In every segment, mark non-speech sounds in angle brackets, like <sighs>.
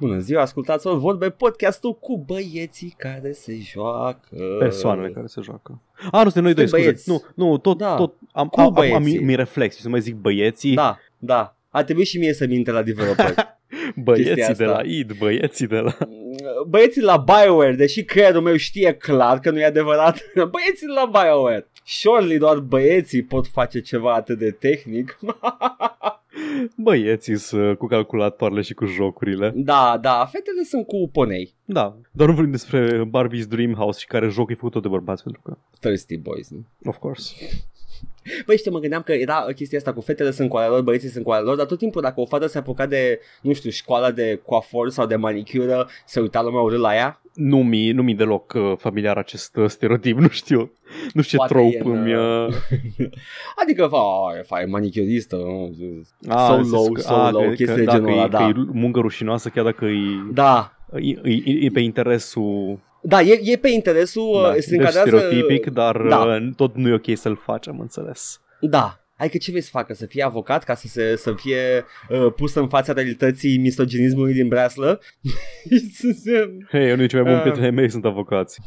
Bună ziua, ascultați o vorbe podcastul cu băieții care se joacă. Persoanele care se joacă. A, nu, suntem noi doi, scuze. băieți. Nu, nu, tot, Da. tot am, Cu am, am, am băieții. mi reflex, să mai zic băieții, Da, da. A trebuit și mie să minte la developer. <laughs> băieții chestia de asta. la id, băieții de la... Băieții la BioWare, deși creierul meu știe clar că nu e adevărat, <laughs> băieții la BioWare. Surely doar băieții pot face ceva atât de tehnic. <laughs> Băieții sunt cu calculatoarele și cu jocurile. da, da, fetele sunt cu ponei. Da, doar nu vorbim despre Barbie's Dream House și care jocul e făcut tot de bărbați, pentru că, Thirsty boys, nu? of course. Băi, știi, mă gândeam că era chestia asta cu fetele sunt cu ale lor, băieții sunt cu ale lor, dar tot timpul dacă o fată se apuca de, nu știu, școala de coafor sau de manicură, se uita lumea urât la ea. Nu mi, nu mi deloc uh, familiar acest uh, stereotip, <laughs> nu știu. Nu știu ce Poate trope e în, îmi... Uh... <laughs> Adică, fa, fa, e manicuristă, nu? A, so zis low, că- so a, low, că- chestii că de dacă genul ăla, e, da. Că e muncă rușinoasă chiar dacă e, Da, e, e, e pe interesul da, e, e pe interesul, da, uh, se deci încadrează... stereotipic, dar Da. da. tot nu e ok să-l faci, am înțeles. Da. Adică ce vrei să facă? Să fie avocat ca să, se, să fie uh, pus în fața realității misoginismului din breaslă? <laughs> Hei, eu nu cei mai buni Ah. prietenii mei sunt avocați.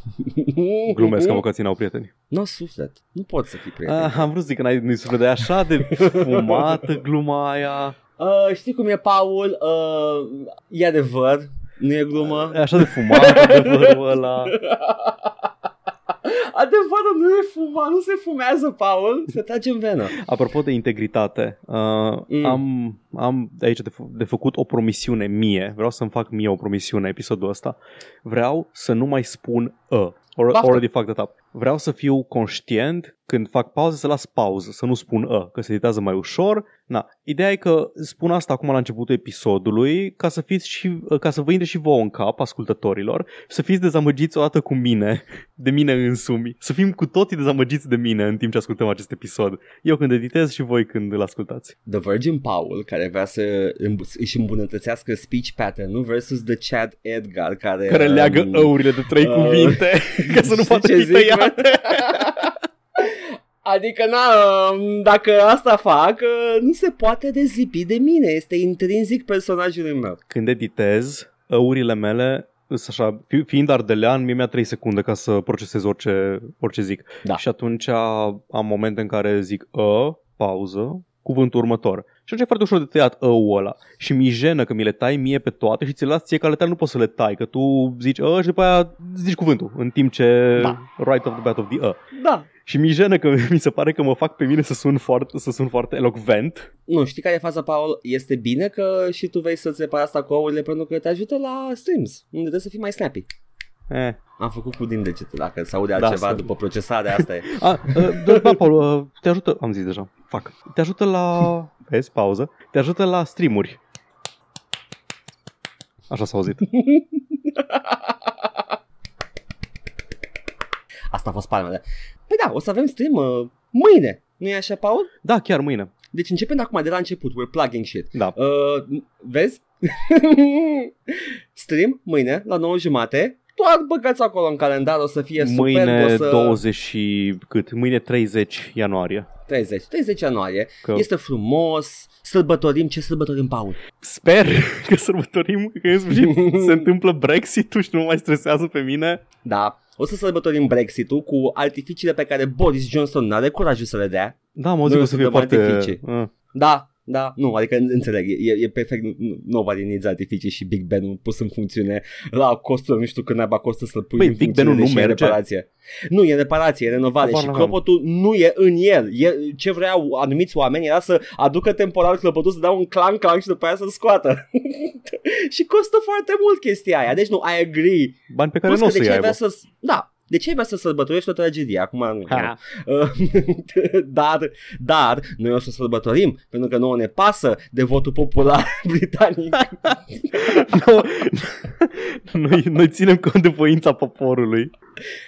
Glumesc, avocații n-au prieteni. Nu suflet. Nu pot să fii prieten. Ah, am vrut să zic că n-ai nu-i suflet de așa de fumată gluma aia. Uh, știi cum e, Paul? Uh, e adevăr. Nu e glumă. E așa de fumat adevărul ăla. <laughs> Adevărul nu e fuma, nu se fumează, Paul. Se trage în venă. Apropo de integritate, uh, Mm. mm. am, am de aici de, fă- de făcut o promisiune mie. Vreau să-mi fac mie o promisiune episodul ăsta. Vreau să nu mai spun a. Or, Baftă. already fucked it up. Vreau să fiu conștient când fac pauză să las pauză, să nu spun a, că se editează mai ușor. Na, ideea e că spun asta acum la începutul episodului ca să fiți și ca să vă intre și vouă în cap ascultătorilor și să fiți dezamăgiți odată cu mine, de mine însumi. Să fim cu toții dezamăgiți de mine în timp ce ascultăm acest episod. Eu când editez și voi când îl ascultați. The Virgin Paul, care vrea să îmb- își îmbunătățească speech pattern-ul versus The Chad Edgar, care... Care leagă um, ăurile de trei uh, cuvinte <laughs> ca să nu poată ce fi zic, tăiate. <laughs> Adică, na, um, dacă asta fac, uh, nu se poate dezlipi de mine. Este intrinzic personajului meu. Când editez, ăurile mele sunt așa, fi- fiind ardelean, mie mi-a 3 secunde ca să procesez orice, orice zic. Da. Și atunci am momente în care zic ă, pauză, cuvântul următor. Și atunci e foarte ușor de tăiat ăul ăla. Și mi jenă că mi le tai mie pe toate și ți le las ție ca le tai, nu poți să le tai, că tu zici ă și după aia zici cuvântul, în timp ce Da. right off the bat of the ă. Da. Și mi jenă că <laughs> mi se pare că mă fac pe mine să sun foarte, să sun foarte elocvent. Nu, știi care e faza, Paul? Este bine că și tu vei să-ți repari asta cu ouăle pentru că te ajută la streams, unde trebuie să fii mai snappy. Eh. Am făcut cu din degete, dacă se aude Da, altceva să- după procesarea asta e. <laughs> A, uh, da, da, Paul, uh, te ajută, am zis deja, fac. Te ajută la, <laughs> vezi, pauză, te ajută la streamuri. Așa s-a auzit. <laughs> Asta a fost palmele. Păi da, o să avem stream uh, mâine. Nu e așa, Paul? Da, chiar mâine. Deci începem acum de la început. We're plugging shit. Da. Uh, vezi? stream mâine la 9 jumate. Doar băgați acolo în calendar, o să fie super. Mâine o să... 20 și cât? Mâine 30 ianuarie. 30, 30 ianuarie. Că Este frumos. Sărbătorim. Ce sărbătorim, Paul? Sper <laughs> că sărbătorim, că în sfârșit <laughs> se întâmplă Brexit-ul și nu mă mai stresează pe mine. Da. O să sărbătorim Brexit-ul cu artificiile pe care Boris Johnson n-are curajul să le dea. Da, mă Noi zic o o să să fie dăm foarte... artificii. Uh. Da, da, nu, adică în- înțeleg, e, e perfect, nu- nobody needs artificii și Big Ben pus în funcțiune la costul, nu știu când naiba costă să-l pui Băi, în Big funcțiune, Ben-ul nu deși e merge? reparație. Nu, e reparație, e renovare Habar și n-aveam. clopotul nu e în el. E, ce vreau anumiți oameni era să aducă temporar clopotul, să dea un clang clang și după aia să-l scoată. <laughs> și costă foarte mult chestia aia, deci nu, I agree. Bani pe care Plus nu o că de să-i ce ai aibă. vrea să... Da, de ce ai vrea să sărbătorești o tragedie? Acum nu. Ha. Uh, <laughs> dar, dar noi o să sărbătorim pentru că nouă ne pasă de votul popular <laughs> britanic. <laughs> Nu, noi, noi ținem cont de voința poporului.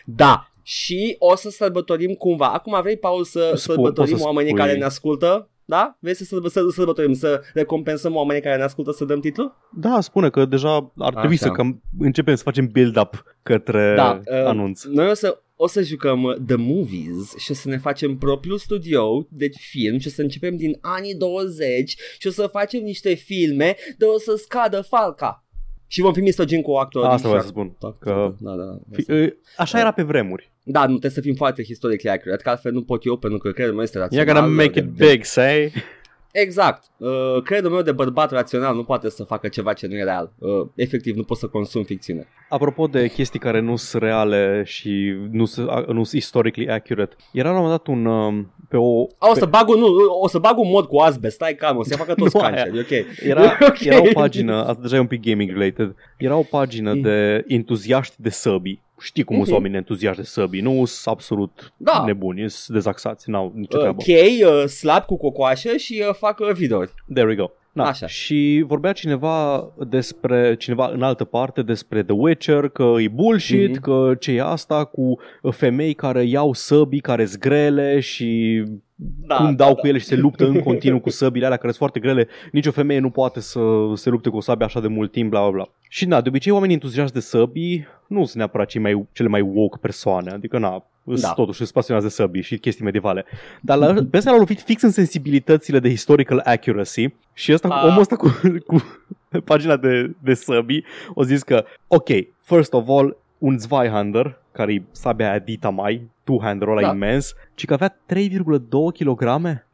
Da. Și o să sărbătorim cumva. Acum vrei, Paul, să Spun- sărbătorim poți să oamenii spui- care ne ascultă? Da? Vrei să, sărbă, să sărbătorim, să recompensăm oamenii care ne ascultă să dăm titlu? Da, spune că deja ar trebui Așa. să cam începem să facem build-up către Da, uh, anunț. Noi o să, o să jucăm uh, The Movies și o să ne facem propriul studio de film și o să începem din anii 20 și o să facem niște filme de o să scadă falca. Și vom fi misogin cu actorii. Asta vreau și să spun. act- Că Da, da, da. fi, uh, așa era pe vremuri. Da, nu trebuie să fim foarte historically accurate, că altfel nu pot eu, pentru că credul meu este You're rațional. gonna make de- it de- big, say? Exact. Uh, credul meu de bărbat rațional nu poate să facă ceva ce nu e real. Uh, efectiv, nu pot să consum ficțiune. Apropo de chestii care nu sunt reale și nu sunt nu sunt historically accurate, era la un moment dat un, um, pe o... A, o pe, să bag un, nu, o să bag un mod cu asbest, stai calm, o să facă toți Nu canceri, ok. era, <laughs> Ok. era o pagină, asta deja e un pic gaming related, era o pagină Mm. de entuziaști de săbii. Știi cum sunt Mhm. oamenii entuziaști de săbii, nu sunt absolut Da. nebuni, sunt dezaxați, n-au nicio Uh, treabă. chei, uh, slab cu cocoașă și uh, fac uh, videouri. There we go. Da. Așa. Și vorbea cineva despre, cineva în altă parte despre The Witcher, că e bullshit, Mhm. că ce e asta cu femei care iau săbii care sunt grele și Da, cum da, dau da. cu ele și se luptă în continuu cu săbile alea care sunt foarte grele. Nici o femeie nu poate să se lupte cu o sabie așa de mult timp, bla bla bla. Și da, de obicei oamenii entuziaști de săbii nu sunt neapărat cei mai, cele mai woke persoane, adică na, da. Da. totuși sunt pasionați de săbii și chestii medievale. Dar la, pe ăsta l-au lovit fix în sensibilitățile de historical accuracy și ăsta, Ah. omul ăsta cu, <laughs> cu pagina de, de săbii o zis că, ok, first of all, un Zweihander, care e sabia aia dita mai, two-hander ăla Da. imens, ci că avea 3,2 kg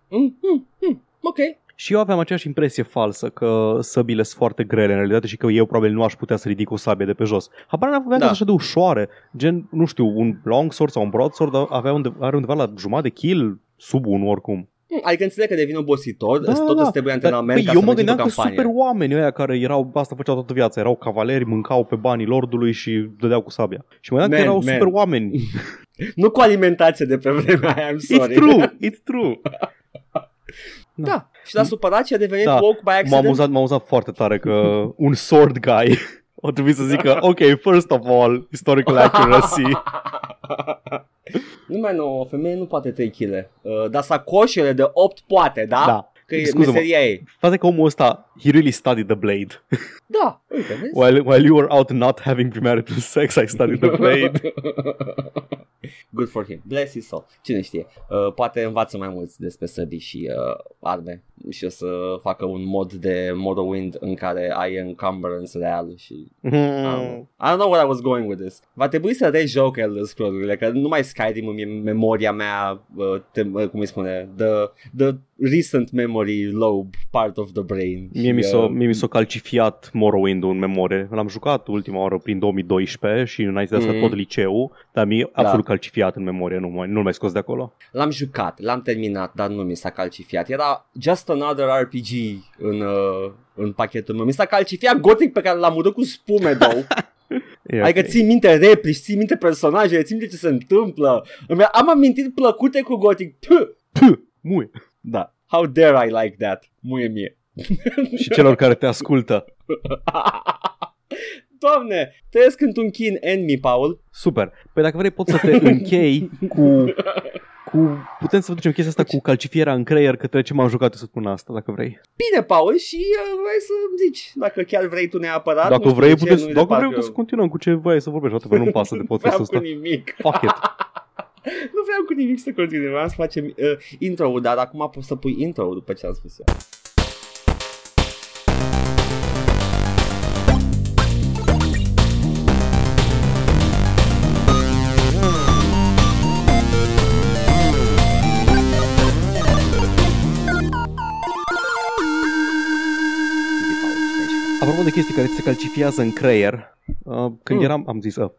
Mm, mm, mm, ok. Și eu aveam aceeași impresie falsă că săbile sunt foarte grele în realitate și că eu probabil nu aș putea să ridic o sabie de pe jos. Habar n-aveam Da. da. așa de ușoare, gen, nu știu, un longsword sau un broadsword avea unde, are undeva la jumătate de kill, sub 1 oricum. Mm, Adică înțeleg că devine obositor, da, tot îți trebuie Dar, antrenament păi, ca eu să mă mergi gândeam într-o că campanie. super oameni ăia care erau, asta făceau toată viața, erau cavaleri, mâncau pe banii lordului și dădeau cu sabia. Și mă gândeam că Man, erau man. super oameni. <laughs> Nu cu alimentație de pe vremea aia, I'm sorry. It's true, it's true. <laughs> Da. Și l-a supărat și a devenit Da. woke by M-a accident. amuzat, m-a amuzat foarte tare că un sword guy <laughs> o trebui să zică, ok, first of all, historical accuracy. nu mai nu, o femeie nu poate 3 kg. Uh, dar sacoșele de 8 poate, da? Da. Că e Scuze-mă. meseria ei. Faza că omul ăsta, he really studied the blade. Da, uite, vezi? While, while you were out not having premarital sex, I studied the blade. <laughs> Good for him. Bless his soul. Cine știe? Uh, poate învață mai mulți despre săbii și uh, arme și o să facă un mod de Morrowind în care ai encumbrance real și Mm. Um, I don't know where I was going with this. Va trebui să rejoc Elder Scrolls-urile, că nu mai Skyrim în mie- memoria mea, uh, te, uh, cum îi spune, the, the recent memory lobe part of the brain. Mie Și, mi, s-a, uh, mie mi s-a calcifiat Morrowind în memorie. L-am jucat ultima oară prin 2012 și înainte de asta Mm. tot liceu, dar mi-e Da. absolut calcifiat în memorie, nu mai, nu mai scos de acolo. L-am jucat, l-am terminat, dar nu mi s-a calcifiat. Era just another RPG în, uh, în pachetul meu. Mi s-a calcifiat Gothic pe care l-am udat cu spume, două. <laughs> E Adică ok. ții minte replici, ții minte personajele, ții minte ce se întâmplă. Îmi- Am amintiri plăcute cu Gothic. Puh! Puh, Mui. Da. How dare I like that? Muie mie. Și celor care te ascultă. <laughs> Doamne, trăiesc într-un chin enemy, Paul. Super. Păi dacă vrei pot să te închei cu... cu putem să ducem chestia asta cu calcifierea în creier către ce m-am jucat eu săptămâna asta, dacă vrei. Bine, Paul, și uh, vrei să zici dacă chiar vrei tu neapărat. Dacă nu știu vrei, de ce, puteți, nu-i dacă departe vrei, eu- să continuăm cu ce vrei să vorbești, atât nu-mi pasă de Nu podcastul vreau cu ăsta. nimic. Fuck it. <laughs> <laughs> nu vreau cu nimic să continuăm. Vreau să facem uh, intro dar acum poți să pui intro după ce am spus eu. Apropo de chestii care ți se calcifiază în creier, uh, când Mm. eram, am zis, uh,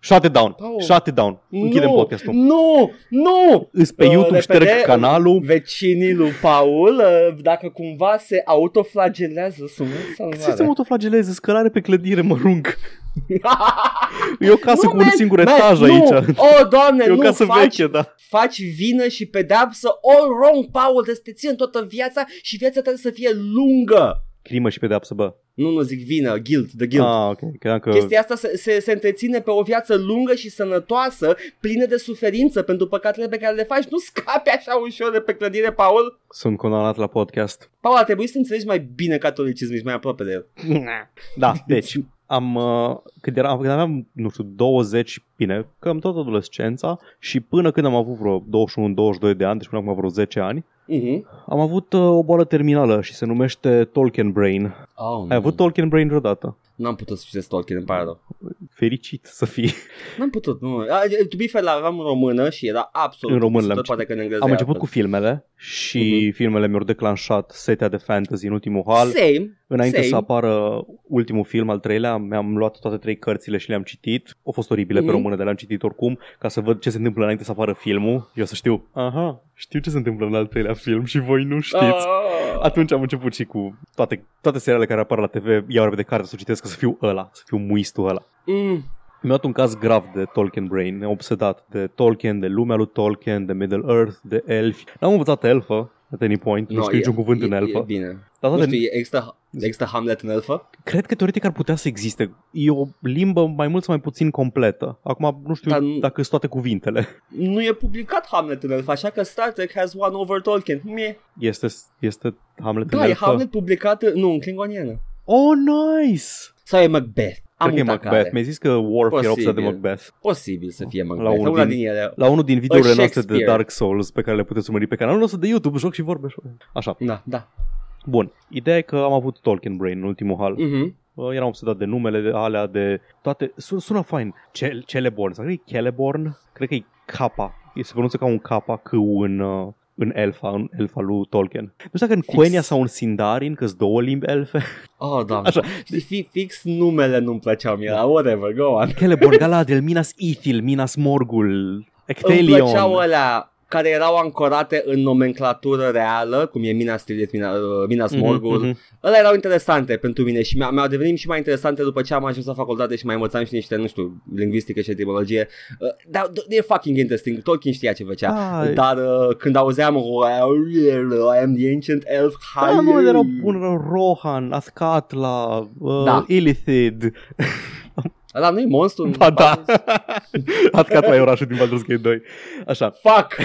shut it down, Paul. shut it down, închidem nu, podcastul. Nu, nu! Îs pe Uh, YouTube, repede, șterg canalul. Vecinii lui Paul, uh, dacă cumva se autoflagelează, sună Ce se salvare. autoflageleze? Scălare pe clădire, mă rung. E o casă Nu, cu un man, singur man, etaj nu. aici. Oh, doamne, E o nu casă faci, veche, da. faci vină și pedeapsă all wrong, Paul, trebuie să te țin toată viața și viața trebuie să fie lungă. Crimă și pedeapsă, bă. Nu, nu zic vină, guilt, the guilt. Ah, ok. Credeam că... Chestia asta se, se, se întreține pe o viață lungă și sănătoasă, plină de suferință pentru păcatele pe care le faci. Nu scapi așa ușor de pe clădire, Paul. Sunt condamnat la podcast. Paul, ar trebui să înțelegi mai bine catolicismul, ești mai aproape de el. Da, deci, am, uh, când, eram, când aveam, nu știu, 20, bine, cam tot adolescența și până când am avut vreo 21-22 de ani, deci până acum vreo 10 ani, Mhm. am avut uh, o boală terminală și se numește Tolkien Brain. Oh, Ai avut Tolkien Brain vreodată? N-am putut să citesc Tolkien, îmi pare rău. Fericit să fii. N-am putut, nu. A, To be fair, aveam în română și era absolut În română tot, l-am poate că în engleză Am e început cu altfel. filmele și uh-huh. filmele mi-au declanșat setea de fantasy în ultimul hal. Same. Înainte same. să apară ultimul film, al treilea, mi-am luat toate trei cărțile și le-am citit. Au fost oribile Mhm. pe română, dar le-am citit oricum, ca să văd ce se întâmplă înainte să apară filmul. Eu să știu, aha, știu ce se întâmplă în al treilea film și voi nu știți. Ah. Atunci am început și cu toate, toate serialele care apar la TV, iau repede carte să o citesc, ca să fiu ăla, să fiu muistul ăla. Mm. Mi-a luat un caz grav de Tolkien Brain, ne-am obsedat de Tolkien, de lumea lui Tolkien, de Middle Earth, de elfi. N-am învățat elfă, at any point, nu știu niciun cuvânt e, în E, elfă. e bine. Dar Nu toate, știu, există, există Hamlet în elfă? cred că teoretic ar putea să existe. E o limbă mai mult sau mai puțin completă. Acum nu știu Dar nu- dacă sunt toate cuvintele. Nu e publicat Hamlet în elfă, așa că Star Trek has one over Tolkien. Mie. Este, este Hamlet în Da, e elfă? Hamlet publicat, în- nu, în klingoniană. Oh, nice! Sau e Macbeth? Am Cred că e uitat Macbeth. care. Mi-ai zis că Worf era obsedat de Posibil. Macbeth. Posibil să fie La Macbeth. unul Una din- din ele. La unul din videourile noastre de Shakespeare. Dark Souls pe care le puteți urmări pe canalul nostru de YouTube, joc și vorbe. Așa. Da, da. Bun. Ideea e că am avut Tolkien Brain în ultimul hal. Mhm. Uh, Eram obsedat de numele de alea, de toate. Sună, sună fain. Cel, Celeborn. Sau cred că e Celeborn? Cred că e Kappa. E se pronunță ca un Kappa C în, uh, în elfa, în elfa lui Tolkien. Nu știu dacă în Fix. Quenya sau în Sindarin, că două limbi elfe. Oh, <laughs> da. Așa. Știi, fi, fix numele nu-mi plăceau mie, dar whatever, go on. Celeborn, Galadriel, Minas Ithil, Minas Morgul, Îmi Ecthelion. plăceau alea care erau ancorate în nomenclatură reală, cum e Minas Tirith, Minas, uh, Minas Mhm, Morgul. mhm. Ăla erau interesante pentru mine și mi-au, mi-au devenit și mai interesante după ce am ajuns la facultate și mai învățam și niște, nu știu, lingvistică și etimologie. Uh, Dar e fucking interesting, Tolkien știa ce făcea. Da, Dar uh, când auzeam I am the ancient elf Da, nu, erau bun, erau Rohan, Ascatla, uh, Da. Illithid. <laughs> Ăla nu-i monstru? în Ba da, Baldur's- Ascatla e orașul din Baldur's Gate 2. Așa, Fuck!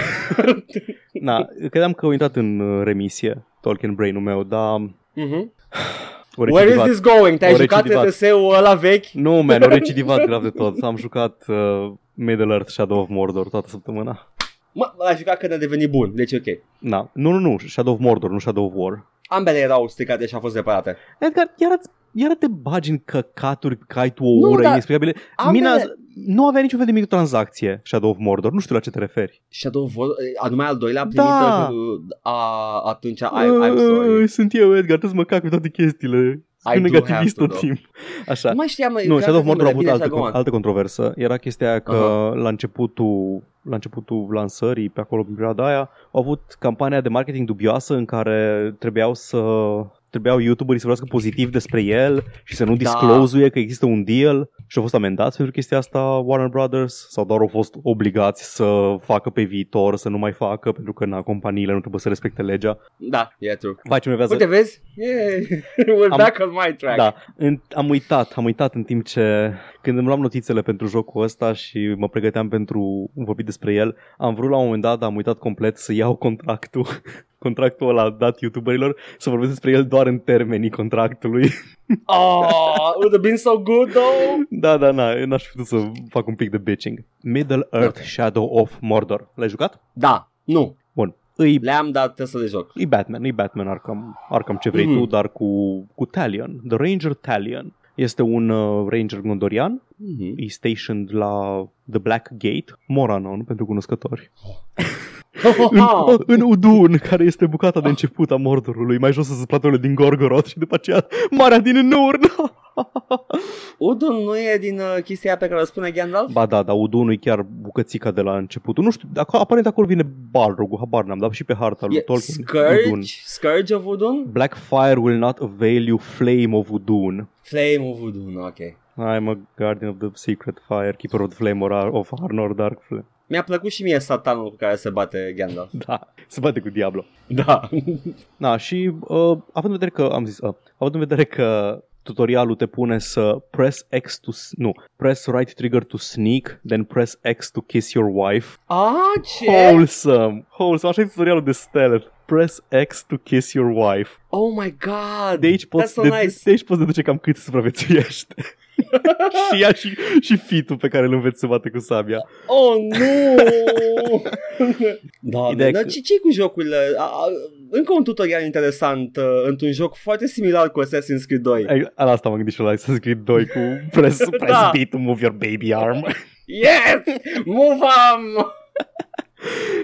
<laughs> na, credeam că au intrat în uh, remisie Tolkien Brain-ul meu, dar Mhm. <sighs> o Where is recidivat. this going? Te-ai O jucat recidivat. TTS-ul ăla vechi? Nu, man, <laughs> au recidivat grav de tot. Am jucat uh, Middle Earth Shadow of Mordor toată săptămâna. Mă, l-ai jucat când a devenit bun, deci ok. Na, nu, nu, nu, Shadow of Mordor, nu Shadow of War. Ambele erau stricate și au fost reparate. Edgar, iar, iar te bagi în căcaturi că ai tu o Nu, ură dar inexplicabile. ambele- Mina nu avea niciun fel de microtransacție Shadow of Mordor. Nu știu la ce te referi. Shadow of War, anume al doilea a primit Da. uh, a, atunci I, I'm sorry. Uh, Sunt eu, Edgar, trebuie să mă cac cu toate chestiile. I Sunt do negativist have tot to, timp. <laughs> Așa. Nu mai știam. Nu, care Shadow of Mordor a numele? avut Bine, altă, așa, go on. altă controversă. Era chestia aia că la începutul la începutul lansării, pe acolo, în perioada aia, au avut campania de marketing dubioasă în care trebuiau să trebuiau youtuberii să vorbească pozitiv despre el și să nu Da. disclose că există un deal și au fost amendați pentru chestia asta Warner Brothers sau doar au fost obligați să facă pe viitor, să nu mai facă pentru că na, companiile nu trebuie să respecte legea. Da, e true. Vai ce mi Uite, vezi? Yeah. <laughs> We're Am- back on my track. Da, în, am uitat, am uitat în timp ce când îmi luam notițele pentru jocul ăsta și mă pregăteam pentru un vorbit despre el, am vrut la un moment dat, dar am uitat complet să iau contractul <laughs> contractul ăla dat youtuberilor să vorbesc despre el doar în termenii contractului. Oh, it would have been so good though. da, da, na, n-aș fi putut să fac un pic de bitching. Middle Earth Shadow of Mordor. L-ai jucat? Da, nu. Bun. Îi, Le-am dat, trebuie să le joc. e Batman, e Batman Arkham, Arkham ce vrei Mhm. tu, dar cu, cu Talion, The Ranger Talion. Este un uh, ranger gondorian Mhm. e stationed la The Black Gate, Moranon pentru cunoscători, în, în Udun, care este bucata de început a Mordorului, mai jos sunt platoule din Gorgoroth și după aceea Marea din Nurn. <laughs> Udun nu e din uh, chestia aia pe care o spune Gandalf? ba da, dar Udun e chiar bucățica de la început. Nu știu, acolo, aparent acolo vine Balrog, habar n-am, dar și pe harta lui E Tolkien. Scourge? Udun. Scourge of Udun? Black fire will not avail you, flame of Udun. Flame of Udun, ok. I'm a guardian of the secret fire, keeper of the flame or of Arnor Dark Flame. Mi-a plăcut și mie satanul cu care se bate Gandalf. <laughs> Da, se bate cu Diablo. Da. <laughs> Da, și uh, având în vedere că, am zis, uh, având în vedere că tutorialul te pune să press X to, s- nu, press right trigger to sneak, then press X to kiss your wife. A, ce? Wholesome, wholesome, așa e tutorialul de stealth. Press X to kiss your wife. Oh my god. De aici poți, That's so de, nice. de aici poți deduce cam cât supraviețuiește. <laughs> <laughs> și ea și, și fitul pe care îl înveți să bate cu sabia. Oh, nu! <laughs> da, Ideea dar că- ce ce cu jocurile? A, a, încă un tutorial interesant uh, într-un joc foarte similar cu Assassin's Creed 2. Ai, la asta m-am gândit și la Assassin's Creed 2 cu press, <laughs> press Da. B to move your baby arm. Yes! Move on!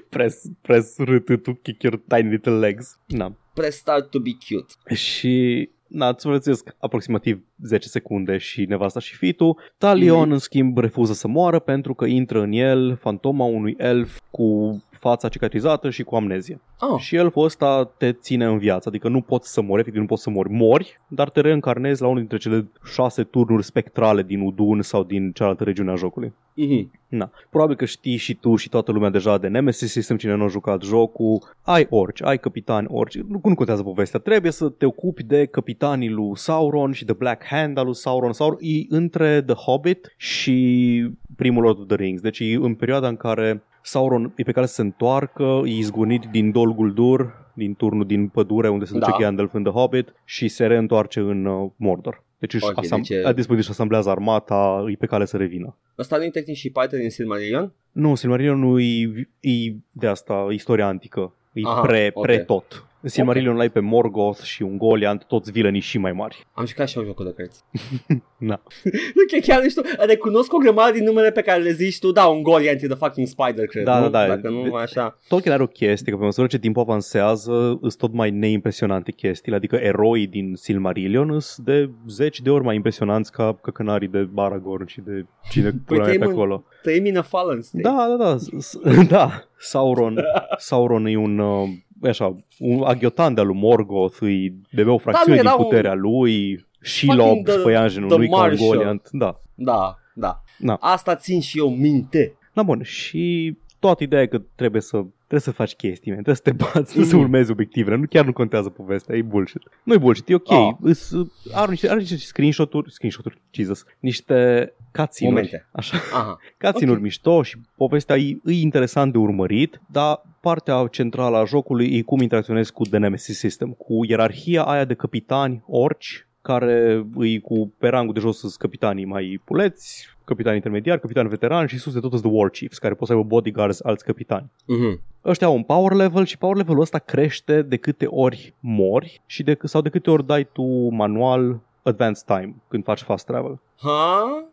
press, press R to kick your tiny little legs. Na. Press start to be cute. Și na, îți vățesc aproximativ 10 secunde și nevasta și fitul. Talion, Mhm. în schimb, refuză să moară pentru că intră în el fantoma unui elf cu fața cicatrizată și cu amnezie. Oh, Și elful ăsta te ține în viață, adică nu poți să mori, efectiv nu poți să mori. Mori, dar te reîncarnezi la unul dintre cele șase turnuri spectrale din Udun sau din cealaltă regiune a jocului. mhm. Na. Probabil că știi și tu și toată lumea deja de Nemesis System, cine nu a jucat jocul. Ai orci, ai capitani orci, nu, nu contează povestea. Trebuie să te ocupi de capitanii lui Sauron și de Black Hand al lui Sauron. Sauron e între The Hobbit și primul Lord of the Rings. Deci e în perioada în care Sauron e pe care să se întoarcă, e izgonit din Dol Guldur, din turnul din pădure unde se duce Da. Gandalf în The Hobbit și se reîntoarce în uh, Mordor. Deci își Ok, asam- deci e- a dispoziție și asamblează armata, e pe cale să revină. Ăsta nu e tehnic și parte din Silmarillion? Nu, Silmarillion nu e, e de asta, istoria antică. E Aha, pre, ok. pre tot. În Silmarillion l-ai pe Morgoth și un Goliant, toți vilenii și mai mari. Am jucat și eu jocul de cărți. <laughs> Na. <laughs> Nu, chiar, chiar nu știu, recunosc o grămadă din numele pe care le zici tu, da, un Goliath e the fucking spider, cred, Da, nu? da, da. Dacă nu, așa. Tolkien are o chestie că pe măsură ce timpul avansează, sunt tot mai neimpresionante chestiile, adică eroii din Silmarillion sunt de zeci de ori mai impresionanți ca căcănarii de Aragorn și de cine pula mea trăim pe în- acolo. Trăim in a fallen state. Da, da, da, s- s- <laughs> da, Sauron, Sauron e un, uh, e așa, un aghiotan de-al lui Morgoth, îi bevea o fracțiune era din un- puterea lui, Shelob Fucking the- spăianjenul the lui ca un Marshal. Goliant, da. Da, da. Na. Asta țin și eu minte. Na bun, și toată ideea e că trebuie să trebuie să faci chestii, man. trebuie să te bați, trebuie să Mhm. urmezi obiectivele, nu chiar nu contează povestea, e bullshit. Nu e bullshit, e ok, Ah. îs, are, niște, are niște screenshot-uri, screenshot-uri, Jesus, niște cutscene-uri, Momente. așa, Aha. cutscene-uri Ok. mișto și povestea e, e interesant de urmărit, dar partea centrală a jocului e cum interacționezi cu The Nemesis System, cu ierarhia aia de capitani orci, care îi cu pe rangul de jos sunt capitanii mai puleți, capitani intermediari, capitani veterani și sus de tot sunt The War Chiefs, care pot să aibă bodyguards alți capitani. Mhm. Ăștia au un power level și power levelul ăsta crește de câte ori mori și de, sau de câte ori dai tu manual advanced time când faci fast travel. Ha?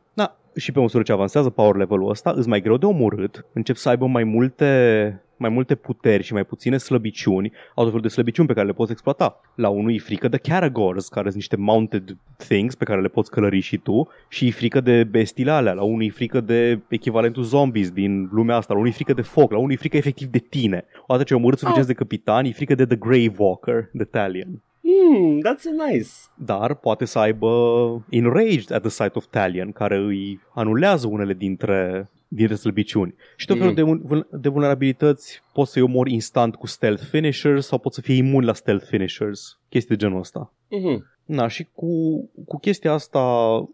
Da, și pe măsură ce avansează power level-ul ăsta, îți mai greu de omorât, încep să aibă mai multe, mai multe puteri și mai puține slăbiciuni, au tot felul de slăbiciuni pe care le poți exploata. La unul e frică de Caragors, care sunt niște mounted things pe care le poți călări și tu, și e frică de bestiile alea, la unul e frică de echivalentul zombies din lumea asta, la unul e frică de foc, la unul e frică efectiv de tine. Odată ce ai omorât suficient de capitani, e frică de The Grave Walker, de Talion Hmm, that's nice. dar poate să aibă enraged at the sight of Talion, care îi anulează unele dintre, dintre slăbiciuni. Și tot felul Mm. de, vul- de vulnerabilități poți să-i omori instant cu stealth finishers sau poți să fii imun la stealth finishers. Chestii de genul ăsta. Mhm. Na, și cu, cu chestia asta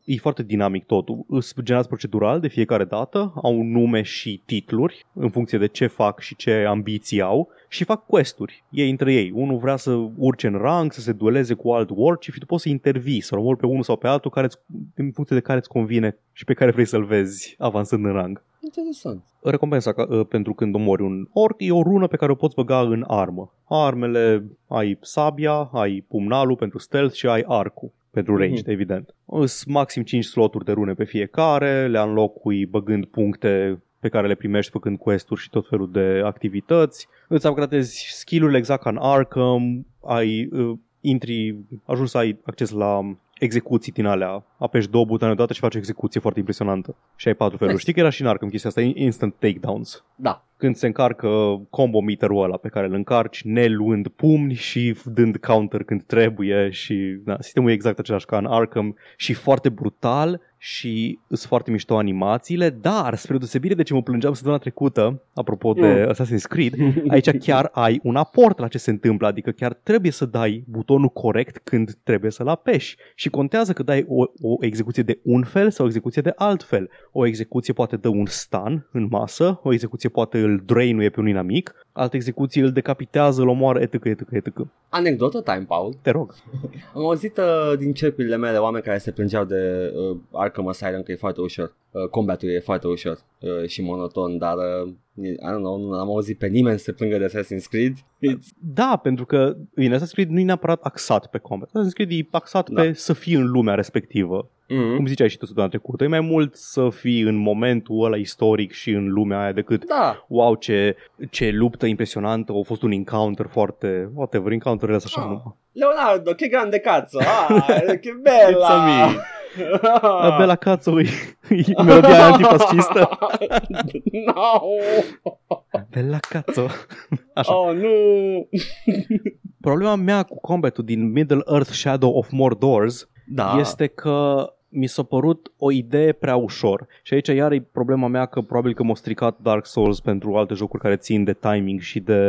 e foarte dinamic totul. Îs generați procedural de fiecare dată, au nume și titluri în funcție de ce fac și ce ambiții au și fac questuri ei între ei. Unul vrea să urce în rang, să se dueleze cu alt war și tu poți să intervii, să omori pe unul sau pe altul care în funcție de care îți convine și pe care vrei să-l vezi avansând în rang. Interesant. Recompensa ca, uh, pentru când omori un orc e o rună pe care o poți băga în armă. Armele, ai sabia, ai pumnalul pentru stealth și ai arcul pentru ranged, Mhm. evident. Sunt maxim 5 sloturi de rune pe fiecare, le înlocui băgând puncte pe care le primești făcând quest-uri și tot felul de activități. Îți upgradezi skill-urile exact ca în Arkham, ai, uh, intri, ajungi să ai acces la execuții din alea. Apeși două butoane odată și faci o execuție foarte impresionantă. Și ai patru feluri. Nice. Știi că era și în Arkham chestia asta, instant takedowns Da. Când se încarcă combo meterul ăla pe care îl încarci, ne luând pumni și dând counter când trebuie și da, sistemul e exact același ca în Arkham și foarte brutal și sunt foarte mișto animațiile, dar spre deosebire de ce mă plângeam săptămâna trecută, apropo de Mm. Assassin's Creed, <laughs> aici chiar ai un aport la ce se întâmplă, adică chiar trebuie să dai butonul corect când trebuie să-l apeși și contează că dai o, o execuție de un fel sau o execuție de alt fel. O execuție poate dă un stun în masă, o execuție poate îl drainuie pe un inamic, alte execuții îl decapitează, îl omoară, etc, etc, etc. Anecdotă time, Paul. Te rog. Am auzit uh, din cercurile mele oameni care se plângeau de uh, Arkham Asylum că e foarte ușor. Uh, combatul e foarte ușor uh, și monoton, dar uh, I don't know, nu am auzit pe nimeni să se plângă de Assassin's Creed. It's... Da, pentru că în Assassin's Creed nu e neapărat axat pe combat. Assassin's Creed e axat Da. pe să fii în lumea respectivă. Mm-hmm. Cum ziceai și tu săptămâna trecută, e mai mult să fii în momentul ăla istoric și în lumea aia decât Da, wow, ce, ce luptă impresionantă, a fost un encounter foarte, whatever, encounter așa Ah. numai. Leonardo, che grande cazzo, <laughs> ah, che bella! It's a me. La Bella Cazzo e, e melodia aia antifascistă. <laughs> no! Bella Cazzo. Așa. Oh, nu! Problema mea cu combatul din Middle Earth Shadow of Mordors Da. este că mi s-a părut o idee prea ușor. Și aici iar e problema mea că probabil că m-a stricat Dark Souls pentru alte jocuri care țin de timing și de...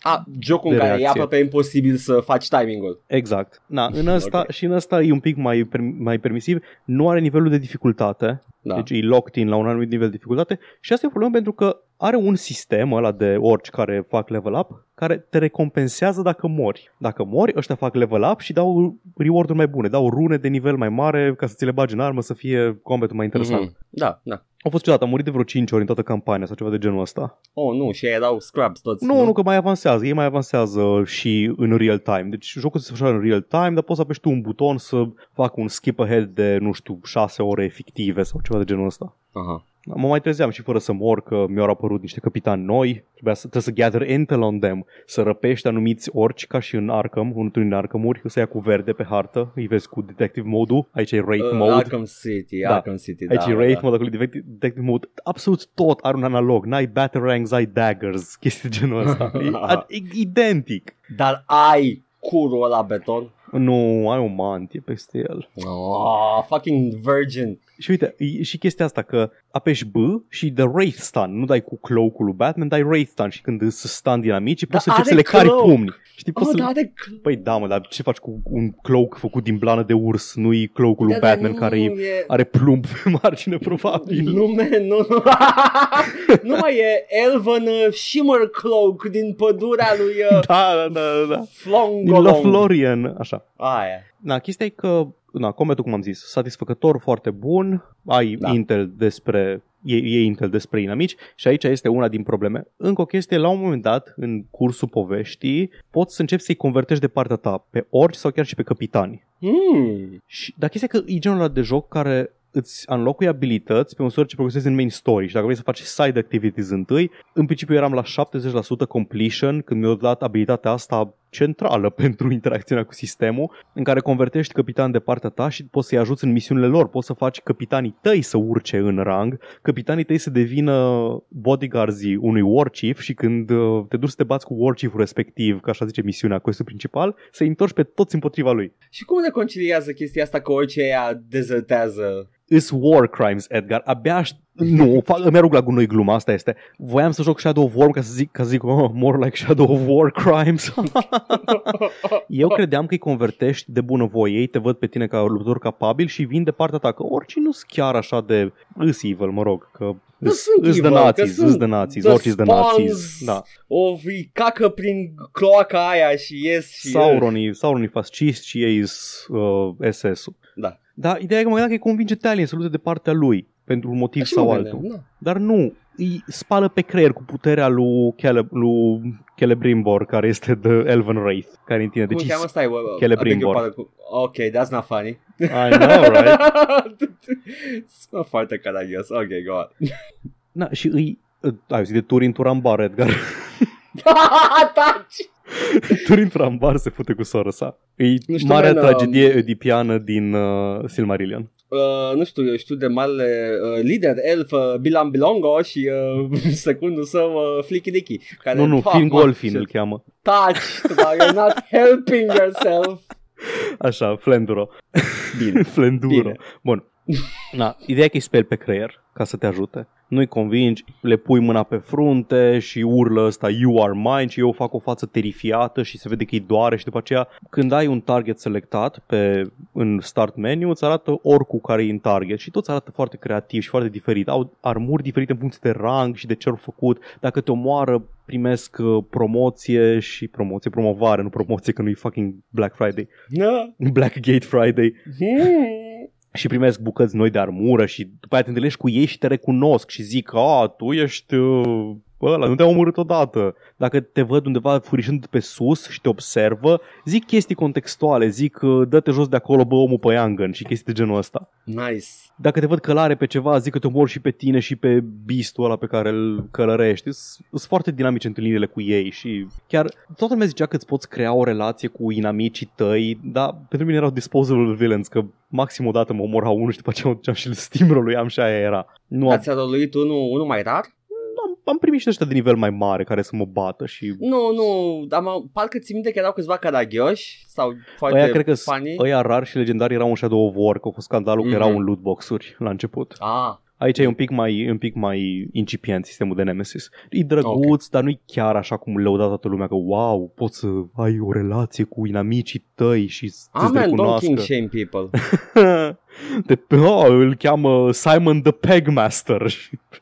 A, jocul de în care e reacție. aproape imposibil să faci timingul. Exact. Na, <laughs> în ăsta, Ok. Și în ăsta e un pic mai, per- mai permisiv. Nu are nivelul de dificultate. Da. Deci e locked in la un anumit nivel de dificultate și asta e o problemă pentru că are un sistem ăla de orci care fac level up care te recompensează dacă mori. Dacă mori, ăștia fac level up și dau reward-uri mai bune, dau rune de nivel mai mare ca să ți le bagi în armă să fie combatul mai interesant. Mhm. Da, da. Au fost ciudat, am murit de vreo 5 ori în toată campania sau ceva de genul ăsta. Oh, nu, și ei erau scrubs toți. Nu, nu, că mai avansează, ei mai avansează și în real time. Deci jocul se desfășoară în real time, dar poți să apeși tu un buton să facă un skip ahead de, nu știu, 6 ore fictive sau ceva de genul ăsta. Aha. Mă mai trezeam și fără să mor că mi-au apărut niște capitani noi. Trebuia să, trebuie să gather intel on them, să răpești anumiți orci ca și în Arkham, unul din Arkham-uri, să ia cu verde pe hartă, îi vezi cu detective mode-ul, aici e raid Uh, mode. Arkham City, Da. Arkham City, Aici da. e raid da. mode, acolo e detective- detective mode. Absolut tot are un analog. N-ai batarangs, ai daggers, chestii de genul ăsta. <laughs> e, a- e identic. Dar ai curul ăla beton. Nu, ai o mantie peste el. Oh, fucking virgin. Și uite, e și chestia asta că apeși B și de Wraith Stun, nu dai cu cloak-ul lui Batman, dai Wraith Stun și când îți stun dinamici poți să Dar începi să are le cari cloak. pumni. Știi, poți Oh, să da, le... de... Păi da, mă, dar ce faci cu un cloak făcut din blană de urs? Nu-i cloak-ul lui Da, dar Batman nu care e, e... are plumb pe margine, probabil. Nu, man, nu, nu. <laughs> nu mai e Elven uh, Shimmer Cloak din pădurea lui uh, Da, da, da, da. Din Flongolong. Lothlorien, așa. Aia. Na, chestia e că, na, combatul, cum am zis, satisfăcător, foarte bun, ai Da. da. Intel despre, e, e Intel despre inamici și aici este una din probleme. Încă o chestie, la un moment dat, în cursul poveștii, poți să începi să-i convertești de partea ta pe orci sau chiar și pe capitani. Hmm. Și, dar chestia e că e genul ăla de joc care îți înlocui abilități pe măsură ce progresezi în main story și dacă vrei să faci side activities întâi, în principiu eram la 70% completion când mi-au dat abilitatea asta centrală <laughs> pentru interacțiunea cu sistemul, în care convertești capitan de partea ta și poți să-i ajuți în misiunile lor, poți să faci capitanii tăi să urce în rang, capitanii tăi să devină bodyguards unui war chief și când uh, te duci să te bați cu war chief respectiv, ca așa zice misiunea, questul principal, să-i întorci pe toți împotriva lui. Și cum reconciliază chestia asta că orice ea dezertează? Is war crimes, Edgar. Abia aș... Nu, fac, îmi arunc la gunoi gluma, asta este. Voiam să joc Shadow of War ca să zic, ca să zic oh, more like Shadow of War crimes. <laughs> Eu credeam că îi convertești de bunăvoie, ei te văd pe tine ca luptător capabil și vin de partea ta, că oricii nu sunt chiar așa de îs evil, mă rog, că Nu îs sunt îs de evil, că nazis, sunt îs de nazis, the orice îs de spawns. nazis. Da. O îi cacă prin cloaca aia și ies și... Sauronii, Sauronii fascist și ei sunt uh, SS-ul. Da. Dar ideea e că mă gândeam că îi convinge Talion să lupte de partea lui pentru un motiv Așa sau mă altul. gândeam, da. Dar nu, îi spală pe creier cu puterea lui, Cele, lui Celebrimbor, care este The Elven Wraith, care în tine. Cum Deci îl cheamă? Stai, bă, bă, Celebrimbor. I beg your pardon. Ok, that's not funny. I know, right? <laughs> Sună foarte caragios. Ok, go on. Na, și îi... Ai auzit de Turin Turambar, Edgar. <laughs> Taci! <laughs> Turin Turambar se fute cu sora sa. E Nu știu, marea man, tragedie edipiană din uh, Silmarillion. Uh, nu știu, eu știu de marele uh, lider elf uh, Bilan Bilongo și uh, <laughs> secundul său uh, Flicky Dicky. Care, Nu, nu, Fuck, Finn man, Golfin shit. îl cheamă. Touch, you're not <laughs> helping yourself. Așa, Flenduro. Bine. Flenduro. Bine. Bun. Na, ideea e că îi speli pe creier ca să te ajute. Nu-i convingi, le pui mâna pe frunte și urlă ăsta You are mine și eu fac o față terifiată și se vede că îi doare și după aceea când ai un target selectat pe, în start menu îți arată oricul care e în target și toți arată foarte creativ și foarte diferit. Au armuri diferite în funcție de rang și de ce au făcut. Dacă te omoară primesc uh, promoție și promoție, promovare, nu promoție că nu-i fucking Black Friday, Da. Black Gate Friday Hmm. Și primesc bucăți noi de armură și după aia te întâlnești cu ei și te recunosc și zic, a, tu ești uh, ăla, nu te-am omorât odată. Dacă te văd undeva furișând pe sus și te observă, zic chestii contextuale, zic, uh, dă-te jos de acolo, bă, omul pe Yangan și chestii de genul ăsta. Nice. Dacă te văd călare pe ceva, zic că te omor și pe tine și pe bistul ăla pe care îl călărești. Sunt foarte dinamice întâlnirile cu ei și chiar toată lumea zicea că îți poți crea o relație cu inamicii tăi, dar pentru mine erau disposable villains, că maxim o dată mă omorau unul și după aceea mă duceam și îl steamroll-uiam și aia era. Nu am, Ați roluit unul, unul mai rar? Am, am primit și ăștia de nivel mai mare care să mă bată și Nu, nu, dar mă, parcă ți minte că erau câțiva caragioși sau foarte Ăia cred că funny. ăia rar și legendari erau un Shadow of War, că a fost scandalul Mhm. că erau în loot box-uri la început. Ah, Aici e un pic mai, e un pic mai incipient sistemul de Nemesis. E drăguț, dar nu-i chiar așa cum lăuda toată lumea că wow, poți să ai o relație cu inamicii tăi și să te Amen, don't recunoască. king shame people. <laughs> de, oh, îl cheamă Simon the Pegmaster.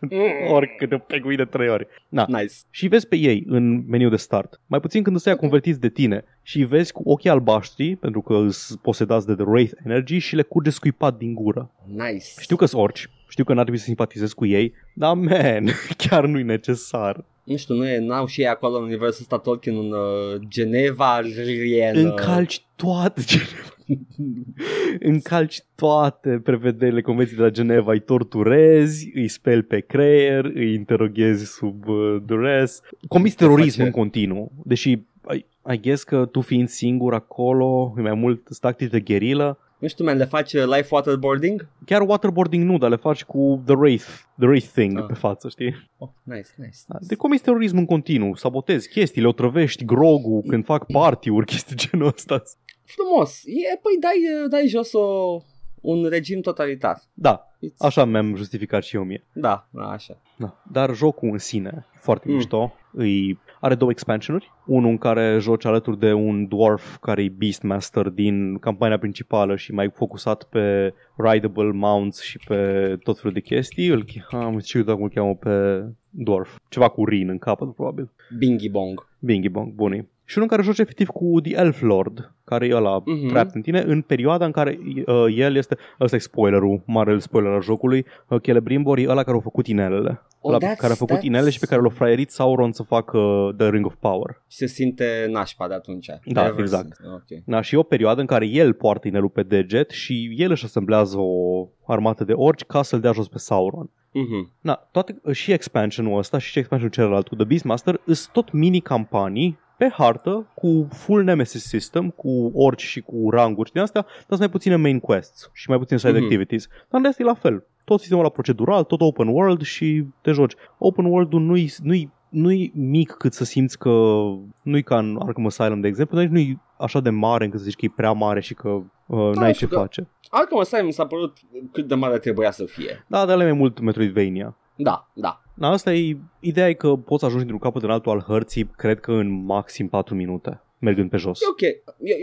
Mm. Oricât de peguit de trei ori. Na. Nice. Și vezi pe ei în meniu de start. Mai puțin când îți convertiți de tine și îi vezi cu ochii albaștri, pentru că îți posedați de The Wraith Energy și le curge scuipat din gură. Nice. Știu că sunt orci, știu că n-ar trebui să simpatizez cu ei, dar man, <laughs> chiar nu-i necesar. Nu știu, nu e, n-au și ei acolo în universul ăsta Tolkien un uh, Geneva Rien. Încalci toate <laughs> încalci toate prevederile convenției de la Geneva, îi torturezi, îi speli pe creier, îi interoghezi sub uh, duress, comiți terorism face- în continuu, deși I, I guess că tu fiind singur acolo, e mai mult sunt tactici de gherilă, Nu știu, man, le faci uh, life waterboarding? chiar waterboarding nu, dar le faci cu the wraith, the wraith thing Ah. pe față, știi? Oh, nice, nice. Da, nice. De comiți terorism în continuu, sabotezi chestii, le otrăvești grogu când fac party-uri, <laughs> chestii genul ăsta. Frumos. E, păi dai, uh, dai jos o, un regim totalitar. Da, It's, așa mi-am justificat și eu mie. Da, da, așa. Da. Dar jocul în sine, foarte Mm. mm. mișto, îi, are două expansionuri. Unul în care joci alături de un dwarf care e Beastmaster din campania principală și mai focusat pe rideable mounts și pe tot felul de chestii. Îl, am știu dacă îl cheamă pe dwarf. Ceva cu rin în capăt, probabil. Bingy Bong. Bingy Bong, bunii. Și unul în care joci efectiv cu The Elf Lord, care e ăla Mhm. mm-hmm. trapped în tine, în perioada în care uh, el este, ăsta e spoilerul, marele spoiler al jocului, uh, Celebrimbor e ăla care a făcut inelele. Oh, ăla that's- care a făcut that's- inelele și pe care l-a fraierit Sauron să facă uh, The Ring of Power. Și se simte nașpa de atunci. Da, Ever exact. since. Ok. Da, și e o perioadă în care el poartă inelul pe deget și el își asemblează o armată de orci ca să-l dea jos pe Sauron. Mhm. Na, toate, și expansionul ăsta și expansionul celălalt cu The Beastmaster sunt tot mini-campanii pe hartă cu full Nemesis system, cu orci și cu ranguri și din astea, dar sunt mai puține main quests și mai puține side Mhm. activities. Dar în rest e la fel. Tot sistemul la procedural, tot open world și te joci. Open world-ul nu-i, nu-i, nu-i mic cât să simți că nu-i ca în Arkham Asylum, de exemplu, dar nici nu-i așa de mare încât să zici că e prea mare și că uh, n-ai ce știu că- face. Arkham Asylum mi s-a părut cât de mare trebuia să fie. Da, dar ăla e mai mult Metroidvania. Da, da. Da, asta e, ideea e că poți să ajungi dintr-un capăt în altul al hărții, cred că în maxim 4 minute, mergând pe jos. E ok, e,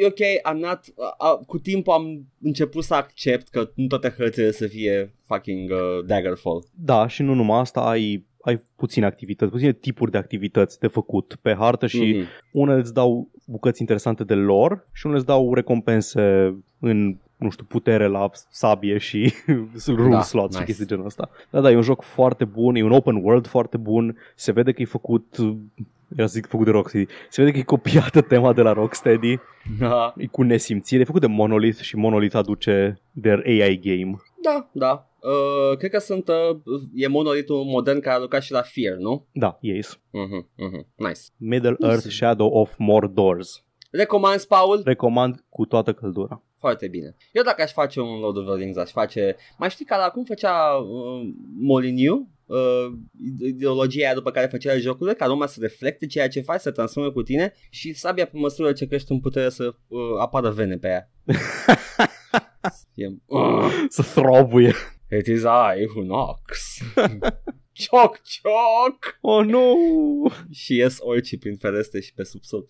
e ok, I'm not, a, a, cu timpul am început să accept că nu toate hărțile să fie fucking uh, Daggerfall. Da, și nu numai asta, ai, ai puține activități, puține tipuri de activități de făcut pe hartă și Mhm. unele îți dau bucăți interesante de lor și unele îți dau recompense în nu știu, putere la sabie și <laughs> rule Da, slots nice. și chestii genul ăsta. Da, da, e un joc foarte bun, e un open world foarte bun, se vede că e făcut, era să zic făcut de Rocksteady, se vede că e copiată tema de la Rocksteady, Da, e cu nesimțire, e făcut de Monolith și Monolith aduce their AI game. da, da. Uh, cred că sunt, uh, e monolitul modern care a lucrat și la Fear, nu? Da, yes. Mhm, mhm, nice. Middle Nu Earth sunt. Shadow of Mordors. Recomand, Paul? Recomand cu toată căldura. Foarte bine. Eu dacă aș face un Lord of the Rings, aș face... Mai știi ca la cum făcea uh, Molyneux? Uh, ideologia aia după care făcea jocurile, ca lumea să reflecte ceea ce faci, să transforme cu tine și sabia pe măsură ce crești în putere să uh, apară vene pe ea. Să <laughs> fie, uh, Să throbuie. it is I who knocks. <laughs> Cioc, cioc! Oh, nu! Și ies oricii prin ferestre și pe subsol. <laughs>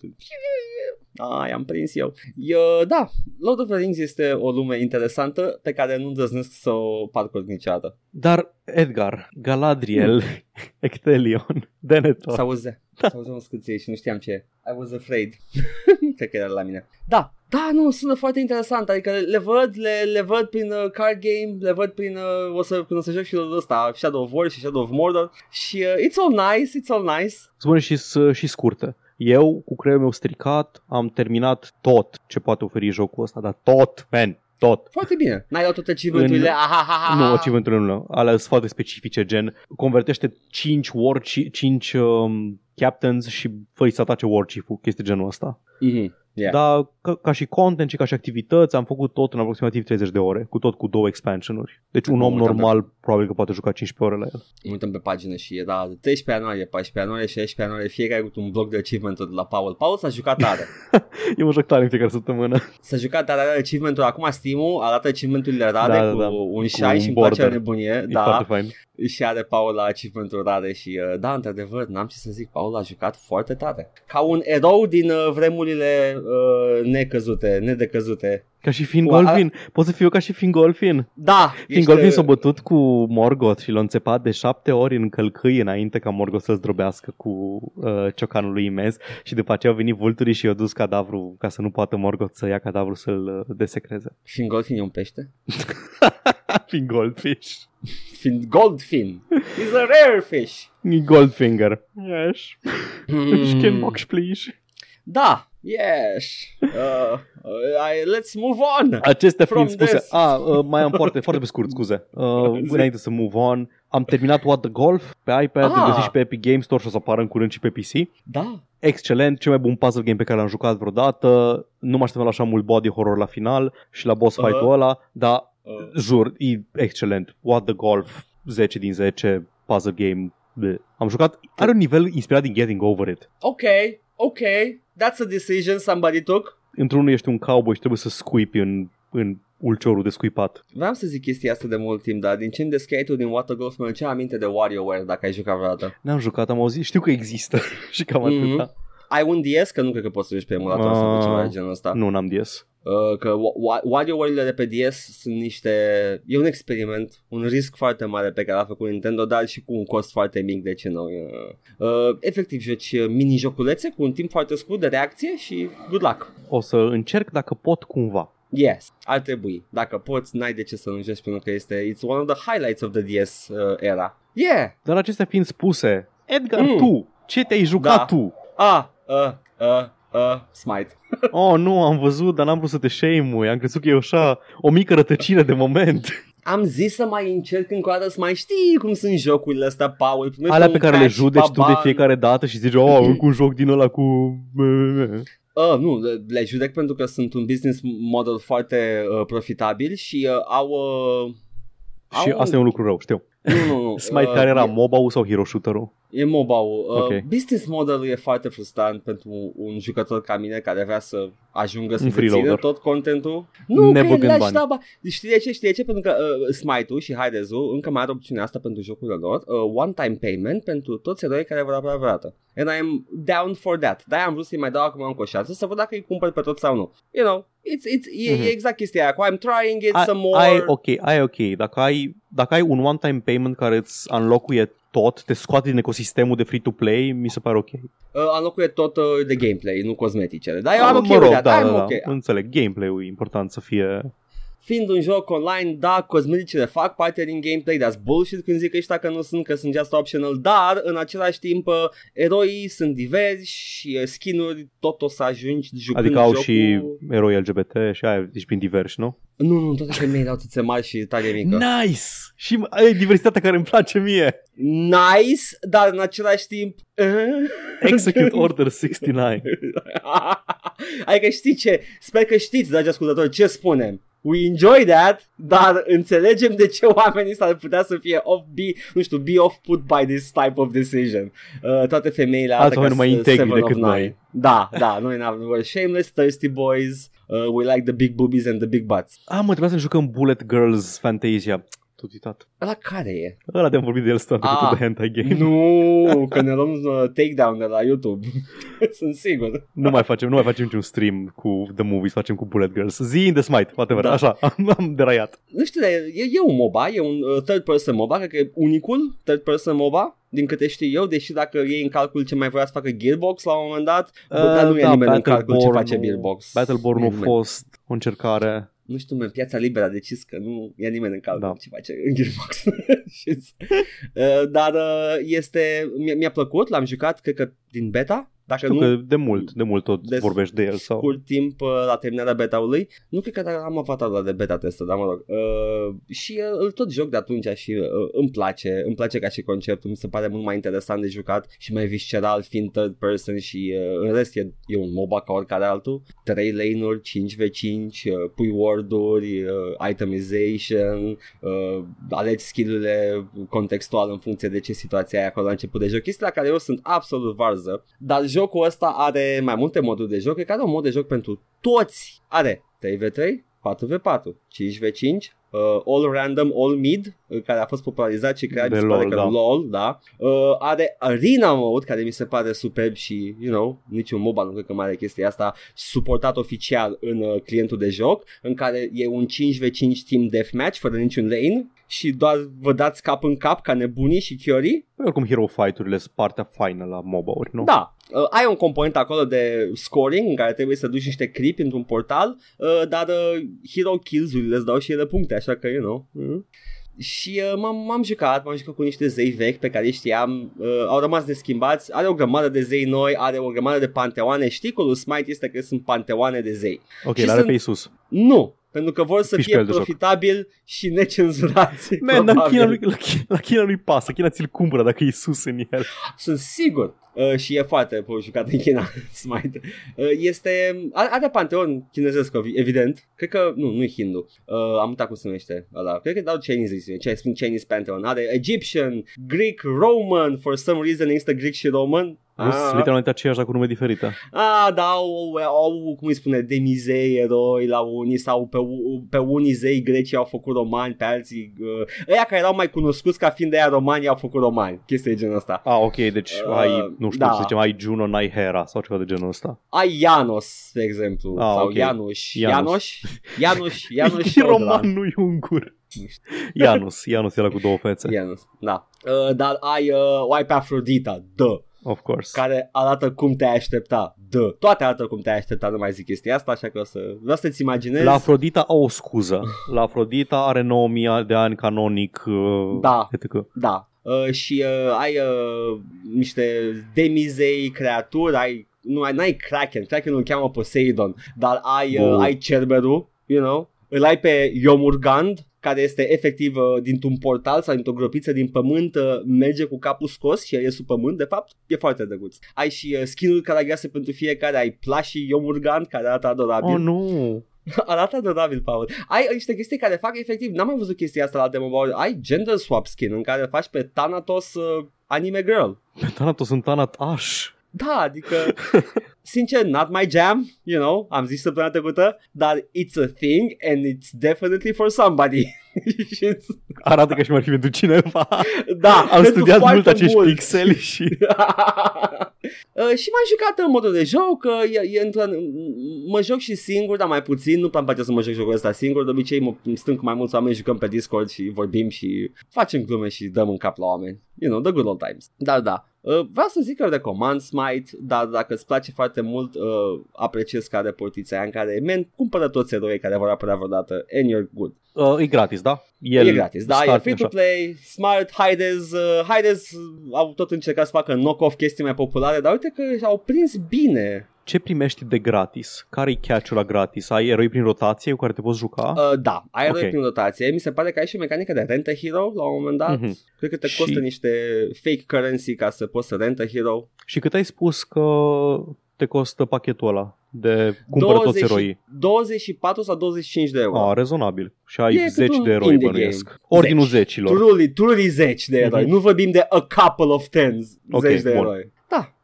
Ai, am prins eu. eu. Da, Lord of the Rings este o lume interesantă pe care nu îndrăznesc să o parcurg niciodată. Dar, Edgar, Galadriel, <laughs> Ectelion, Denethor. S auze. <laughs> Da. S auze un scâție și nu știam ce e. I was afraid. <laughs> Cred că era la mine. Da, da, nu, sună foarte interesant, adică le văd, le, le văd prin uh, card game, le văd prin, uh, o să, când o să joc și ăsta, Shadow of War și Shadow of Mordor și uh, it's all nice, it's all nice. Spune și, și scurtă. Eu, cu creierul meu stricat, am terminat tot ce poate oferi jocul ăsta, dar tot, man, tot. Foarte bine. N-ai luat toate achievement-urile? În... Nu, achievement-urile nu. Alea sunt foarte specifice, gen convertește 5 war, 5 um, captains și fă să atace war chief-ul, chestii genul ăsta. Mm-hmm. Yeah. Dar ca, ca și content și ca și activități am făcut tot în aproximativ 30 de ore, cu tot cu două expansionuri. Deci un om normal pe... probabil că poate juca 15 ore la el. Uităm pe pagină și era 13 ianuarie, 14 ianuarie, 16 ianuarie, fiecare cu un bloc de achievement de la Paul. Paul s-a jucat tare. <laughs> Eu mă joc tare în fiecare săptămână. S-a jucat tare, are achievement Acum Steam-ul arată achievement-urile rare da, da, cu da. un șai și îmi place nebunie. E da. Foarte fain și are Paul la achievement rare și uh, da, într-adevăr, n-am ce să zic, Paul a jucat foarte tare. Ca un erou din uh, vremurile uh, necăzute, nedecăzute. Ca și Fingolfin, a... poți să fiu ca și Fingolfin. Da. Fingolfin ești... s-a bătut cu Morgoth și l-a înțepat de șapte ori în călcâi înainte ca Morgoth să zdrobească cu uh, ciocanul lui imens și după aceea au venit vulturii și i-au dus cadavru ca să nu poată Morgoth să ia cadavru să-l uh, desecreze. Fingolfin e un pește? <laughs> Fingoldfish. Fin goldfin. He's a rare fish. Goldfinger. Yes. Mm. Skinbox, please. Da, yes. Uh, uh, let's move on. Acestea fiind spuse. This. Ah, uh, mai am foarte, foarte pe scurt, scuze. Uh, <laughs> înainte să move on. Am terminat What the Golf pe iPad, ah. îl și pe Epic Games Store și o să apară în curând și pe PC. Da. Excelent, cel mai bun puzzle game pe care l-am jucat vreodată. Nu mă așteptam la așa mult body horror la final și la boss fight-ul uh. ăla, dar Uh, Jur, e excelent. What the Golf, 10 din 10, puzzle game. Bleh. Am jucat, are un nivel inspirat din Getting Over It. Ok, ok, that's a decision somebody took. Într-unul ești un cowboy și trebuie să scuipi în, în ulciorul de scuipat. Vreau să zic chestia asta de mult timp, dar din ce îmi descrie din Water Golf mă ducea aminte de WarioWare dacă ai jucat vreodată. N-am jucat, am auzit, știu că există <laughs> și cam mm-hmm. atâta. Ai un DS? Că nu cred că poți să joci pe emulator uh, sau ceva de genul ăsta. Nu, n-am DS. Uh, că WarioWare-urile de pe DS sunt niște... E un experiment, un risc foarte mare pe care l-a făcut Nintendo, dar și cu un cost foarte mic, de ce nu? Uh, uh, efectiv, joci mini-joculețe cu un timp foarte scurt de reacție și good luck. O să încerc dacă pot cumva. Yes, ar trebui. Dacă poți, n-ai de ce să nu joci pentru că este it's one of the highlights of the DS uh, era. Yeah! Dar acestea fiind spuse, Edgar, mm. tu, ce te-ai jucat da. tu? Ah, uh, uh, uh, Smite. <laughs> oh, nu, am văzut, dar n-am vrut să te shame Am crezut că e așa o mică rătăcire de moment. <laughs> Am zis să mai încerc încă o dată să mai știi cum sunt jocurile astea, Paul. Alea pe care le judeci tu de fiecare dată și zici, oh, încă <laughs> un joc din ăla cu... Uh, nu, le, le judec pentru că sunt un business model foarte uh, profitabil și uh, au... Uh, și au... asta e un lucru rău, știu. Nu, nu, nu. Smite uh, care era, e... MOBA sau Hero Shooter-ul? E MOBA-ul. Uh, okay. Business model e foarte frustrant pentru un jucător ca mine care vrea să ajungă să dețină tot contentul. Nu, ne că bani. Da, Știi de ce? Știi de ce? Pentru că uh, Smite-ul și Hades-ul încă mai are opțiunea asta pentru jocurile lor. Uh, one-time payment pentru toți eroi care vor apărea vreodată. And I am down for that. Da, am vrut să-i mai dau acum încă o șansă să văd dacă îi cumpăr pe toți sau nu. You know, it's, it's, mm-hmm. e, e mhm. exact chestia aia. I'm trying it I, some more. Ai ok, ai ok. Dacă ai, dacă ai un one-time payment care îți înlocuie tot, te scoate din ecosistemul de free-to-play, mi se pare ok. Uh, înlocuie tot uh, de gameplay, nu cosmeticele. Dar eu am uh, ok mă rog, da, da, da, okay. înțeleg, gameplay-ul e important să fie fiind un joc online, da, cosmeticele fac parte din gameplay, that's bullshit când zic ăștia că nu sunt, că sunt just optional, dar în același timp uh, eroii sunt diversi și uh, skin-uri tot o să ajungi jucând Adică au jocul... și eroi LGBT și aia, deci prin diversi, nu? Nu, nu, toate femeile au țâțe mari și tare mică. Nice! Și e diversitatea care îmi place mie. Nice, dar în același timp... <laughs> Execute Order 69. <laughs> adică știi ce? Sper că știți, dragi ascultători, ce spunem we enjoy that, dar înțelegem de ce oamenii s-ar putea să fie off, be, nu știu, be off put by this type of decision. Uh, toate femeile alții nu mai integri decât noi. Da, da, noi n-am nevoie. Shameless, thirsty boys, uh, we like the big boobies and the big butts. Ah, mă, trebuia să jucăm Bullet Girls Fantasia. Tot uitat. Ăla care e? Ăla de-am vorbit de el stă Ah. de hentai game. Nu, că ne luăm uh, takedown de la YouTube. <laughs> Sunt sigur. Nu mai facem, nu mai facem niciun stream cu The Movies, facem cu Bullet Girls. Zi in the Smite, whatever, Da. așa, <laughs> am, am deraiat. Nu știu, dar e, e un MOBA, e un uh, third person MOBA, cred că e unicul third person MOBA, din câte știu eu, deși dacă iei în calcul ce mai voia să facă Gearbox la un moment dat, bă, dar nu e da, nimeni în calcul ce Battleborn face nu- Gearbox. Battleborn Nu e a nimeni. fost o încercare. Nu știu, în piața liberă a decis că nu ia nimeni în calcul Da. ce face <laughs> în Gearbox. <laughs> Și, uh, dar uh, este, mi-a, mi-a plăcut, l-am jucat, cred că din beta, dacă Știu nu că de mult, de mult tot de vorbești de el. Sau... scurt timp uh, la terminarea beta-ului. Nu cred că dacă am avatarul ăla de beta testă, dar mă rog. Uh, și uh, îl tot joc de atunci și uh, îmi place, îmi place ca și conceptul, mi se pare mult mai interesant de jucat și mai visceral fiind third person și uh, în rest e, e un MOBA ca oricare altul. 3 lane-uri, 5v5, uh, pui ward-uri, uh, itemization, uh, alegi skill-urile contextual în funcție de ce situație ai acolo la început de joc. Chestia la care eu sunt absolut varză, dar jocul ăsta are mai multe moduri de joc, cred că are un mod de joc pentru toți. Are 3v3, 4v4, 5v5, uh, all random, all mid, uh, care a fost popularizat și creat, De mi se pare LOL, că da. LOL, da. Uh, are arena mode, care mi se pare superb și, you know, niciun MOBA nu cred că mai are chestia asta, suportat oficial în uh, clientul de joc, în care e un 5v5 team deathmatch fără niciun lane și doar vă dați cap în cap ca nebunii și chiorii Oricum Hero Fight-urile sunt partea faină la MOBA-uri, nu? da, uh, ai un component acolo de scoring în care trebuie să duci niște creep într-un portal, uh, dar uh, hero kills-urile îți dau și ele puncte, așa că, you know. Mm. Și uh, m-am, m-am jucat, m-am jucat cu niște zei vechi pe care știam, uh, au rămas neschimbați, are o grămadă de zei noi, are o grămadă de panteoane, știi cu lui Smite este că sunt panteoane de zei. Ok, Și l-are sunt- pe Isus. Nu, pentru că vor să Fiși pe fie el de joc. profitabil și necenzurați. <laughs> Man, dar probabil. China, nu- la, China, la China nu-i pasă, China ți-l cumpără dacă e Isus în el. <laughs> Sunt sigur. Uh, și e foarte pe jucat în China <laughs> Smite. Uh, este are, are panteon chinezesc evident. Cred că nu, nu e hindu. Uh, am uitat cum se numește ăla. Cred că dau Chinese, ce spun Chinese pantheon. Are Egyptian, Greek, Roman, for some reason există Greek și Roman. Nu sunt literalmente aceiași, dar cu nume diferite. Ah, da, au, au, cum îi spune, demizei, eroi la unii sau pe, u- pe unii zei grecii au făcut romani, pe alții, uh, ăia care erau mai cunoscuți ca fiind de aia romani au făcut romani, chestia de genul ăsta. Ah, ok, deci Uh, ai, nu știu, da. să zicem, ai Juno, n-ai Hera sau ceva de genul ăsta. Ai Ianos, de exemplu, Ah, sau ok. Ianuș, Ianuș. Ianuș, Ianuș, <laughs> Ianuș e roman, nu e ungur. Nu știu. Janus, Janus era cu două fețe. Ianuș, da. Uh, dar ai, uh, o ai pe Afrodita, dă, Of course. care arată cum te-ai aștepta, dă. Toate arată cum te-ai aștepta, nu mai zic chestia asta, așa că o să, vreau să-ți imaginezi. La Afrodita au o scuză. La Afrodita are 9000 de ani canonic. uh, Da. etc. Da. Uh, și uh, ai uh, niște demizei, creaturi, ai nu ai n-ai Kraken, Kraken îl cheamă Poseidon, dar ai uh, Oh. ai Cerberul, you know, îl ai pe Yomurgand, care este efectiv uh, dintr-un portal sau dintr-o gropiță din pământ, uh, merge cu capul scos și el e sub pământ, de fapt, e foarte drăguț. Ai și uh, skin-uri caragiase pentru fiecare, ai Plushie Yomurgand, care arată adorabil. Oh, nu. <laughs> Arată adorabil, Paul. Ai niște chestii care fac efectiv, n-am mai văzut chestia asta la demo Ai gender swap skin în care faci pe Thanatos uh, anime girl. Pe Thanatos sunt Thanat Ash. Da, adică, <laughs> sincer, not my jam, you know, am zis săptămâna trecută, dar it's a thing and it's definitely for somebody. <laughs> Și- Arată ca și m-ar fi pentru cineva. da, Am pentru studiat foarte mult acești mulți. pixeli <laughs> și... Uh, și m-am jucat în modul de joc, uh, e, e într mă joc și singur, dar mai puțin, nu prea îmi place să mă joc jocul ăsta singur, de obicei mă stâng cu mai mulți oameni, jucăm pe Discord și vorbim și facem glume și dăm în cap la oameni. You know, the good old times. Dar da, uh, vreau să zic că recomand Smite, dar dacă îți place foarte mult, uh, apreciez ca reportița aia în care, man, cumpără toți eroi care vor apărea vreodată and you're good. Uh, e gratis, da? El e gratis, da, e start- free to așa. play, smart, Haides, uh, Haides uh, au tot încercat să facă knock-off chestii mai populare, dar uite că au prins bine. Ce primești de gratis? Care-i catch-ul la gratis? Ai eroi prin rotație cu care te poți juca? Uh, da, ai eroi Ok. prin rotație, mi se pare că ai și o mecanică de rent a hero la un moment dat. Mhm. Cred că te Și- costă niște fake currency ca să poți să rent a hero. Și cât ai spus că te costă pachetul ăla de cumpără toți eroii? 24 sau 25 de euro. Ah, rezonabil. Și ai E cât 10 un de eroi indie bănuiesc. game. Ordinul Zeci. zecilor. Truly, truly zeci de eroi. Mhm. Nu vorbim de a couple of tens, Ok, zeci de bun. eroi.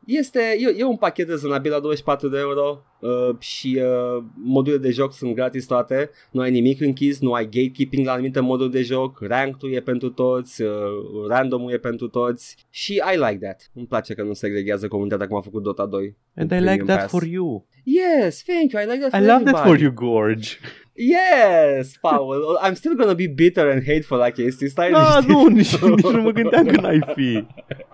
Da, Este, e, e un pachet rezonabil la 24 de euro uh, și uh, modurile de joc sunt gratis toate, nu ai nimic închis, nu ai gatekeeping la anumite moduri de joc, ranked e pentru toți, uh, randomul e pentru toți și I like that. Îmi place că nu segregează comunitatea cum a făcut Dota 2. And I like that for you. Yes, thank you. I like that for I love everybody. that for you, Gorge. Yes, Paul. I'm still gonna be bitter and hateful la chestii. Stai Da, liniștit. nu, nici, nici nu mă gândeam că n-ai fi. <laughs>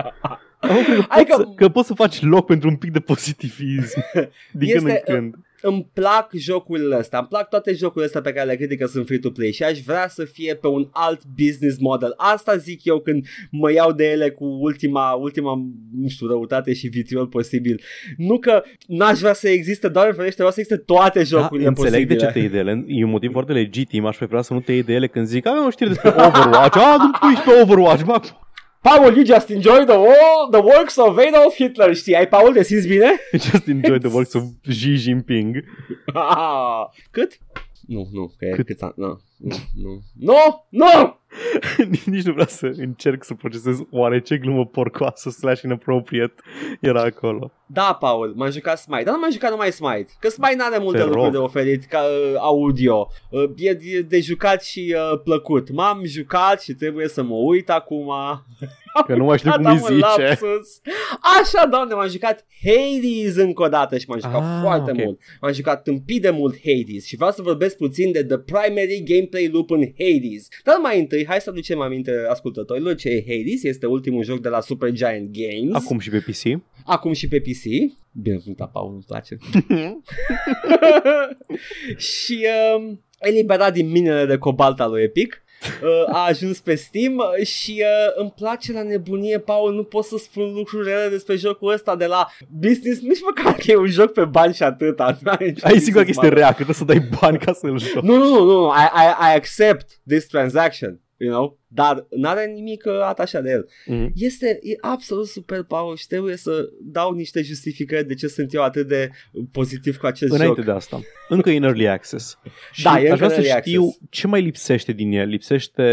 Acum cred că, Hai poți, că- să, că poți să faci loc pentru un pic de positivism <laughs> din când în Este- când. Îmi plac jocurile astea, îmi plac toate jocurile astea pe care le critică sunt free-to-play și aș vrea să fie pe un alt business model. Asta zic eu când mă iau de ele cu ultima, ultima nu știu, răutate și vitriol posibil. Nu că n-aș vrea să existe, doar ferește, vreau să existe toate Da, jocurile înțeleg de posibile. ce te iei de ele. E un motiv <laughs> foarte legitim. Aș prefera să nu te iei de ele când zic avem o știre despre <laughs> Overwatch. Ah, nu pui și pe Overwatch. Bă, Paul, you just enjoy the, wall, the works of Adolf Hitler, știi? Ai, Paul, te simți bine? <laughs> just enjoy the works of Xi Jinping. Cât? Nu, nu, că e Cât? cât ani? Nu, nu, nu. Nu! <laughs> Nu! Nici nu vreau să încerc să procesez oare ce glumă porcoasă slash inappropriate era acolo. Da, Paul, m-am jucat Smite, dar nu m-am jucat numai Smite, că Smite n-are multe Te lucruri rog. de oferit ca uh, audio. Uh, e, e de jucat și uh, plăcut. M-am jucat și trebuie să mă uit acum. <laughs> Că nu mai știu cum Am îi un zice. lapsus. Așa, doamne, m-am jucat Hades încă o dată și m-am jucat Ah, foarte ok. mult. M-am jucat tâmpit de mult Hades și vreau să vorbesc puțin de the primary gameplay loop în Hades. Dar mai întâi, hai să aducem aminte ascultătorilor ce e Hades. Este ultimul joc de la Supergiant Games. Acum și pe PC. Acum și pe PC. Bine punctat, Paul, îmi place. <laughs> și uh, eliberat din minele de cobalt al lui Epic. Uh, a ajuns pe Steam uh, și uh, îmi place la nebunie, Paul, nu pot să spun lucruri rele despre jocul ăsta de la business, nici măcar că e un joc pe bani și atâta. N-are nicio Ai sigur că este business rea, că trebuie să dai bani ca să-l joci. nu, nu, nu, nu, I, I, I accept this transaction, you know? Dar n-are nimic uh, atașat de el. Mm. Este e absolut super, Paul, și trebuie să dau niște justificări de ce sunt eu atât de pozitiv cu acest Înainte joc. de asta, încă e în early access. <laughs> Și Da, e aș încă vrea în să early știu access. ce mai lipsește din el. Lipsește,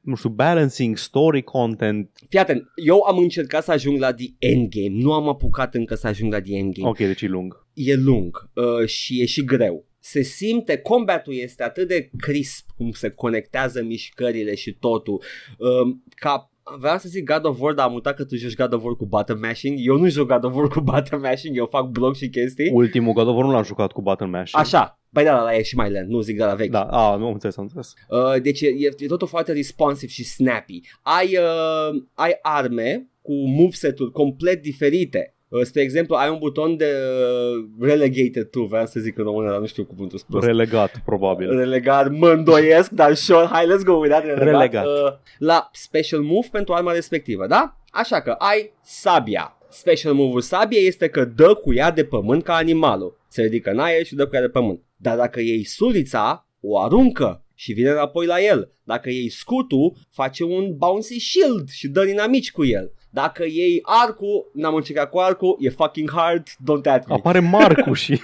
nu știu, balancing, story content. Fii atent, eu am încercat să ajung la the endgame, nu am apucat încă să ajung la the endgame. Ok, deci e lung. E lung uh, și e și greu. Se simte, combatul este atât de crisp cum se conectează mișcările și totul. Uh, ca Vreau să zic God of War, dar am uitat că tu joci God of War cu button mashing. Eu nu joc God of War cu <laughs> button mashing, eu fac bloc și chestii. Ultimul God of War nu l-am jucat cu button mashing. Așa, Băi da, la e și mai lent, nu zic de la vechi. Da, a, nu am înțeles, am înțeles. Uh, deci e, e, e totul foarte responsive și snappy. Ai, uh, ai arme cu moveset-uri complet diferite. Uh, spre exemplu, ai un buton de uh, relegated to, vreau să zic în română, dar nu știu cuvântul spus. Relegat, probabil. Relegat, mă îndoiesc, dar sure, hai, let's go with that, relegat. Relegat. Uh, la special move pentru arma respectivă, da? Așa că ai sabia. Special move-ul sabie este că dă cu ea de pământ ca animalul. Se ridică în aer și dă cu ea de pământ. Dar dacă iei sulița, o aruncă și vine înapoi la el. Dacă iei scutul, face un bouncy shield și dă dinamici cu el. Dacă iei arcul, n-am încercat cu arcul, e fucking hard, don't at me. Apare Marcu și...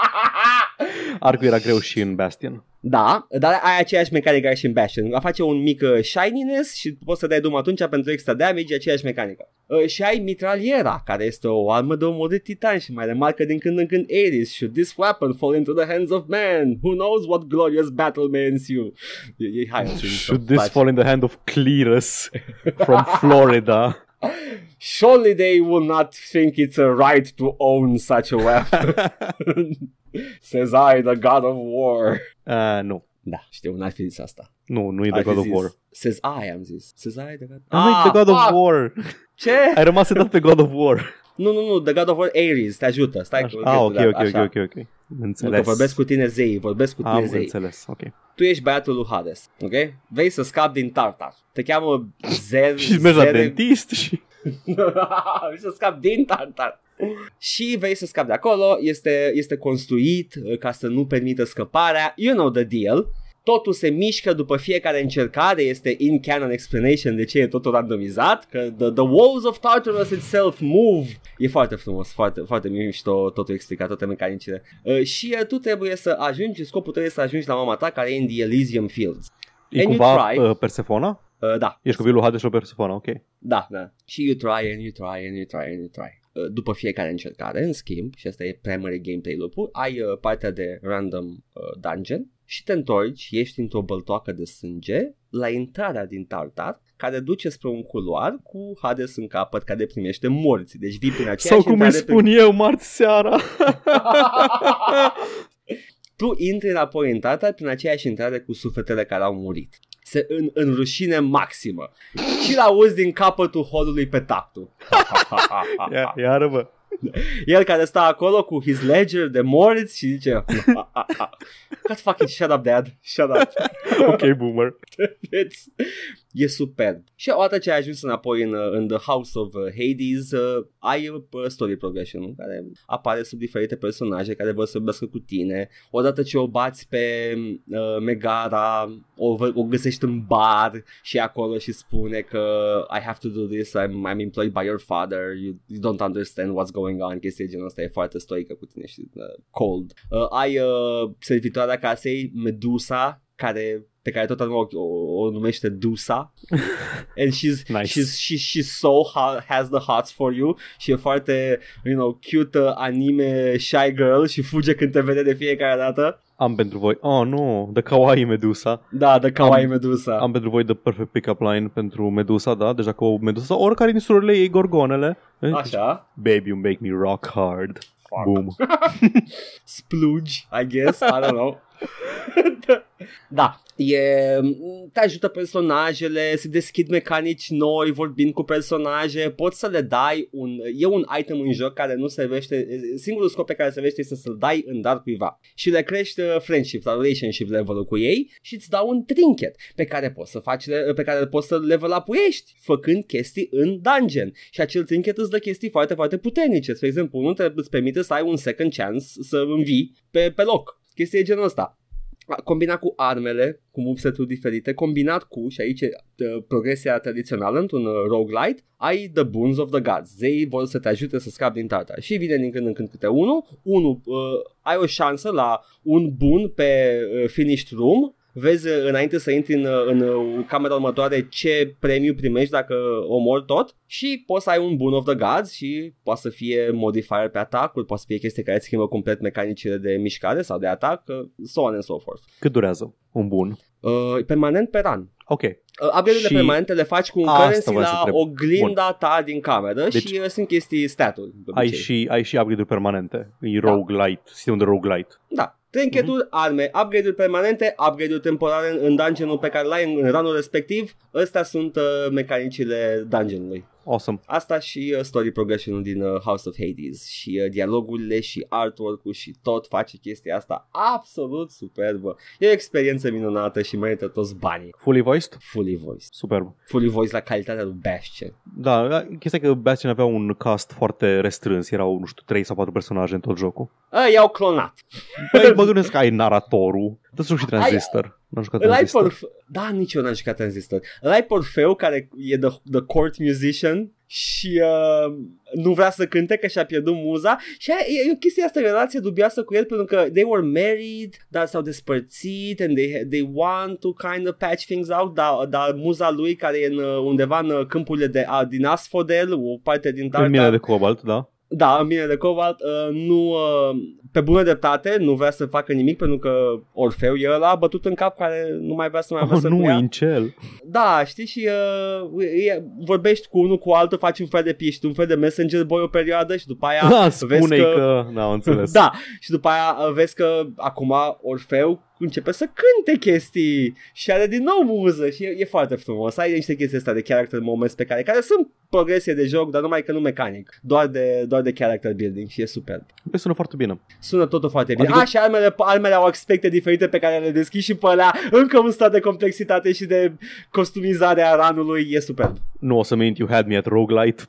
<laughs> Arcul era greu și în Bastion. Da, dar ai aceeași mecanică ca și în Bastion. A face un mic uh, shininess și poți să dai drum atunci pentru extra damage, e aceeași mecanică. Uh, și ai mitraliera, care este o armă de omorât titan și mai remarcă din când în când Ares. Should this weapon fall into the hands of man? Who knows what glorious battle may ensue? E, e, hai, Should this fall in the hand of Clearus from <laughs> Florida? Surely they will not think it's a right to own such a weapon. <laughs> Says I, the god of war. Uh, nu. Da, știu, n-ar fi zis asta. Nu, nu e Ai The fi God of zis, War. Says I, am zis. Says I, the god... Ah, nu e The God of fuck! War. Ce? Ai rămas setat pe God of War. Nu, nu, nu, The God of War Ares, te ajută. Stai Așa. cu Ah, ok, ok, ok, așa. ok, ok. Nu, că Înțeles. vorbesc cu tine zei, vorbesc cu tine Am zei. înțeles, ok. Tu ești băiatul lui Hades, ok? Vrei să scapi din Tartar. Te cheamă Zer... <laughs> Și mergi la Zere- dentist și... <laughs> Vrei să scapi din Tartar. Și vrei să scapi de acolo, este, este construit uh, ca să nu permită scăparea. You know the deal. Totul se mișcă după fiecare încercare, este in-canon explanation de ce e totul randomizat, că the, the walls of Tartarus itself move. E foarte frumos, foarte, foarte mișto totul explicat, toate mecanicile. Uh, și uh, tu trebuie să ajungi, scopul tău este să ajungi la mama ta care e în The Elysium Fields. E And you cumva try. uh, Persefona? Uh, da, Ești copilul Hades și o Persefona, ok. da, da. Și you try and you try and you try and you try. Uh, după fiecare încercare, în schimb, și asta e primary gameplay loop ai uh, partea de random uh, dungeon și te întorci, ești într-o băltoacă de sânge la intrarea din Tartar care duce spre un culoar cu Hades în capăt care primește morți. Deci vii prin aceeași Sau cum îi spun pe... eu, marți seara. <laughs> tu intri înapoi în Tartar prin aceeași intrare cu sufletele care au murit. Se, în, în rușine maximă. Și l-auzi din capătul holului pe tactul. <laughs> Ia, iară, bă. El care stă acolo cu his ledger de morți și zice God fucking shut up dad, shut up. ok, boomer. <laughs> It's, e superb. Și odată ce ai ajuns înapoi în, în The House of Hades, uh, ai uh, story progression care apare sub diferite personaje care vor să vorbească cu tine. Odată ce o bați pe uh, Megara, o, o găsești în bar și acolo și spune că I have to do this, I'm, I'm employed by your father, you, you don't understand what's going on, chestia genul ăsta e foarte stoică cu tine și uh, cold. Uh, ai uh, servitoarea casei, Medusa, care pe care tot o, o, o numește Dusa <laughs> and she's, Nice. she's, she, she's so hot, has the hots for you și e foarte you know, cute uh, anime shy girl și fuge când te vede de fiecare dată Am pentru voi. Oh, nu, The Kawaii Medusa. da, the kawaii Am- Medusa Am pentru voi The Perfect Pickup Line pentru Medusa, da? Deja cu o Medusa sau oricare din surorile ei gorgonele. Eh, așa Baby, you make me rock hard. Fuck. Boom. <laughs> splooge, I guess, I don't know. <laughs> <laughs> da, e, te ajută personajele, se deschid mecanici noi, vorbind cu personaje, poți să le dai un, e un item în joc care nu servește, singurul scop pe care servește este să-l dai în dar cuiva și le crești uh, friendship sau relationship level cu ei și îți dau un trinket pe care poți să faci, pe care poți să level up-uiești făcând chestii în dungeon și acel trinket îți dă chestii foarte, foarte puternice. Spre exemplu, unul te, îți permite să ai un second chance să învii pe, pe loc. Chestia e genul ăsta combinat cu armele, cu moveset-uri diferite, combinat cu, și aici e uh, progresia tradițională într-un uh, roguelite, ai the boons of the gods. Zei vor să te ajute să scapi din tata. Și vine din când în când câte unul. Unul, uh, ai o șansă la un bun pe uh, finished room, vezi uh, înainte să intri în, uh, în uh, camera următoare ce premiu primești dacă omori tot și poți să ai un bun of the gods și poate să fie modifier pe atacuri, poate să fie chestii care schimbă complet mecanicile de mișcare sau de atac, uh, so on and so forth. Cât durează? Un bun. Uh, permanent pe run. Ok. Uh, upgrade-urile Și permanente le faci cu un asta currency voiam să la întreb. oglinda ta din cameră Deci- și uh, sunt chestii staturi. de Ai obicei. și, ai și upgrade-uri permanente. E Da. roguelite, sistemul de roguelite. Da. Trinketuri, Mhm. arme, upgrade-uri permanente, upgrade-uri temporare în, în dungeon pe care l-ai în, în runul respectiv. Astea sunt uh, mecanicile dungeonului. Awesome. Asta și uh, story progression din uh, House of Hades și uh, dialogurile și artwork-ul și tot face chestia asta absolut superbă. E o experiență minunată și merită toți banii. Fully voiced? Fully voiced. Superb. Fully voiced la calitatea lui Bastion. Da, chestia e că Bastion avea un cast foarte restrâns, erau, nu știu, 3 sau 4 personaje în tot jocul. A, i-au clonat. Păi mă gândesc că ai naratorul, dă să și Transistor. N-am jucat Îl ai Transistor. Orfe- da, nici eu n-am jucat Transistor. Îl ai pe Orfeu care e the, the court musician și uh, nu vrea să cânte că și-a pierdut muza și aia, e, e o chestie asta, o relație dubioasă cu el pentru că they were married, dar s-au despărțit and they, they want to kind of patch things out, dar, dar muza lui care e în, uh, undeva în uh, câmpurile de, a, din Asphodel, o parte din În Tartar, mine de cobalt, da. Da, în mine de cobalt, uh, nu, uh, pe bună dreptate, nu vrea să facă nimic pentru că Orfeu e ăla bătut în cap care nu mai vrea să mai Oh, avea să nu, cu ea. incel. Da, știi și uh, e, vorbești cu unul cu altul, faci un fel de ești un fel de messenger boy o perioadă și după aia <laughs> Da, vezi spune că... că... că... N-am înțeles. <laughs> Da, și după aia uh, vezi că acum Orfeu începe să cânte chestii și are din nou muză și e, e foarte frumos. Ai niște chestii astea de character moments pe care, care sunt progresie de joc, dar numai că nu mecanic, doar de, doar de character building și e superb. Băi, sună foarte bine. Sună totul foarte bine. Adică- Adică... A, și armele, armele au aspecte diferite pe care le deschizi și pe alea încă un stat de complexitate și de costumizare a ranului. E superb. Nu o să mint, you had me at roguelite.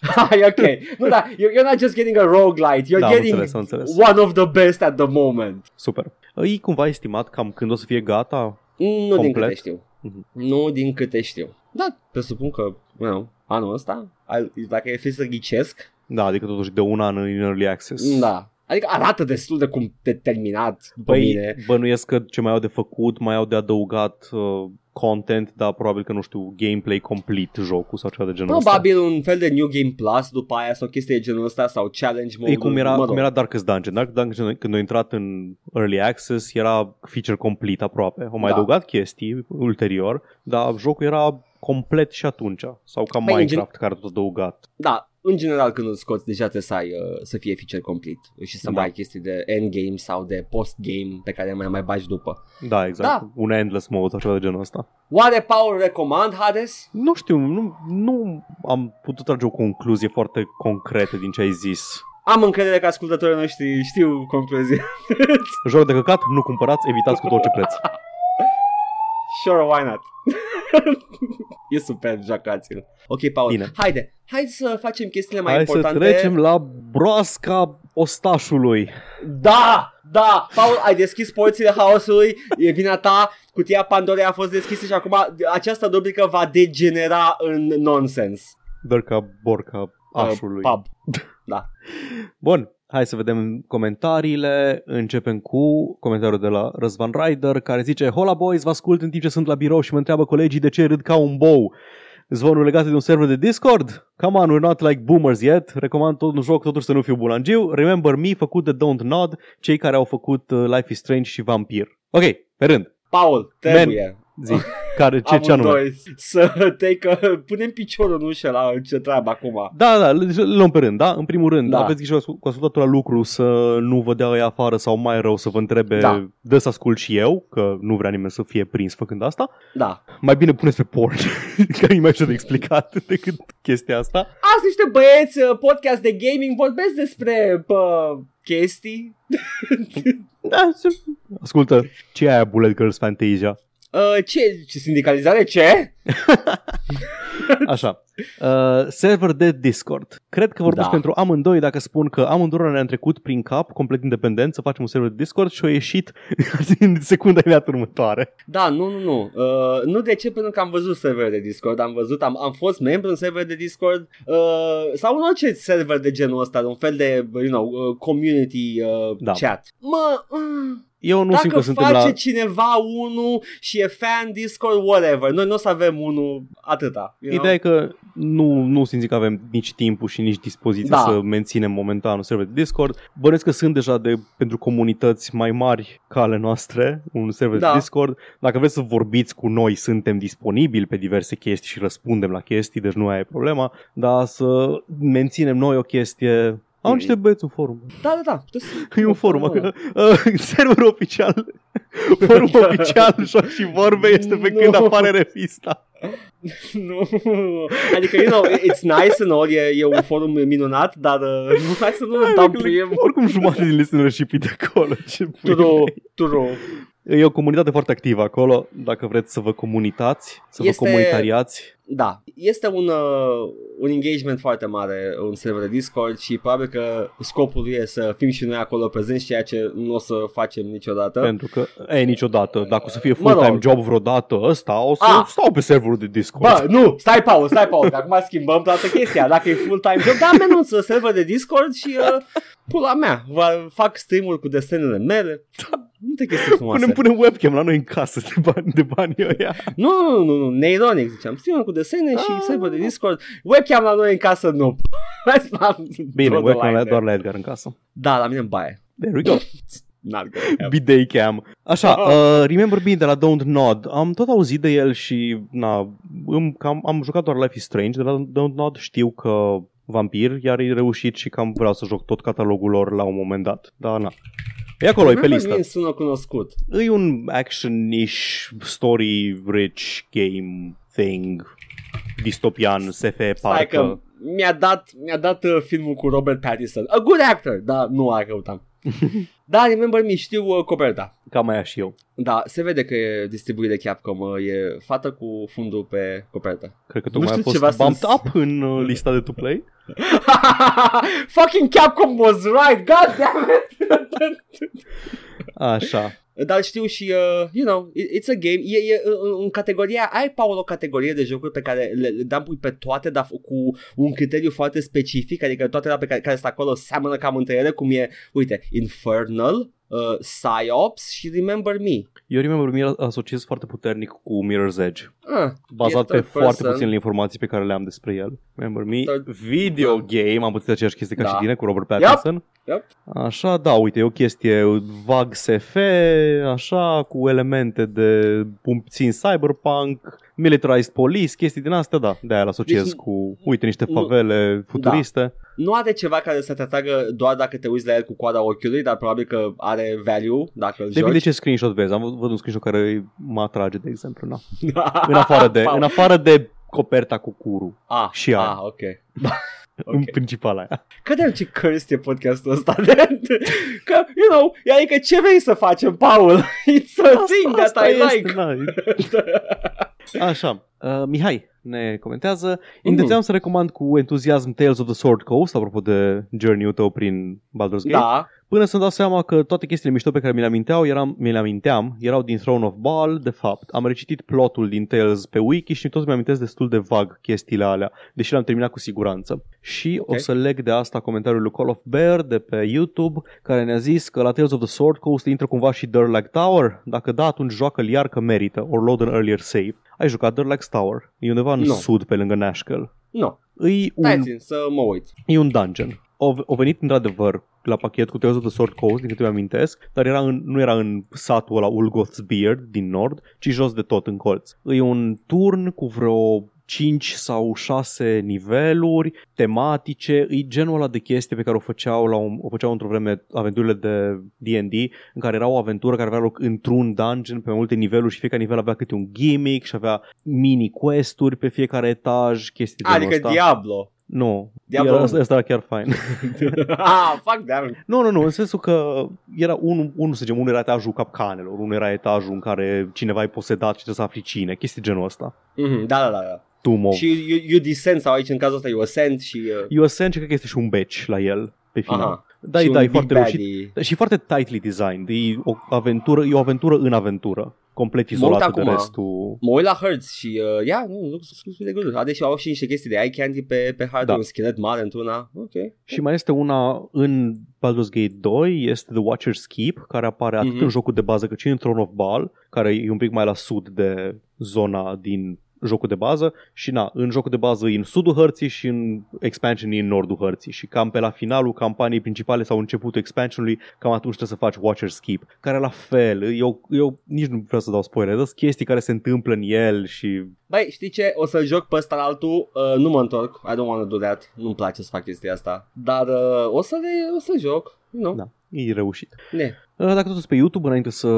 Hai, ok. Nu, da, you're, you're not just getting a roguelite, you're Da, am getting înțeles, am înțeles. one of the best at the moment. Super. E cumva estimat cam când o să fie gata? Nu din Complet? câte știu. Mhm. Nu din câte știu. Da, presupun că, you know, anul ăsta, ai- dacă e fi să ghicesc, Da, adică totuși de un an în Early Access. da. Adică arată destul de cum de terminat după Păi, mine. bănuiesc că ce mai au de făcut, mai au de adăugat uh, content, dar probabil că nu știu, gameplay complet jocul sau ceva de genul ăsta. Probabil un fel de New Game Plus după aia sau chestii de genul ăsta sau challenge mode. E cum era, mă rog. cum era Darkest Dungeon. Dark Dungeon, când a intrat în Early Access, era feature complete aproape. Au mai Da. adăugat chestii ulterior, dar jocul era complet și atunci. Sau ca Păi, în Minecraft, care a tot adăugat. Da, în general când îl scoți deja trebuie să, ai, uh, să fie feature complete și să Da. mai ai chestii de endgame sau de postgame pe care mai mai bagi după. Da, exact. Da. Un endless mode sau ceva de genul ăsta. Oare Paul recomand Hades? Nu știu, nu, nu am putut trage o concluzie foarte concretă din ce ai zis. Am încredere că ascultătorii noștri știu concluzia. Joc de căcat, nu cumpărați, evitați cu tot orice preț. <laughs> Sure, why not? <laughs> e super, joacați-l. Ok, Paul, Bine. haide, hai să facem chestiile mai Hai importante. să trecem la broasca ostașului. Da, da, Paul, ai deschis porțile haosului, e vina ta, cutia Pandorei a fost deschisă și acum această rubrică va degenera în nonsens. Dărca borca așului. Uh, pub. Bun, hai să vedem comentariile. Începem cu comentariul de la Răzvan Rider care zice Hola boys, vă ascult în timp ce sunt la birou și mă întreabă colegii de ce râd ca un bou. Zvonul legat de un server de Discord? Come on, we're not like boomers yet. Recomand tot un joc totuși să nu fiu bulangiu. Remember Me, făcut de Don't Nod, cei care au făcut uh, Life is Strange și Vampir. Ok, pe rând. Paul, trebuie. Zi, <laughs> care, ce, ce anume? Amândoi să te că punem piciorul în ușă la ce treabă acum. Da, da, le le luăm pe rând, da? În primul rând, Da. da. aveți grijă cu ascultatul la lucru să nu vă dea ăia afară sau mai rău să vă întrebe Da. dă să ascult și eu, că nu vrea nimeni să fie prins făcând asta. Da. Mai bine puneți pe porn, <laughs> că e mai ușor de explicat <laughs> decât chestia asta. Azi niște băieți uh, podcast de gaming vorbesc despre pă, chestii. Da, se... Ascultă, ce e aia Bullet Girls Fantasia? Uh, ce, ce sindicalizare? Ce? <laughs> Așa. Uh, server de Discord. Cred că vorbesc Da. pentru amândoi dacă spun că amândoi ne-am trecut prin cap, complet independent, să facem un server de Discord și a ieșit <laughs> în secunda imediat următoare. Da, nu, nu, nu. Uh, nu de ce? Pentru că am văzut server de Discord, am văzut, am, am fost membru în server de Discord uh, sau în orice server de genul ăsta, un fel de, you know, uh, community uh, Da. chat. Mă, uh, Eu nu simt dacă că suntem face la... cineva unul și e fan Discord, whatever, noi nu o să avem unul atâta. You know? Ideea e că nu, nu simți că avem nici timpul și nici dispoziția Da. să menținem momentan un server de Discord. Bănesc că sunt deja de, pentru comunități mai mari ca ale noastre, un server Da. de Discord. Dacă vreți să vorbiți cu noi, suntem disponibili pe diverse chestii și răspundem la chestii, deci nu aia e problema, dar să menținem noi o chestie... Au niște băieți un forum. Da, da, da. puteți să- <laughs> E un forum. da. <laughs> Uh, server oficial. <laughs> Forum oficial, joc și vorbe este pe când Nu. apare revista. Nu. Adică, you know, it's nice and all, e, e un forum minunat, dar uh, nu, hai să nu dăm prim. Oricum jumătate din listenership e de acolo. Ce pui True, mei. true. E o comunitate foarte activă acolo, dacă vreți să vă comunitați, să Este- vă comunitariați. Da, este un, uh, un engagement foarte mare un server de Discord și probabil că scopul lui e să fim și noi acolo prezenți, ceea ce nu o să facem niciodată. Pentru că, e, niciodată, dacă o să fie Mă full-time rog. job vreodată ăsta, o să Ah. stau pe serverul de Discord. Bă, nu, stai Paul, stai Paul, că acum schimbăm toată chestia. Dacă e full-time job, da, menunț server de Discord și uh, pula mea, va, fac stream-uri cu desenele mele. Multe chestii frumoase. Punem, punem webcam la noi în casă de bani, de bani ăia. Nu, nu, nu, nu, neironic ziceam. Stream cu desene și Ah. server de Discord. Webcam la noi în casă, nu. <laughs> Hai să am- Bine, draw the webcam line la, there. doar la Edgar în casă. Da, la mine în baie. There we go. <laughs> Not gonna happen. Bidet cam. Așa, uh, Remember Me de la Don't Nod. Am tot auzit de el și na, îmi, cam, am jucat doar Life is Strange de la Don't Nod. Știu că vampir, iar e reușit și cam vreau să joc tot catalogul lor la un moment dat. Dar na. E acolo, e pe Remember listă. Me sună cunoscut. E un action-ish, story-rich game thing, distopian, SF, Stai parcă. că mi-a dat, mi-a dat uh, filmul cu Robert Pattinson. A good actor, dar nu a căutam. <laughs> da, Remember Me, știu uh, coperta. Cam aia și eu. Da, se vede că e distribuit de Capcom, uh, e fată cu fundul pe copertă. Cred că Nu tocmai a știu fost ceva să- bumped up în uh, lista de to play. <laughs> Fucking Capcom was right, god damn it! Așa. Dar știu și, uh, you know, it- it's a game. E, e în, în categoria, ai, Paul, o categorie de jocuri pe care le, le dăm pui pe toate, dar cu un criteriu foarte specific, adică toate la pe care, care sunt acolo seamănă cam între ele, cum e, uite, Infernal, uh, Psyops și Remember Me. Eu Remember Me asociez foarte puternic cu Mirror's Edge. Ah, Bazat e pe third foarte person. puținele informații pe care le am despre el. Remember Me, Third- video Da. game, am puțin aceeași chestie ca Da. și tine cu Robert Pattinson. Yep. Așa, da, uite, e o chestie vag SF, așa, cu elemente de puțin cyberpunk, militarized police, chestii din astea, da, de aia îl asociez Deci, cu, uite, niște nu- favele futuriste. Nu are ceva care să te atragă doar dacă te uiți la el cu coada ochiului, dar probabil că are value dacă îl Depinde joci. ce screenshot vezi. Am văzut un screenshot care mă atrage, de exemplu. Na. <laughs> În afară de, Paul. în afară de coperta cu curul. ah, și aia. ah, ok. <laughs> Okay. În principal aia. Cât ce cursed e podcastul ăsta de... Că, you know, e adică ce vrei să facem, Paul? <laughs> It's a thing that I este, like. na. Așa. Uh, Mihai ne comentează Mm. Intenționam să recomand cu entuziasm Tales of the Sword Coast Apropo de journey-ul tău prin Baldur's Gate Da, Până să-mi dau seama că toate chestiile mișto pe care mi le aminteau eram, mi le aminteam erau din Throne of Baal, de fapt. Am recitit plotul din Tales pe wiki și toți mi-amintesc destul de vag chestiile alea, deși l-am terminat cu siguranță. Și Ok. o să leg de asta comentariul lui Call of Bear de pe YouTube, care ne-a zis că la Tales of the Sword Coast intră cumva și Durlag Tower. Dacă da, atunci joacă-l iar că merită, or load an earlier save. Ai jucat Durlag Tower? E undeva în Nu. sud, pe lângă Nashkel. nu. Îi un Stai țin să mă uit. E un dungeon. O, o venit într-adevăr la pachet cu Tales of the Sword Coast, din câte mi amintesc, dar era în, nu era în satul ăla Ulgoth's Beard din nord, ci jos de tot în colț. E un turn cu vreo 5 sau 6 niveluri tematice, e genul ăla de chestie pe care o făceau, la un, o făceau într-o vreme aventurile de D&D, în care era o aventură care avea loc într-un dungeon pe mai multe niveluri și fiecare nivel avea câte un gimmick și avea mini quest-uri pe fiecare etaj, chestii de genul Adică ăsta. Diablo. Nu, Diablo era, unu. asta, asta era chiar fain. <laughs> ah, fuck damn. nu, nu, nu, în sensul că era unul, unul să zicem, unul era etajul capcanelor, unul era etajul în care cineva e posedat și trebuie să afli cine, chestii genul ăsta. Mhm, da, da, da. da. Tomb of. Și you, you descend sau aici în cazul ăsta you ascend și... Uh, Eu Ascent și cred că este și un batch la el pe final. aha. Da, și e, un da, e big foarte baddie. reușit. Și foarte tightly designed. E o aventură, e o aventură în aventură. Complet Mă uit izolată de acum. restul. Mă uit la Hertz și, uh, yeah, nu, looks, looks really good. Are și au și niște chestii de eye candy pe, pe hardware, Da. un schelet mare într-una. Ok. Și mai este una în Baldur's Gate 2, este The Watcher's Keep, care apare atât Mhm. în jocul de bază cât și în Throne of Baal, care e un pic mai la sud de zona din jocul de bază și na, în jocul de bază e în sudul hărții și în expansion e în nordul hărții și cam pe la finalul campaniei principale sau începutul expansionului, cam atunci trebuie să faci Watcher's Keep, care la fel, eu, eu nici nu vreau să dau spoiler, sunt chestii care se întâmplă în el și Băi, știi ce? O să joc pe ăsta la altul, uh, nu mă întorc, I don't want to do that, nu-mi place să fac chestia asta, dar uh, o să le, o să joc, nu? da, e reușit. Ne. Uh, Dacă tot sunt pe YouTube, înainte să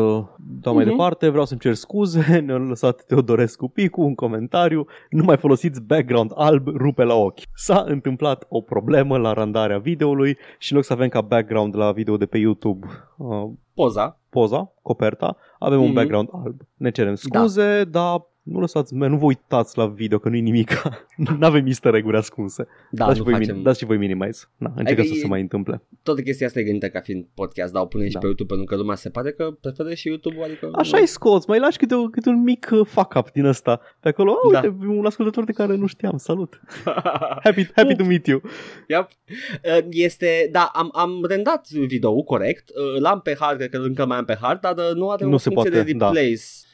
dau mai Mhm. departe, vreau să-mi cer scuze, <laughs> ne-a lăsat Teodorescu Picu un comentariu, nu mai folosiți background alb, rupe la ochi. S-a întâmplat o problemă la randarea videoului și în loc să avem ca background la video de pe YouTube uh, Poza. poza, coperta, avem un Mhm. background alb. Ne cerem scuze, dar nu lăsați, nu vă uitați la video că nu-i nimic. <laughs> nu avem easter egg ascunse. Da, dați, și nu voi, facem... facem... dați și voi minimize. Na, încercați Adică să e- se mai întâmple. Toată chestia asta e gândită ca fiind podcast, dar o punem și Da. pe YouTube pentru că lumea se pare că preferă și YouTube, adică... Așa ai scoți, mai lași câte, câte un mic uh, fuck-up din ăsta. Pe acolo, oh, Da. uite, un ascultător de care nu știam, salut. <laughs> Happy, happy to meet you. Yep. Uh, Este, da, am, am rendat video corect, uh, l-am pe hard, cred că încă mai am pe hard, dar uh, nu are Nu o se funcție poate, de da.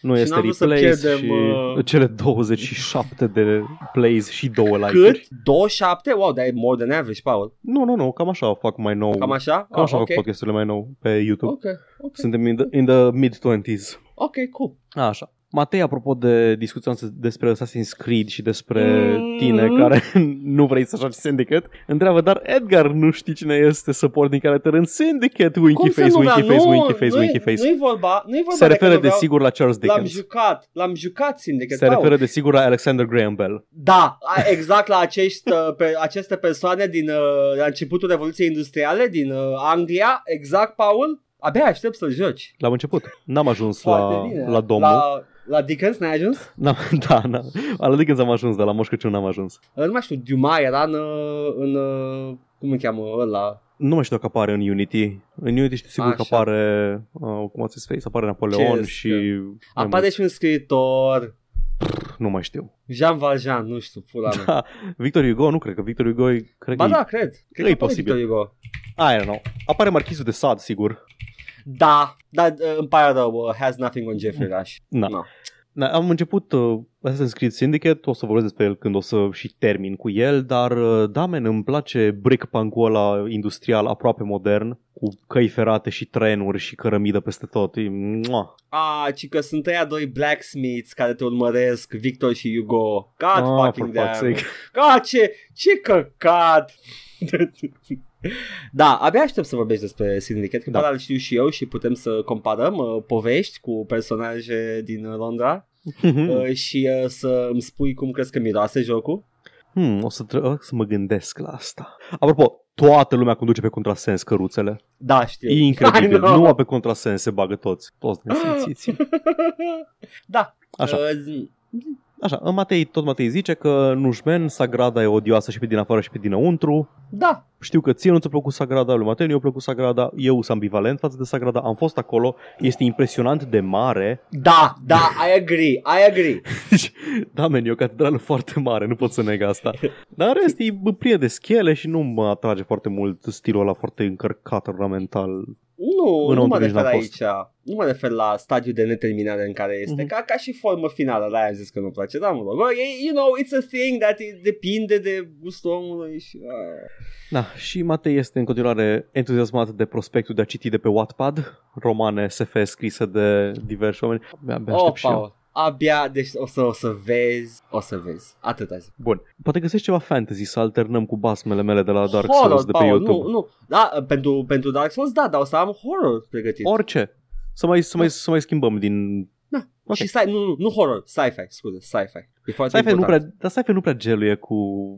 Replace. Nu Și este n-am vrut să replace pierdem, și uh, cele 27 de plays și două Cât? like-uri. 27? Wow, dar e more than average, Paul. Nu, nu, nu, cam așa fac mai nou. Cam așa? Cam așa Ah, fac podcasturile mai nou pe YouTube. Ok, ok, Suntem in the, in the mid-20s. ok, cool. Așa. Matei, apropo de discuția noastră despre Assassin's Creed și despre Mm. tine care <laughs> nu vrei să joci Syndicate, întreabă, dar Edgar nu știi cine este supporting character în Syndicate? Winky Cum să face, nu winky vreau? face, Nu, winky face, nu-i- winky face. Nu-i vorba, nu-i vorba Se de că referă nu vreau. desigur la Charles L-am Dickens. jucat, l-am jucat Syndicate, Se Paul. referă desigur la Alexander Graham Bell. Da, a- exact la acești, uh, pe, aceste persoane din uh, la începutul Revoluției Industriale din uh, Anglia, exact, Paul. Abia aștept să-l joci. L-am început. N-am ajuns Foarte la, bine. la domnul. La, la Dickens n-ai ajuns? <laughs> N-am, da, da. La Dickens am ajuns, dar la Moș Crăciun n-am ajuns. Uh, Nu mai știu, Dumas era în, uh, în uh, cum îl cheamă ăla? Nu mai știu dacă apare în Unity. În Unity știu sigur că Așa. apare, uh, cum ați face, apare Napoleon Ce și... scă- mai Apare mulți. și un scriitor, Nu mai știu. Jean Valjean, nu știu, pula mea. Da, Victor Hugo, nu cred că Victor Hugo e, cred Ba că da, cred. Cred e că apare posibil. Victor Hugo. Aia, nu. Apare Marchizul de Sade, sigur. Da, dar uh, îmi pare rău, uh, has nothing on Jeffrey Rush. Da. No. Da, am început uh, Assassin's Creed Syndicate, o să vorbesc despre el când o să și termin cu el, dar uh, da, men, îmi place brickpunk-ul ăla industrial aproape modern, cu căi ferate și trenuri și cărămidă peste tot. E, mua. Ah, ci că sunt ăia doi blacksmiths care te urmăresc, Victor și Hugo. God Ah, fucking for fuck's damn. sake. God, ce, ce căcat! <laughs> <laughs> da, abia aștept să vorbești despre Syndicate, că Da. da. știu și eu și putem să comparăm uh, povești cu personaje din uh, Londra uh, și uh, să îmi spui cum crezi că miroase jocul. Hmm, o să, trebuie să mă gândesc la asta. Apropo, toată lumea conduce pe contrasens căruțele. Da, știu. E incredibil. <laughs> I know. Numai pe contrasens se bagă toți. Toți nesimțiți. <gasps> da. Așa. Uh, zi- Așa, Matei, tot Matei zice că Nușmen, Sagrada e odioasă și pe din afară și pe dinăuntru. da. Știu că ție nu ți-a plăcut Sagrada, lui Matei nu i-a plăcut Sagrada, eu sunt ambivalent față de Sagrada, am fost acolo, este impresionant de mare. Da, da, I agree, I agree. da, men, e o catedrală foarte mare, nu pot să neg asta. Dar în rest, e plină de schele și nu mă atrage foarte mult stilul ăla foarte încărcat ornamental. Nu, nu Înăuntru mă nici refer n-am aici. Nu mă refer la stadiul de neterminare în care este. Mhm. Ca, ca și formă finală, la aia am zis că nu place. Da, mă rog. Bă, e- You know, it's a thing that it depinde de gustul omului și... Uh. Da, și Matei este în continuare entuziasmat de prospectul de a citi de pe Wattpad, romane SF scrise de diversi oameni. Abia, abia Oh, aștept și eu. Paul. Abia, deci o să, o să vezi, o să vezi. Atâta zic. Bun. Poate găsești ceva fantasy să alternăm cu basmele mele de la Dark horror, Souls de pe Paul, YouTube. Nu, nu. Da, pentru, pentru Dark Souls, da, dar o să am horror pregătit. Orice. Să mai, să, mai, să mai schimbăm din... Da. Ok. Și sci- nu, nu, nu horror, sci-fi, scuze, sci-fi. E foarte Sci-fi nu important. prea, dar sci-fi nu prea geluie cu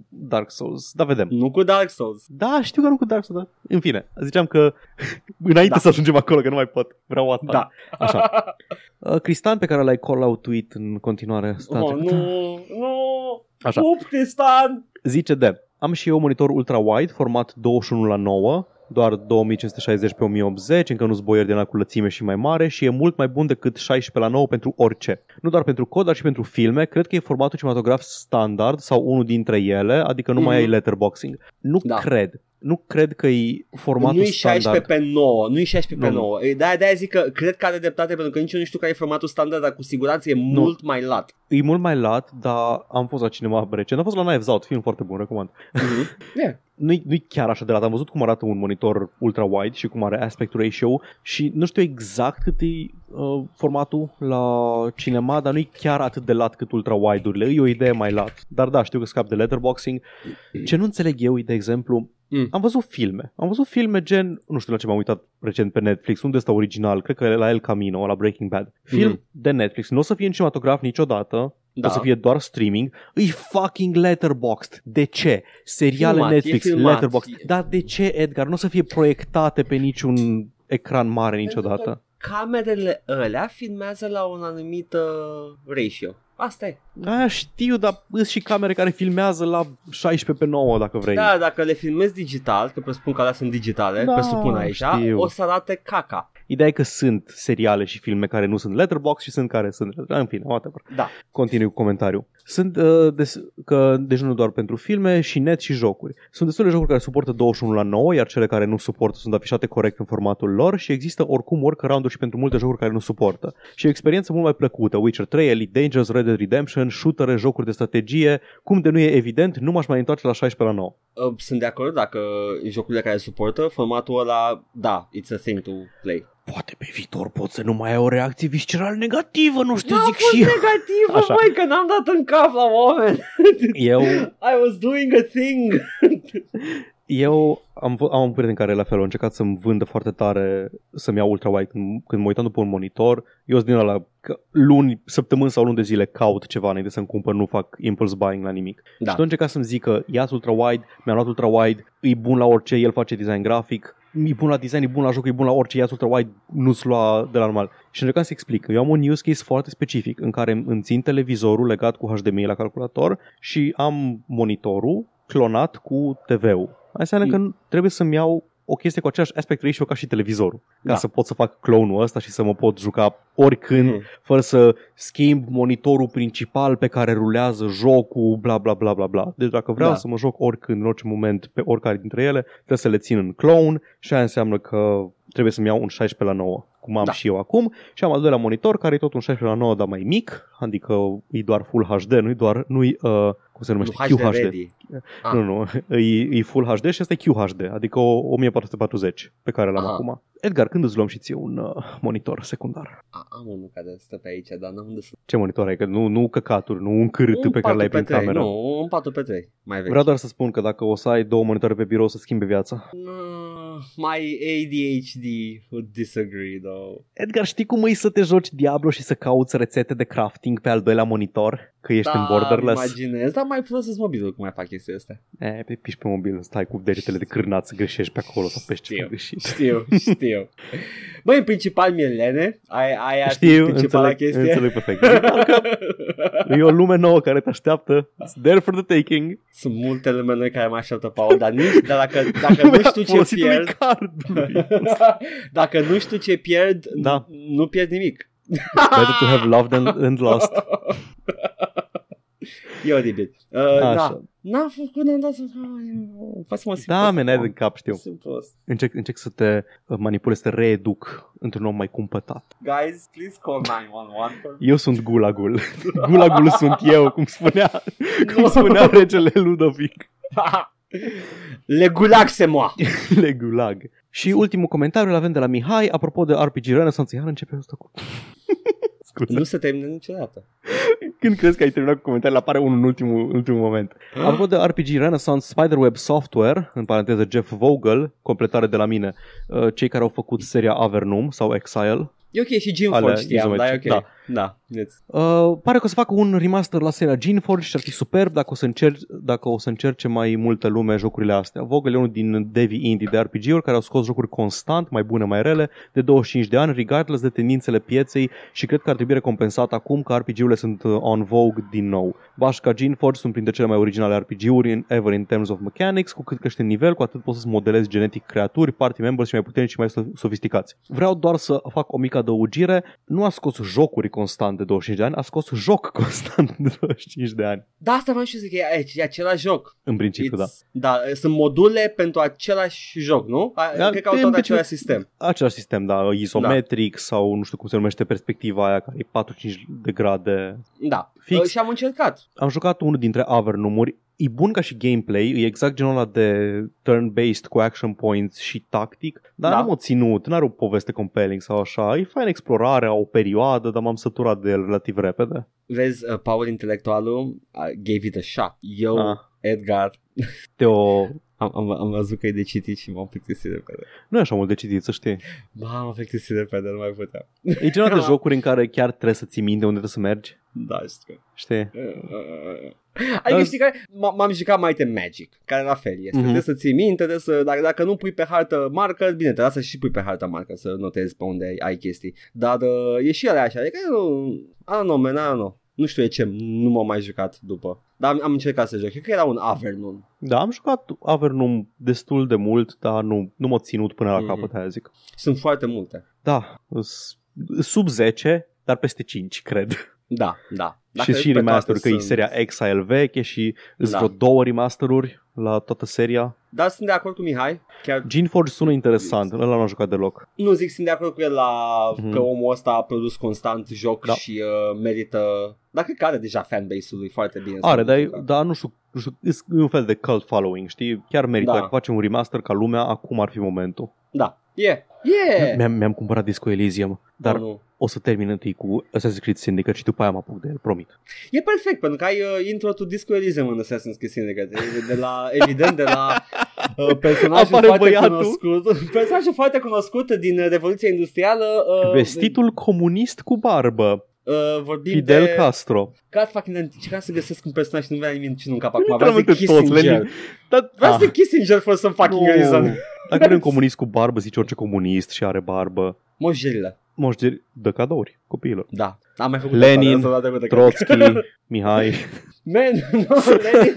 Dark Souls. Da, vedem. Nu cu Dark Souls. Da, știu că nu cu Dark Souls, dar în fine. Ziceam că <laughs> înainte Da. să ajungem acolo, că nu mai pot. Vreau Wattpad. Da. Așa. <laughs> Uh, Cristian, pe care l-ai call-out tweet în continuare. Stai, Oh, nu, nu. Așa. Pup, Cristian. Zice de, am și eu un monitor ultra-wide, format 21 la 9, doar 2560 pe 1080, încă nu-s boier de la cu lățime și mai mare și e mult mai bun decât 16 la 9 pentru orice. Nu doar pentru cod, dar și pentru filme. Cred că e formatul cinematograf standard sau unul dintre ele, adică nu mai Mhm. ai letterboxing. Nu Da. cred. Nu cred că e formatul Nu-i standard. 16 pe 9, nu-i 16 pe Nu. 9. E, De-aia, de-aia zic că cred că are dreptate pentru că nici eu nu știu care e formatul standard, dar cu siguranță e mult mai lat. E mult mai lat, dar am fost la cinema recent. Am fost la Knives Out, film foarte bun, recomand. <laughs> Yeah. nu-i, nu-i chiar așa de lat. Am văzut cum arată un monitor ultra-wide și cum are aspect ratio și nu știu exact cât e uh, formatul la cinema, dar nu-i chiar atât de lat cât ultra-wide-urile. E o idee mai lat. Dar da, știu că scap de letterboxing. Ce nu înțeleg eu e, de exemplu, Mm. am văzut filme. Am văzut filme gen, nu știu la ce m-am uitat recent pe Netflix, unde este original, cred că e la El Camino, la Breaking Bad. Film Mhm. de Netflix, nu o să fie în cinematograf niciodată, Da. o să fie doar streaming, e fucking letterboxed. De ce? Seriale Filmat, e Netflix, filmat. letterboxed. Dar de ce, Edgar? Nu o să fie proiectate pe niciun ecran mare niciodată. Camerele alea filmează la un anumit uh, ratio. Asta e. Da, știu, dar sunt și camere care filmează la 16 pe 9 dacă vrei. Da, dacă le filmezi digital, că presupun că alea sunt digitale, Da, presupun aici, știu. o să arate caca. Ideea e că sunt seriale și filme care nu sunt letterbox și sunt care sunt... În fine, whatever. Da. Continui cu comentariu. Sunt, uh, des, că, deci nu doar pentru filme, și net și jocuri. Sunt destule jocuri care suportă 21 la 9, iar cele care nu suportă sunt afișate corect în formatul lor și există oricum workaround-uri și pentru multe jocuri care nu suportă. Și o experiență mult mai plăcută. Witcher 3, Elite Dangerous, Red Dead Redemption, shootere, jocuri de strategie. Cum de nu e evident, nu m-aș mai întoarce la 16 la 9. Uh, Sunt de acord dacă jocurile care suportă formatul ăla, da, it's a thing to play. Poate pe viitor pot să nu mai ai o reacție viscerală negativă, nu știu, N-a zic fost și eu. negativă, Așa. măi, că n-am dat în cap la oameni. Eu, I was doing a thing. eu am, v- am un prieten care la fel a încercat să-mi vândă foarte tare să-mi iau ultra-wide când, când mă uitam după un monitor. Eu sunt din ăla că luni, săptămâni sau luni de zile caut ceva înainte să-mi cumpăr, nu fac impulse buying la nimic. Da. Și tot încerca să-mi zică, ia ultra-wide, mi-am luat ultra-wide, e bun la orice, el face design grafic, e bun la design, e bun la joc, e bun la orice, ia ultra-wide, nu-ți lua de la normal. Și încercam să explic că eu am un use case foarte specific în care îmi țin televizorul legat cu HDMI la calculator și am monitorul clonat cu TV-ul. Asta înseamnă că trebuie să-mi iau o chestie cu aceeași aspect ratio ca și televizorul. Ca Da. să pot să fac clone-ul ăsta și să mă pot juca oricând Mhm. fără să schimb monitorul principal pe care rulează jocul, bla bla bla bla bla. Deci dacă vreau Da. să mă joc oricând, în orice moment, pe oricare dintre ele, trebuie să le țin în clone și aia înseamnă că trebuie să-mi iau un 16 la 9, cum am Da. și eu acum. Și am al doilea monitor care e tot un 16 la 9, dar mai mic, adică e doar Full HD, nu-i doar, nu-i, uh, cum se numește, Nu, QHD. ready. Ah. Nu, nu, <laughs> e, e Full HD și asta e QHD, adică o 1440 pe care l-am Aha. acum. Edgar, când îți luăm și ție un uh, monitor secundar? A, am unul care stă pe aici, dar n-am unde să... Ce monitor ai? Că nu, nu căcaturi, nu un cârât Un pe care l-ai 4 prin pe 3, cameră. Nu, un 4 pe 3, mai vechi. Vreau doar să spun că dacă o să ai două monitoare pe birou să schimbe viața. No, my ADHD would disagree though. Edgar, știi cum e să te joci Diablo și să cauți rețete de crafting pe al doilea monitor? Că ești în borderless? imaginez, dar mai folosesc mobilul cum mai fac chestia asta. E, pe piși pe mobil, stai cu degetele de cârnat să greșești pe acolo, să apeși ceva Știu. greșit. Știu, <laughs> știu. Băi, în principal mi-e lene. Ai, ai ar fi Știu, principala înțeleg, chestie. înțeleg perfect. Adică e o lume nouă care te așteaptă. It's there for the taking. Sunt multe lume noi care mă așteaptă, Paul, dar, nici, dar dacă, dacă nu știu ce Folositului pierd, cardului. <laughs> dacă nu știu ce pierd, Da. nu pierd nimic. Better to have loved and, and lost. <laughs> E oribil. Uh, Așa. da. N-am făcut, n-am dat să... Fac să mă simt Da, prost men, ai acum. din cap, știu. Sunt prost. Încerc, încerc să te uh, manipulez, să te reeduc într-un om mai cumpătat. Guys, please call 911 for Eu sunt gulagul. <laughs> Gulagul sunt eu, cum spunea, <laughs> cum Nu. spunea regele Ludovic. Le gulag se moi. <laughs> Le gulag. Și ultimul comentariu îl avem de la Mihai, apropo de RPG Renaissance. Iar începe asta cu... Scuze. Nu se termină niciodată. Când crezi că ai terminat cu comentariile, apare unul în ultimul, în ultimul moment. Apropo de RPG Renaissance, Spiderweb Software, în paranteză Jeff Vogel, completare de la mine, uh, cei care au făcut seria Avernum sau Exile, E ok și Jim Ale Forge știam, dar e ok. izometrice, Da. Da. It's... Uh, pare că o să facă un remaster la seria Geneforge și ar fi superb dacă o să, încerc, dacă o să încerce mai multă lume jocurile astea. Vogel e unul din Devi Indie de RPG-uri care au scos jocuri constant, mai bune, mai rele, de 25 de ani, regardless de tendințele pieței și cred că ar trebui recompensat acum că RPG-urile sunt uh, on vogue din nou. Bași ca Geneforge sunt printre cele mai originale RPG-uri in, ever in terms of mechanics, cu cât crește în nivel, cu atât poți să modelezi genetic creaturi, party members și mai puternici și mai so- sofisticați. Vreau doar să fac o mică adăugire, nu a scos jocuri constant de 25 de ani, a scos joc <laughs> constant de 25 de ani. Da, asta vreau și eu să zic, e, e același joc. În principiu, da. It's, da. Sunt module pentru același joc, nu? A, Da, cred că au în tot principiu- același sistem. Același sistem, da, isometric da. sau nu știu cum se numește perspectiva aia care e 45 de grade. Da. Fix. Uh, și am încercat. Am jucat unul dintre Avernumuri, e bun ca și gameplay, e exact genul ăla de turn-based cu action points și tactic, dar Da. nu m-a ținut, n-are o poveste compelling sau așa, e fain explorarea, o perioadă, dar m-am săturat de el relativ repede. Vezi, uh, Paul intelectualul uh, gave it a shot. Eu, Ah. Edgar, <laughs> Teo, am, am, am văzut că e de citit și m-am plictisit repede. nu e așa mult de citit, să știi. Ba, m-am plictisit repede, nu mai puteam. E genul de <laughs> jocuri în care chiar trebuie să ții minte unde trebuie să mergi, Da, știu. știi? Adică știi care m- m-am jucat Might and Magic, care la fel este. Mhm. Trebuie să ții minte, trebuie să, dacă, dacă nu pui pe hartă marker, bine, te lasă și pui pe hartă marker să notezi pe unde ai, ai chestii. Dar uh, e și ele așa, adică nu, I don't know, man, I don't know. Nu știu de ce, nu m-am mai jucat după. Dar am, am încercat să joc. Cred că era un Avernum. Da, am jucat Avernum destul de mult, dar nu, nu m-a ținut până la Mhm. capăt, aia zic. Sunt foarte multe. Da, s- sub 10, dar peste 5, cred. Da, da. și și pe remaster, toate că e sunt- seria Exile veche și îți Da. vreo două remasteruri la toată seria. Dar sunt de acord cu Mihai. Chiar Geneforge sună interesant, ăla n-am jucat deloc. nu zic, sunt de acord cu el la Mhm. că omul ăsta a produs constant joc Da. și uh, merită... Dar cred că are deja fanbase-ul lui foarte bine. Are, să dar, e- jucat. dar nu știu, nu știu, e un fel de cult following, știi? Chiar merită. Da. Dacă facem un remaster ca lumea, acum ar fi momentul. Da. Yeah. Yeah. Mi-am, mi-am cumpărat Disco Elysium, dar Oh, nu. o să termin întâi cu Assassin's Creed Syndicate și după aia mă apuc de el, promit. E perfect, pentru că ai uh, intro to Disco Elysium în Assassin's Creed Syndicate. De, de la, evident, de la uh, <laughs> personajul Apare foarte băiatul. cunoscut. <laughs> Personajul foarte cunoscut din uh, Revoluția Industrială. Uh, Vestitul comunist cu barbă, Uh, vorbim Fidel de... Castro. God fucking încercam să găsesc un personaj și nu venea nimic niciun în cap acum. Vreau să Literalmente zic toți, Kissinger. Lenin. Dar, Vreau ah, să zic Kissinger for some fucking nu. reason. Dacă vrei un comunist cu barbă, zici orice comunist și are barbă. Moșgerile. Moșgeri dă cadouri copiilor. Da. Am mai făcut Lenin, asta, asta, asta, asta, Trotsky, Mihai. <laughs> Man, no, Lenin.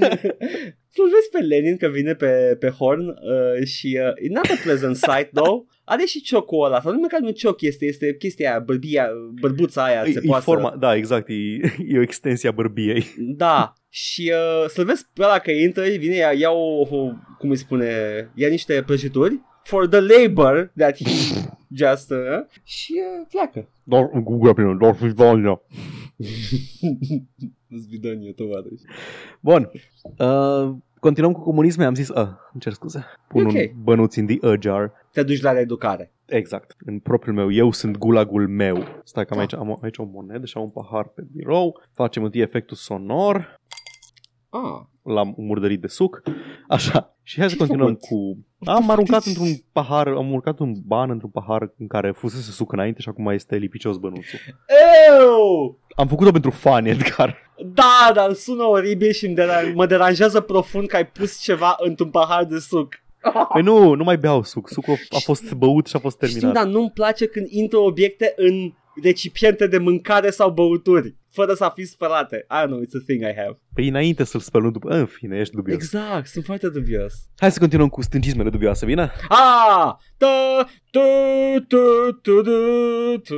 Să-l vezi pe Lenin că vine pe, pe horn uh, și uh, e not a pleasant sight, though. Are și ciocul ăla, sau nu măcar nu cioc este, este chestia aia, bărbia, bărbuța aia, E, se e poate forma, da, exact, e, e o extensie a bărbiei. Da, și uh, să-l vezi pe ăla că intră, vine, ia, ia o, o, cum îi spune, ia niște prăjituri for the labor that he <laughs> just, uh, și uh, pleacă. Doar Google prin doar Vidania. Zbidanie, <laughs> tovarăși. Bun. Uh, continuăm cu comunismul. Am zis, uh, îmi cer scuze. Pun Ok. un bănuț în the uh jar. Te duci la reeducare. Exact. În propriul meu. Eu sunt gulagul meu. Stai că am Da. aici, am aici o monedă și am un pahar pe birou. Facem întâi efectul sonor. Ah, L-am murdărit de suc. Așa. Și hai să Ce continuăm făcut? cu... Am aruncat într-un pahar, am urcat un ban într-un pahar în care fusese suc înainte și acum este lipicios bănuțul. Ew! Am făcut-o pentru fan, Edgar. Da, dar îmi sună oribil și îmi deran- mă deranjează profund că ai pus ceva într-un pahar de suc. Păi nu, nu mai beau suc. Sucul a fost băut și a fost Știu, terminat. dar nu-mi place când intră obiecte în recipiente de mâncare sau băuturi, fără să fi spălate. I don't know, it's a thing I have. Păi înainte să-l spăl, nu după. În fine, ești dubios. Exact, sunt foarte dubios. Hai să continuăm cu stângismele dubioase, bine? Ah! Da, tu, tu, tu, tu, tu.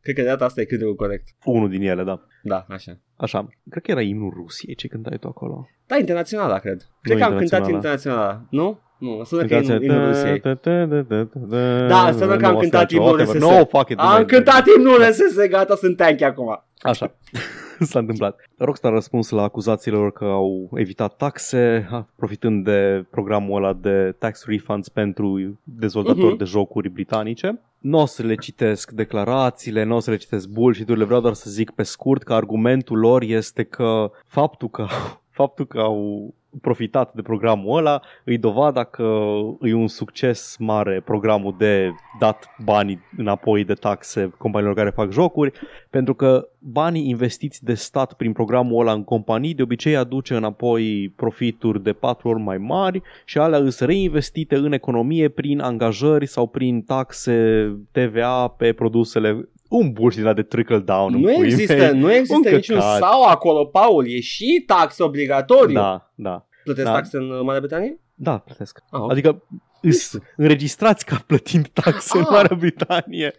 Cred că de data asta e cântecul corect. Unul din ele, da. Da, așa. Așa, cred că era imnul Rusiei ce cântai tu acolo. Da, internaționala, cred. Cred că am cântat internaționala. internaționala. Nu? Nu, sună că e imnul- imnul Rusiei. Da, Da, înseamnă că am cântat imnul RSS. No, fuck it. nu Am mai- cântat imnul RSS, gata, sunt tanky acum. Așa. <laughs> S-a întâmplat. Rockstar a răspuns la acuzațiilor că au evitat taxe, profitând de programul ăla de tax refunds pentru dezvoltatori Mhm. de jocuri britanice. Nu o să le citesc declarațiile, nu o să le citesc bullshit-urile, vreau doar să zic pe scurt că argumentul lor este că faptul că, faptul că au profitat de programul ăla îi dovada că e un succes mare programul de dat banii înapoi de taxe companiilor care fac jocuri pentru că banii investiți de stat prin programul ăla în companii de obicei aduce înapoi profituri de patru ori mai mari și alea îs reinvestite în economie prin angajări sau prin taxe TVA pe produsele un bullshit ăla de trickle down în Nu puii există, mei. nu există Un niciun căcat. sau acolo, Paul. E și tax obligatoriu. Da, da. Plătesc Da. taxe în uh, Marea Britanie? Da, plătesc. Ah, ok. Adică îs înregistrați ca plătind taxe în Ah. Marea Britanie.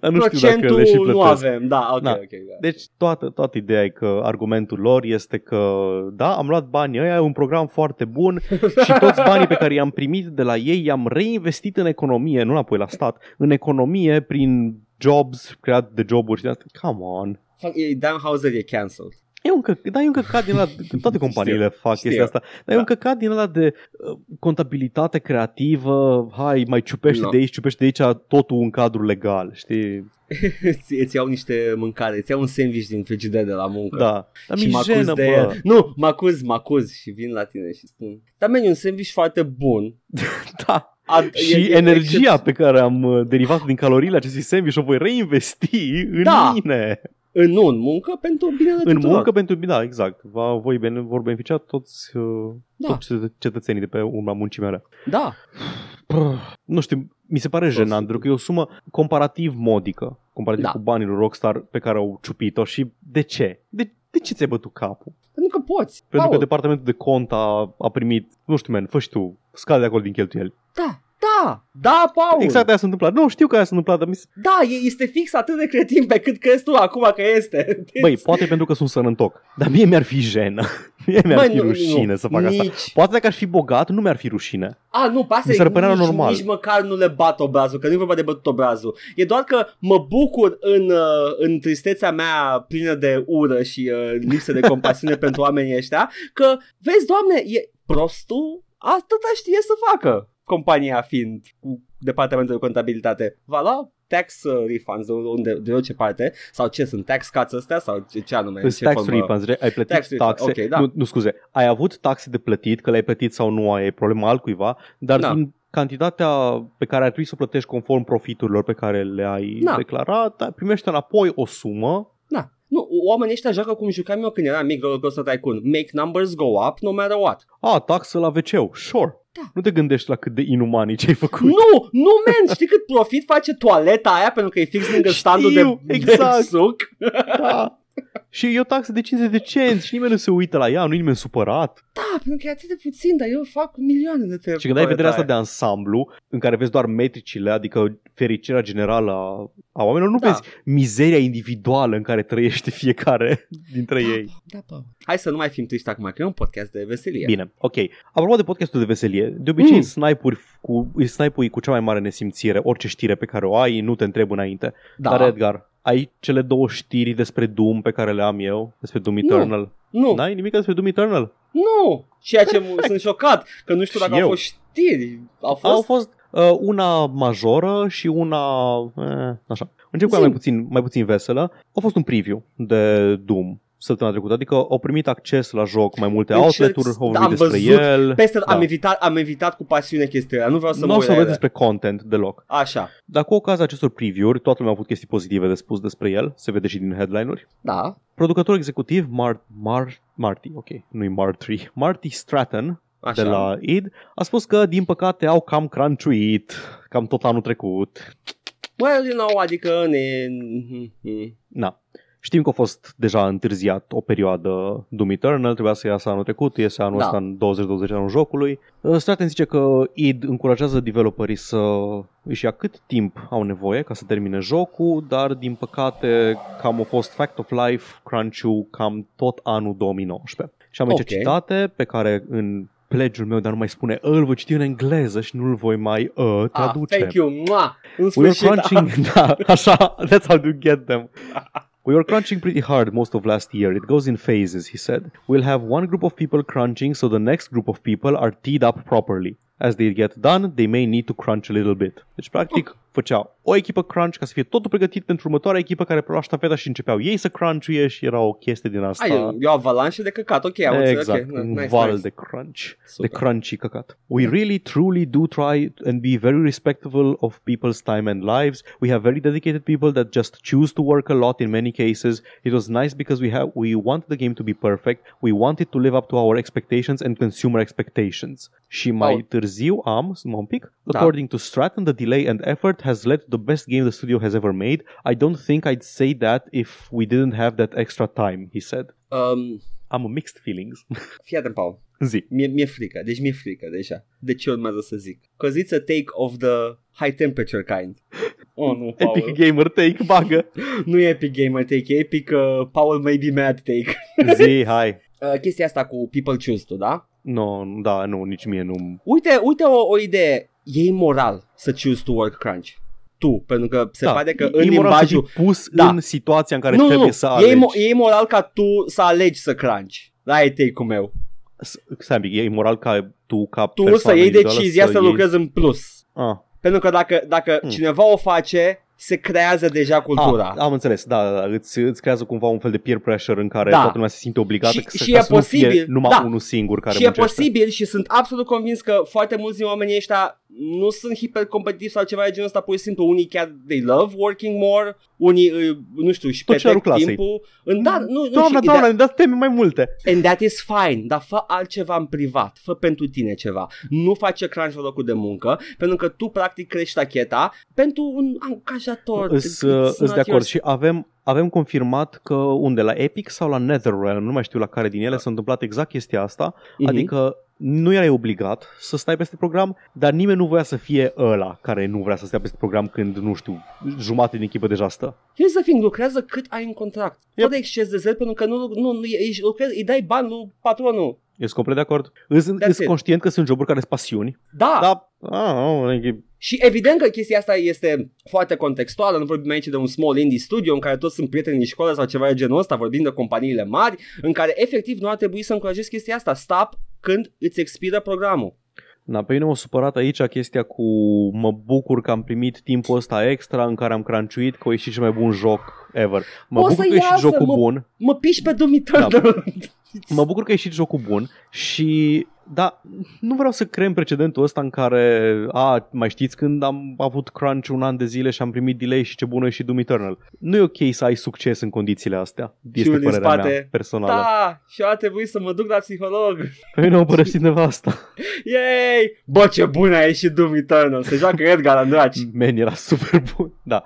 Dar nu știu Procentul dacă le și nu plătesc. avem. Da, ok, Da. ok. Da. Deci toată, toată ideea e că argumentul lor este că da, am luat banii ăia, e un program foarte bun <laughs> și toți banii pe care i-am primit de la ei i-am reinvestit în economie, nu înapoi la stat, în economie prin jobs, creat de joburi și de asta. Come on. Fuck, e- Dan Hauser e cancelled. E un căc, da, e un căcat din ăla, toate <laughs> companiile fac știu. chestia asta, dar e Da. un căcat din ăla de uh, contabilitate creativă, hai, mai ciupește No. de aici, ciupește de aici, totul în cadru legal, știi? <laughs> îți, îți iau niște mâncare, îți iau un sandwich din frigider de la muncă. Da, dar și mi mă acuz jenă, de bă. el. Nu, mă acuz, mă acuz și vin la tine și spun Dar meni, un sandwich foarte bun <laughs> Da, Ad, și e- e- energia pe care am uh, derivat din caloriile acestui sandwich o voi reinvesti în Da. mine. În, nu în muncă, pentru binele În tuturor. muncă pentru da, exact. Va, voi bene, vor beneficia toți, uh, Da. toți cetă- cetățenii de pe urma muncii mele. Da, Nu știu, mi se pare Fost. jenant, pentru că e o sumă comparativ modică, comparativ Da. cu banii lui Rockstar pe care au ciupit-o și de ce? De, de ce ți-ai bătut capul? Pentru că poți Pentru că Paul, departamentul de cont a, a primit, nu știu, men, fă și tu, scade de acolo din cheltuieli. Da, da, da, Paul Exact aia s-a întâmplat. Nu, știu că aia s-a întâmplat, dar mi se... Da, e- este fix atât de cretin pe cât crezi tu acum că este Băi, poate pentru că sunt sănătoc, dar mie mi-ar fi jenă. Mie mi-ar Băi, fi nu, rușine nu, să fac asta. nici. Poate dacă aș fi bogat, nu mi-ar fi rușine. A, nu, pe asta Mi e s-ar părea nici, normal. nici măcar nu le bat obrazul, că nu e vorba de bătut obrazul. E doar că mă bucur în, uh, în tristețea mea plină de ură și uh, lipsă de compasiune <laughs> pentru oamenii ăștia, că, vezi, doamne, e prostul atâta știe să facă compania fiind cu departamentul de contabilitate. Va lua tax uh, refunds de, unde, de orice parte sau ce sunt tax cuts astea sau ce, ce anume Îți ce tax formă- refunds, re- ai plătit Tax refund, taxe. ok, da. nu, nu, scuze, ai avut taxe de plătit, că le-ai plătit sau nu, ai problema altcuiva, dar Da. din cantitatea pe care ar trebui să o plătești conform profiturilor pe care le ai Da. declarat, primești înapoi o sumă Da. Nu, oamenii ăștia joacă cum jucam eu când eram mic Roller Coaster Tycoon. Make numbers go up no matter what. A, taxă la wc Sure. Da. Nu te gândești la cât de inumani ce ai făcut. Nu, nu, man, știi cât profit face toaleta aia pentru că e fix lângă <laughs> Știu, standul de, exact. de suc? Da. <laughs> Și e o taxă de 50 de cenți și nimeni nu se uită la ea, nu e nimeni supărat. Da, pentru că e atât de puțin, dar eu fac milioane de treburi. Și când ai vederea asta de ansamblu, în care vezi doar metricile, adică fericirea generală a, a oamenilor, nu Da. vezi mizeria individuală în care trăiește <laughs> fiecare dintre ei. Da, pa. Hai să nu mai fim triști acum, că e un podcast de veselie. Bine, ok. Apropo de podcastul de veselie, de obicei Mm. mm. snipe-uri cu, îi snipe cu cea mai mare nesimțire. Orice știre pe care o ai, nu te întreb înainte. Da. Dar Edgar, ai cele două știri despre Doom pe care le am eu, despre Doom Eternal? Nu, N-ai nimic despre Doom Eternal? nu. Ceea ce m- sunt șocat, că nu știu Și dacă au eu. fost știri. Au fost? Au fost uh, una majoră și una... Eh, așa. Încep cu Zi. una mai puțin, mai puțin veselă. A fost un preview de Doom săptămâna trecută, adică au primit acces la joc mai multe Deci, outlet-uri, au da, vorbit am despre văzut el. Peste Da. am, evitat, am evitat cu pasiune chestia aia. Nu vreau să Nu mă o uit să la vorbesc ele. despre content deloc. Așa, Dar cu ocazia acestor preview-uri, toată lumea a avut chestii pozitive de spus despre el, se vede și din headline-uri. da. Producătorul executiv, Mar- Mar- Marty, ok, nu-i Marty, <laughs> Marty Stratton, Așa. de la id, a spus că, din păcate, au cam crunchuit, cam tot anul trecut. Well, you know, adică ne... Na. Știm că a fost deja întârziat o perioadă Doom Eternal, trebuia să iasă anul trecut, iese anul Da. ăsta în 2020 anul jocului. Uh, Stratton zice că id încurajează developerii să își ia cât timp au nevoie ca să termine jocul, dar din păcate cam a fost fact of life crunch-ul cam tot anul 2019. Și am aici Ok. citate pe care în pledge-ul meu, dar nu mai spune, "Ă, îl voi citi în engleză și nu îl voi mai uh, Ah, traduce. thank you. Mua! În We were sfârșit. crunching, <laughs> da, așa, that's how to get them. <laughs> We were crunching pretty hard most of last year. It goes in phases, he said. We'll have one group of people crunching, so the next group of people are teed up properly. As they get done, they may need to crunch a little bit. Deci, practic, făcea o echipă crunch ca să fie totul pregătit pentru următoarea echipă care prelua ștafeta și începeau ei să crunchuie și era o chestie din asta. Ai, e o avalanșă de căcat, ok, am înțeles. exact, ok, un nice, val nice. de crunch, Super. de crunchy căcat. We really truly do try and be very respectful of people's time and lives. We have very dedicated people that just choose to work a lot in many cases. It was nice because we have we want the game to be perfect. We want it to live up to our expectations and consumer expectations. Și mai Oh. târziu am, mă un pic, Da. according to Stratton, the delay and effort has led to the best game the studio has ever made. I don't think I'd say that if we didn't have that extra time, he said. Um, Am mixed feelings. <laughs> fii atent, Paul. Zi. Mi-e, mi-e frică, deci mi-e frică deja. De ce urmează să zic? Cause it's a take of the high temperature kind. Oh, nu, <laughs> Paul. Epic Gamer Take, bagă. <laughs> Nu e Epic Gamer take, e Epic uh, Paul may be mad take. Zi, hai. Uh, chestia asta cu people choose to, da? Nu, no, da, nu, nici mie nu. Uite, uite o, o idee. E imoral să choose to work crunch. Tu, pentru că se da, pare că e în imoral să limbajul... fii pus Da. în situația în care Nu, trebuie nu, să e, alegi. imo- e imoral ca tu să alegi să crunch. Da, e take-ul meu. S- Stai un pic, e imoral ca tu, ca Tu să persoană iei individuală decizia să, iei- lucrezi în plus. Ah, Pentru că dacă, dacă Hmm. cineva o face, se creează deja cultura. ah, am înțeles, da, da, da, îți, îți creează cumva un fel de peer pressure în care Da. toată lumea se simte obligată Și- să, și ca e să nu fie posibil, numai da. unul singur care și e muncește. posibil și sunt absolut convins că foarte mulți din oamenii ăștia nu sunt hipercompetitivi sau ceva de genul ăsta, pur și simplu unii chiar they love working more, unii, uh, nu știu, își Tot ce are petrec clasei. timpul. În, da, nu, nu Doamna, știu, doamna, ne dați teme mai multe. And that is fine, dar fă altceva în privat, fă pentru tine ceva. Nu face crunch la locul de muncă, pentru că tu practic crești tacheta pentru un angajator. Îs, It's îs not de acord yours. și avem, avem confirmat că unde, la Epic sau la NetherRealm, nu mai știu la care din ele s-a întâmplat exact chestia asta, Mhm. adică nu erai obligat să stai peste program, dar nimeni nu voia să fie ăla care nu vrea să stea peste program când, nu știu, jumate din echipă deja stă. Here's the thing, lucrează cât ai în contract. Yep. Yep. Fără exces de zel, pentru că nu, nu, nu ești, lucrezi, îi dai bani lui patronul. Ești complet de acord? Îs, That's îs it. conștient că sunt joburi care sunt pasiuni, Da, dar ah, oh, like, Și evident că chestia asta este foarte contextuală, nu vorbim aici de un small indie studio în care toți sunt prieteni din școală sau ceva de genul ăsta, vorbim de companiile mari în care efectiv nu ar trebui să încurajezi chestia asta. Stop când îți expiră programul. Na, pe mine m-a supărat aici chestia cu mă bucur că am primit timpul ăsta extra în care am cranciuit că a ieșit cel mai bun joc ever. Mă O bucur să că a ieșit iasă, jocul mă- bun. Mă piși pe Doom Eternal. Da. Mă bucur că a ieșit jocul bun și da, nu vreau să creăm precedentul ăsta în care a, mai știți când am avut crunch un an de zile și am primit delay și ce bună e și Doom Eternal. Nu e ok să ai succes în condițiile astea. Este unul din părerea spate, mea personală. Da, și a trebuit să mă duc la psiholog. Pe mine au părăsit nevasta. <laughs> Yay! Bă, ce bun a ieșit Doom Eternal. Se joacă Edgar în draci. <laughs> Man, era super bun. Da.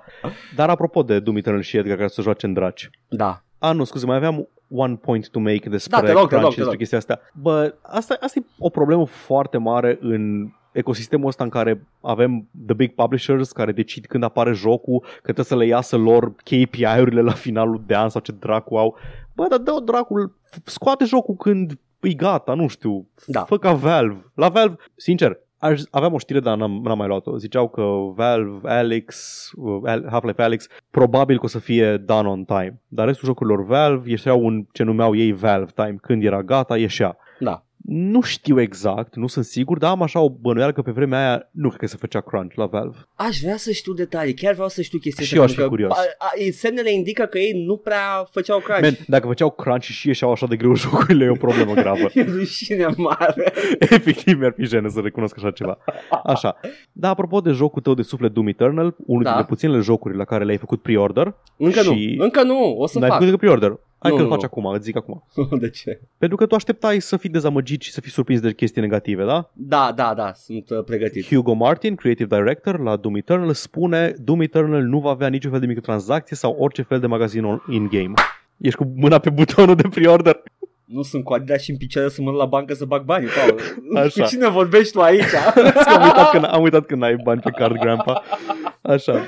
Dar apropo de Doom Eternal și Edgar care să joace în draci. Da. A, nu, scuze, mai aveam one point to make despre Da, te rog, te crunch rog, și te despre rog. chestia asta. Bă, asta, asta e o problemă foarte mare în ecosistemul ăsta în care avem the big publishers care decid când apare jocul, că trebuie să le iasă lor KPI-urile la finalul de an sau ce dracu au. Bă, dar dă-o dracul, scoate jocul când e gata, nu știu, Da. fă ca Valve. La Valve, sincer, aș, aveam o știre, dar n-am, n-am mai luat-o. Ziceau că Valve, Alex, uh, Al- Half-Life Alex, probabil că o să fie done on time. Dar restul jocurilor Valve ieșeau un ce numeau ei Valve time. Când era gata, ieșea. Da. Nu știu exact, nu sunt sigur, dar am așa o bănuială că pe vremea aia nu cred că se făcea crunch la Valve. Aș vrea să știu detalii, chiar vreau să știu chestia Și asta, eu aș fi pentru că curios. A, a, semnele indică că ei nu prea făceau crunch. Man, dacă făceau crunch și ieșeau așa de greu <laughs> jocurile, e o problemă gravă. <laughs> E rușine mare. <laughs> Efectiv mi-ar fi jenă să recunosc așa ceva. Așa. Da, apropo de jocul tău de suflet Doom Eternal, unul Da. dintre puținele jocuri la care le-ai făcut pre-order. Încă Și- nu, încă nu, o să N-ai fac. făcut încă pre-order. Hai Nu, că-l nu, faci nu. acum, îți zic acum. <laughs> De ce? Pentru că tu așteptai să fii dezamăgit și să fii surprins de chestii negative, da? Da, da, da, sunt uh, pregătit. Hugo Martin, creative director la Doom Eternal, spune Doom Eternal nu va avea niciun fel de microtransacție sau orice fel de magazin on- in-game. Ești cu mâna pe butonul de pre-order. Nu sunt cu Adidas și în picioare să mă duc la bancă să bag bani, Paul. Așa. Cu cine vorbești tu aici? <laughs> am, uitat că, am uitat că n-ai bani pe card, grandpa. Așa.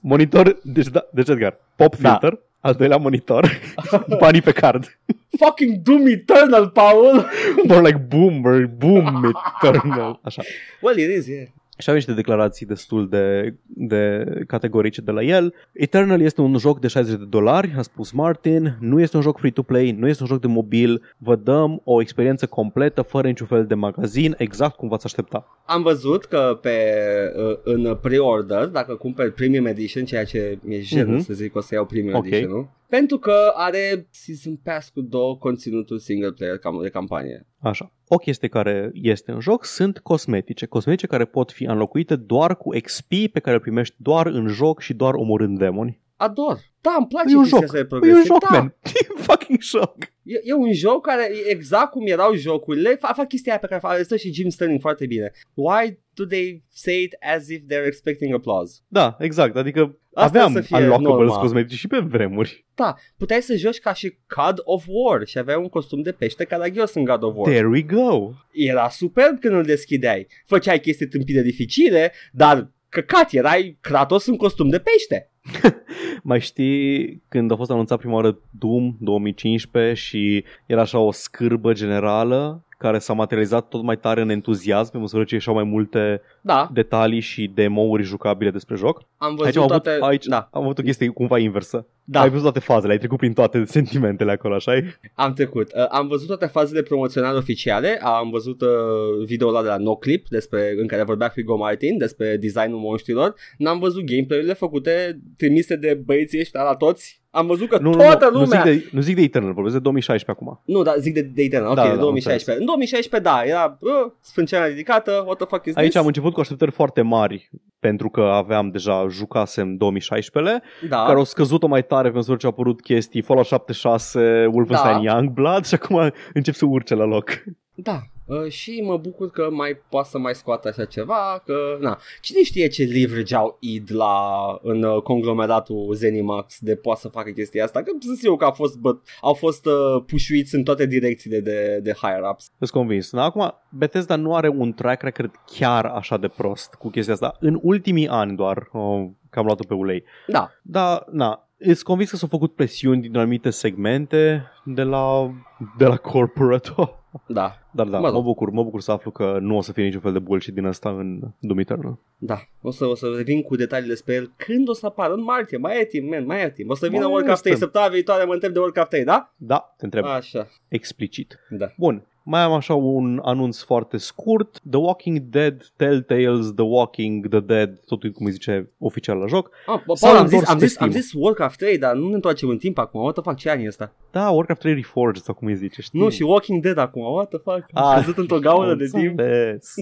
Monitor, deci, da, deci Edgar, pop Da. Filter, al doilea monitor, <laughs> banii pe card. Fucking Doom Eternal, Paul! <laughs> More like boomer, boom eternal. Așa. Well, it is, yeah. Și avem niște declarații destul de, de categorice de la el. Eternal este un joc de 60 de dolari, a spus Martin. Nu este un joc free-to-play, nu este un joc de mobil. Vă dăm o experiență completă, fără niciun fel de magazin, exact cum v-ați aștepta. Am văzut că pe, uh, în pre-order, dacă cumperi Premium Edition, ceea ce mi-e jenă Mhm. să zic că o să iau Premium Ok. Edition, nu? Pentru că are Season Pass cu două conținuturi single player cam de campanie. Așa. O chestie care este în joc sunt cosmetice. Cosmetice care pot fi înlocuite doar cu XP pe care îl primești doar în joc și doar omorând demoni. Ador. Da, îmi place E un chestia joc. asta de Păi e progresiv. un joc, da. man. <laughs> E un fucking joc. E, e un joc care e exact cum erau jocurile, fac, fac chestia aia pe care fac, stă și Jim Sterling foarte bine. Why do they say it as if they're expecting applause? Da, exact. Adică Asta aveam o să fie unlockables normal. cosmetice și pe vremuri. Da, puteai să joci ca și God of War și aveai un costum de pește caragios în God of War. There we go. Era superb când îl deschideai. Făceai chestii tâmpite dificile, dar căcat, erai Kratos în costum de pește. <laughs> Mai știi când a fost anunțat prima oară Doom 2015 și era așa o scârbă generală care s-a materializat tot mai tare în entuziasm pe măsură ce ieșeau mai multe Da, detalii și demo-uri jucabile despre joc. am văzut Aici am avut, toate... aici Da, am avut o chestie cumva inversă. da. Ai văzut toate fazele, ai trecut prin toate sentimentele acolo, așa Am trecut. Uh, am văzut toate fazele promoționale oficiale, am văzut uh, video de la NoClip despre, în care vorbea Hugo Martin despre designul monștrilor. N-am văzut gameplay-urile făcute, trimise de băieții ăștia la toți. Am văzut că Nu, nu, toată nu, nu, zic lumea... de, nu zic de Eternal, vorbesc de 2016 acum. Nu, da, zic de, de Eternal, ok, Da, de da, am 2016. în 2016, da, era uh, sprânceana ridicată, what the fuck is Aici this? am început cu așteptări foarte mari pentru că aveam deja jucasem 2016 da. care au scăzut-o mai tare pe măsură ce au apărut chestii Fallout 76, Wolfenstein Da. Youngblood și acum încep să urce la loc. Da, uh, și mă bucur că mai poate să mai scoată așa ceva, că, na, cine știe ce leverage au id la, în uh, conglomeratul Zenimax de poate să facă chestia asta, că sunt sigur că au fost, bă, au fost uh, pușuiți în toate direcțiile de, de higher-ups. Sunt convins. Da, acum, Bethesda nu are un track record chiar așa de prost cu chestia asta. În ultimii ani doar, oh, că am luat-o pe ulei. Da, Da, na, Îți convins că s-au făcut presiuni din anumite segmente de la, de la corporate. Da, Dar da, Mă mă, rog. bucur, mă bucur să aflu că nu o să fie niciun fel de bullshit din asta în Doom Eternal. da. O să, o să revin cu detalii despre el când o să apară, în martie, mai e timp, man, mai e timp. O să vină Mai Warcraft 3 este. săptămâna viitoare, mă întreb de Warcraft 3, da? Da, te întreb Așa, explicit. da. Bun, mai am așa un anunț foarte scurt. The Walking Dead, Telltales, The Walking, The Dead, totul cum îi zice oficial la joc. Ah, bă, S-au Paul, am zis, întors am, pe zis, am Steam. zis Warcraft 3, dar nu ne întoarcem în timp acum. What the fuck, ce ani e ăsta? Da, Warcraft 3 Reforged sau cum îi zice, știi? Nu, și Walking Dead acum. What the fuck? Am Ah, căzut într-o gaură de timp. înțeles.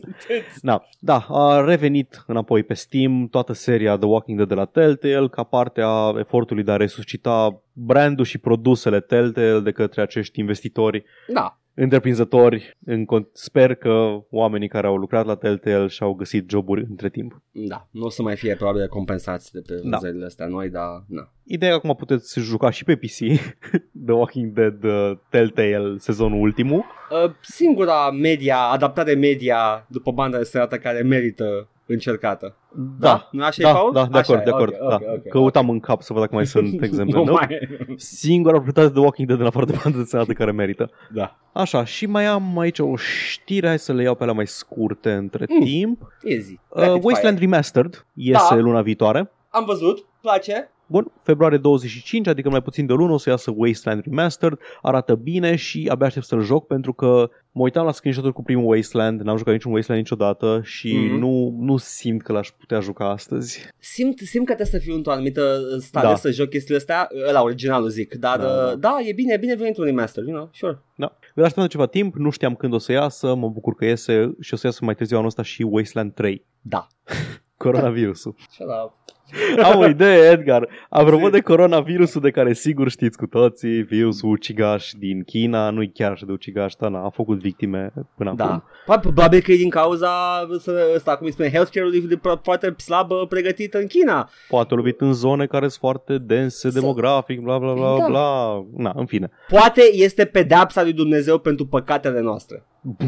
Da, da, a revenit înapoi pe Steam toată seria The Walking Dead de la Telltale ca parte a efortului de a resuscita brandul și produsele Telltale de către acești investitori. Da. Întreprinzători. În, con- sper că oamenii care au lucrat la Telltale și-au găsit joburi între timp. Da, nu o să mai fie probabil compensați de pe Da. vânzările astea noi, dar na. Ideea e că acum puteți juca și pe PC <laughs> The Walking Dead uh, Telltale sezonul ultimul. Uh, singura media, adaptare media după banda desenată care merită încercată. Da? Nu așa e, da, Paul? da, de Așa acord, e, de acord. ok, da. ok, ok. Căutam în cap să văd dacă mai <laughs> sunt exemple. nu nu? mai... Singura proprietate de The Walking Dead în afară de bandă desenată care merită. Da. Așa, și mai am aici o știre, hai să le iau pe alea mai scurte între Mm. timp. Easy. Uh, Rapid Wasteland fire. Remastered iese Da. luna viitoare. Am văzut, place. Bun, februarie 25, adică mai puțin de o lună o să iasă Wasteland Remastered, arată bine și abia aștept să-l joc pentru că mă uitam la screenshot-uri cu primul Wasteland, n-am jucat niciun Wasteland niciodată și Mhm. nu, nu simt că l-aș putea juca astăzi. Simt, simt că trebuie să fiu într-o anumită stare Da. să joc chestiile astea, la originalul zic, dar Da, da, da. da e bine, e bine venit un remaster, you know, sure. Da. Îl așteptam de ceva timp, nu știam când o să iasă, mă bucur că iese și o să iasă mai târziu anul ăsta și Wasteland 3. Da. <laughs> Coronavirusul. Shut up. <laughs> Am o idee, Edgar. Apropo Zi. de coronavirusul de care sigur știți cu toții, virusul ucigaș din China, nu-i chiar așa de ucigaș, dar na, a făcut victime până acum. Da. Pa- Probabil că e din cauza să- ăsta, cum îi spune, healthcare-ului de pro- foarte slab uh, pregătit în China. Poate a lovit în zone care sunt foarte dense Să- demografic, bla bla bla Da. bla. Na, în fine. Poate este pedeapsa lui Dumnezeu pentru păcatele noastre.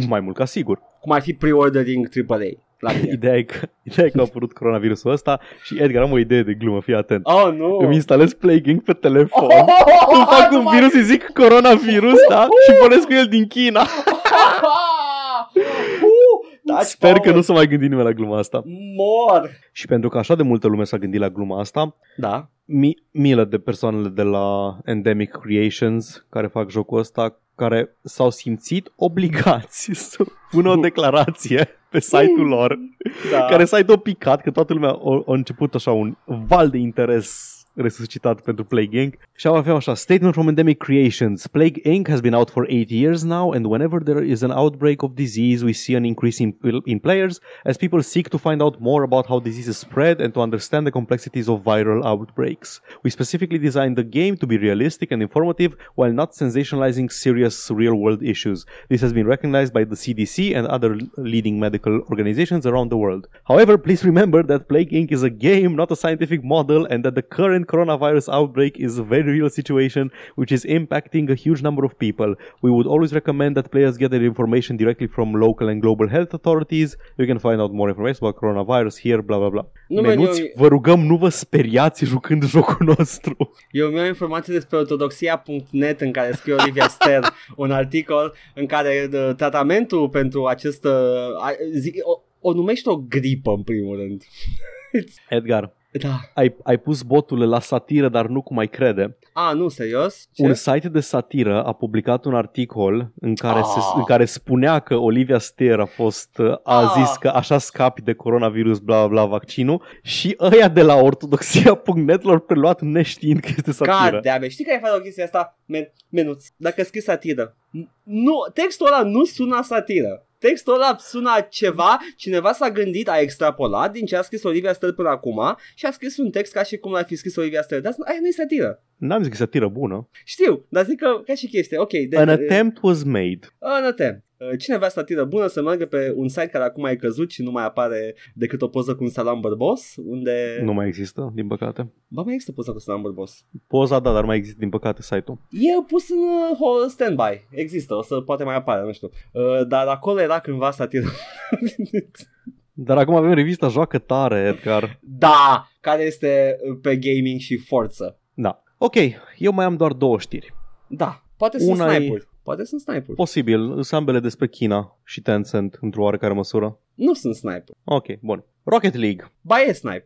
Mai mult ca sigur. Cum ar fi pre-ordering AAA. La mine. Ideea e că, ideea e că a apărut coronavirusul ăsta și Edgar, am o idee de glumă, fii atent. Oh, nu! Îmi instalez Plague Inc. pe telefon, oh, îmi fac un virus, îi zic coronavirus, da? Și pornesc cu el din China. <laughs> Da, Sper că nu s-a mai gândit nimeni la gluma asta. Mor! Și pentru că așa de multă lume s-a gândit la gluma asta, Da. mi- milă de persoanele de la Endemic Creations care fac jocul ăsta, care s-au simțit obligați <laughs> să pună o declarație pe site-ul lor, da. care site-ul a picat, că toată lumea a, a început așa un val de interes resuscitat pentru Plague Inc. Și aveam așa, statement from Endemic Creations. Plague Inc. has been out for 8 years now and whenever there is an outbreak of disease, we see an increase in, in players as people seek to find out more about how diseases spread and to understand the complexities of viral outbreaks. We specifically designed the game to be realistic and informative while not sensationalizing serious real-world issues. This has been recognized by the CDC and other leading medical organizations around the world. However, please remember that Plague Inc. is a game, not a scientific model, and that the current coronavirus outbreak is a very real situation which is impacting a huge number of people. We would always recommend that players get their information directly from local and global health authorities. You can find out more information about coronavirus here, bla bla bla. Nu, man, Menuți, eu- vă rugăm, nu vă speriați jucând <laughs> jocul nostru. Eu mi-am informații despre ortodoxia.net în care scrie Olivia Ster <laughs> un articol în care uh, tratamentul pentru această... a- Zi, o, o numește o gripă în primul rând. Edgar, Da. ai, ai pus botul la satiră, dar nu cum ai crede. A, nu, serios? Ce? Un site de satiră a publicat un articol în care, se, Ah. în care spunea că Olivia Steer a fost uh, a Ah. zis că așa scapi de coronavirus, bla bla bla, vaccinul și ăia de la ortodoxia.net l-au preluat neștiind că este satiră. God damn it. Știi care face o chestie asta? Men, menuț, dacă scrii satiră. N- Nu, textul ăla nu sună a satiră. Textul ăla sună a ceva, cineva s-a gândit, a extrapolat din ce a scris Olivia Stel până acum și a scris un text ca și cum l-ar fi scris Olivia Stel. Dar aia nu e satiră. N-am zis că e satiră bună. Știu, dar zic că ca și chestie, ok. De, An attempt was made. An attempt. Uh, Cineva satiră bună să meargă pe un site care acum e căzut și nu mai apare decât o poză cu un salam bărbos, unde... Nu mai există, din păcate. Ba, mai există poza cu salam bărbos. Poza, da, dar nu mai există, din păcate, site-ul. E pus în uh, ho- standby. Există, o să poate mai apare, nu știu. Uh, dar acolo era cândva satiră. <laughs> Dar acum avem revista Joacă Tare, Edgar. da, care este uh, pe gaming și forță. Da. Ok, eu mai am doar două știri. Da, poate sunt Una e- sniper. Poate sunt sniper. Posibil, sunt ambele despre China și Tencent, într-o oarecare măsură. Nu sunt sniper. Ok, bun. Rocket League, Ba e sniper.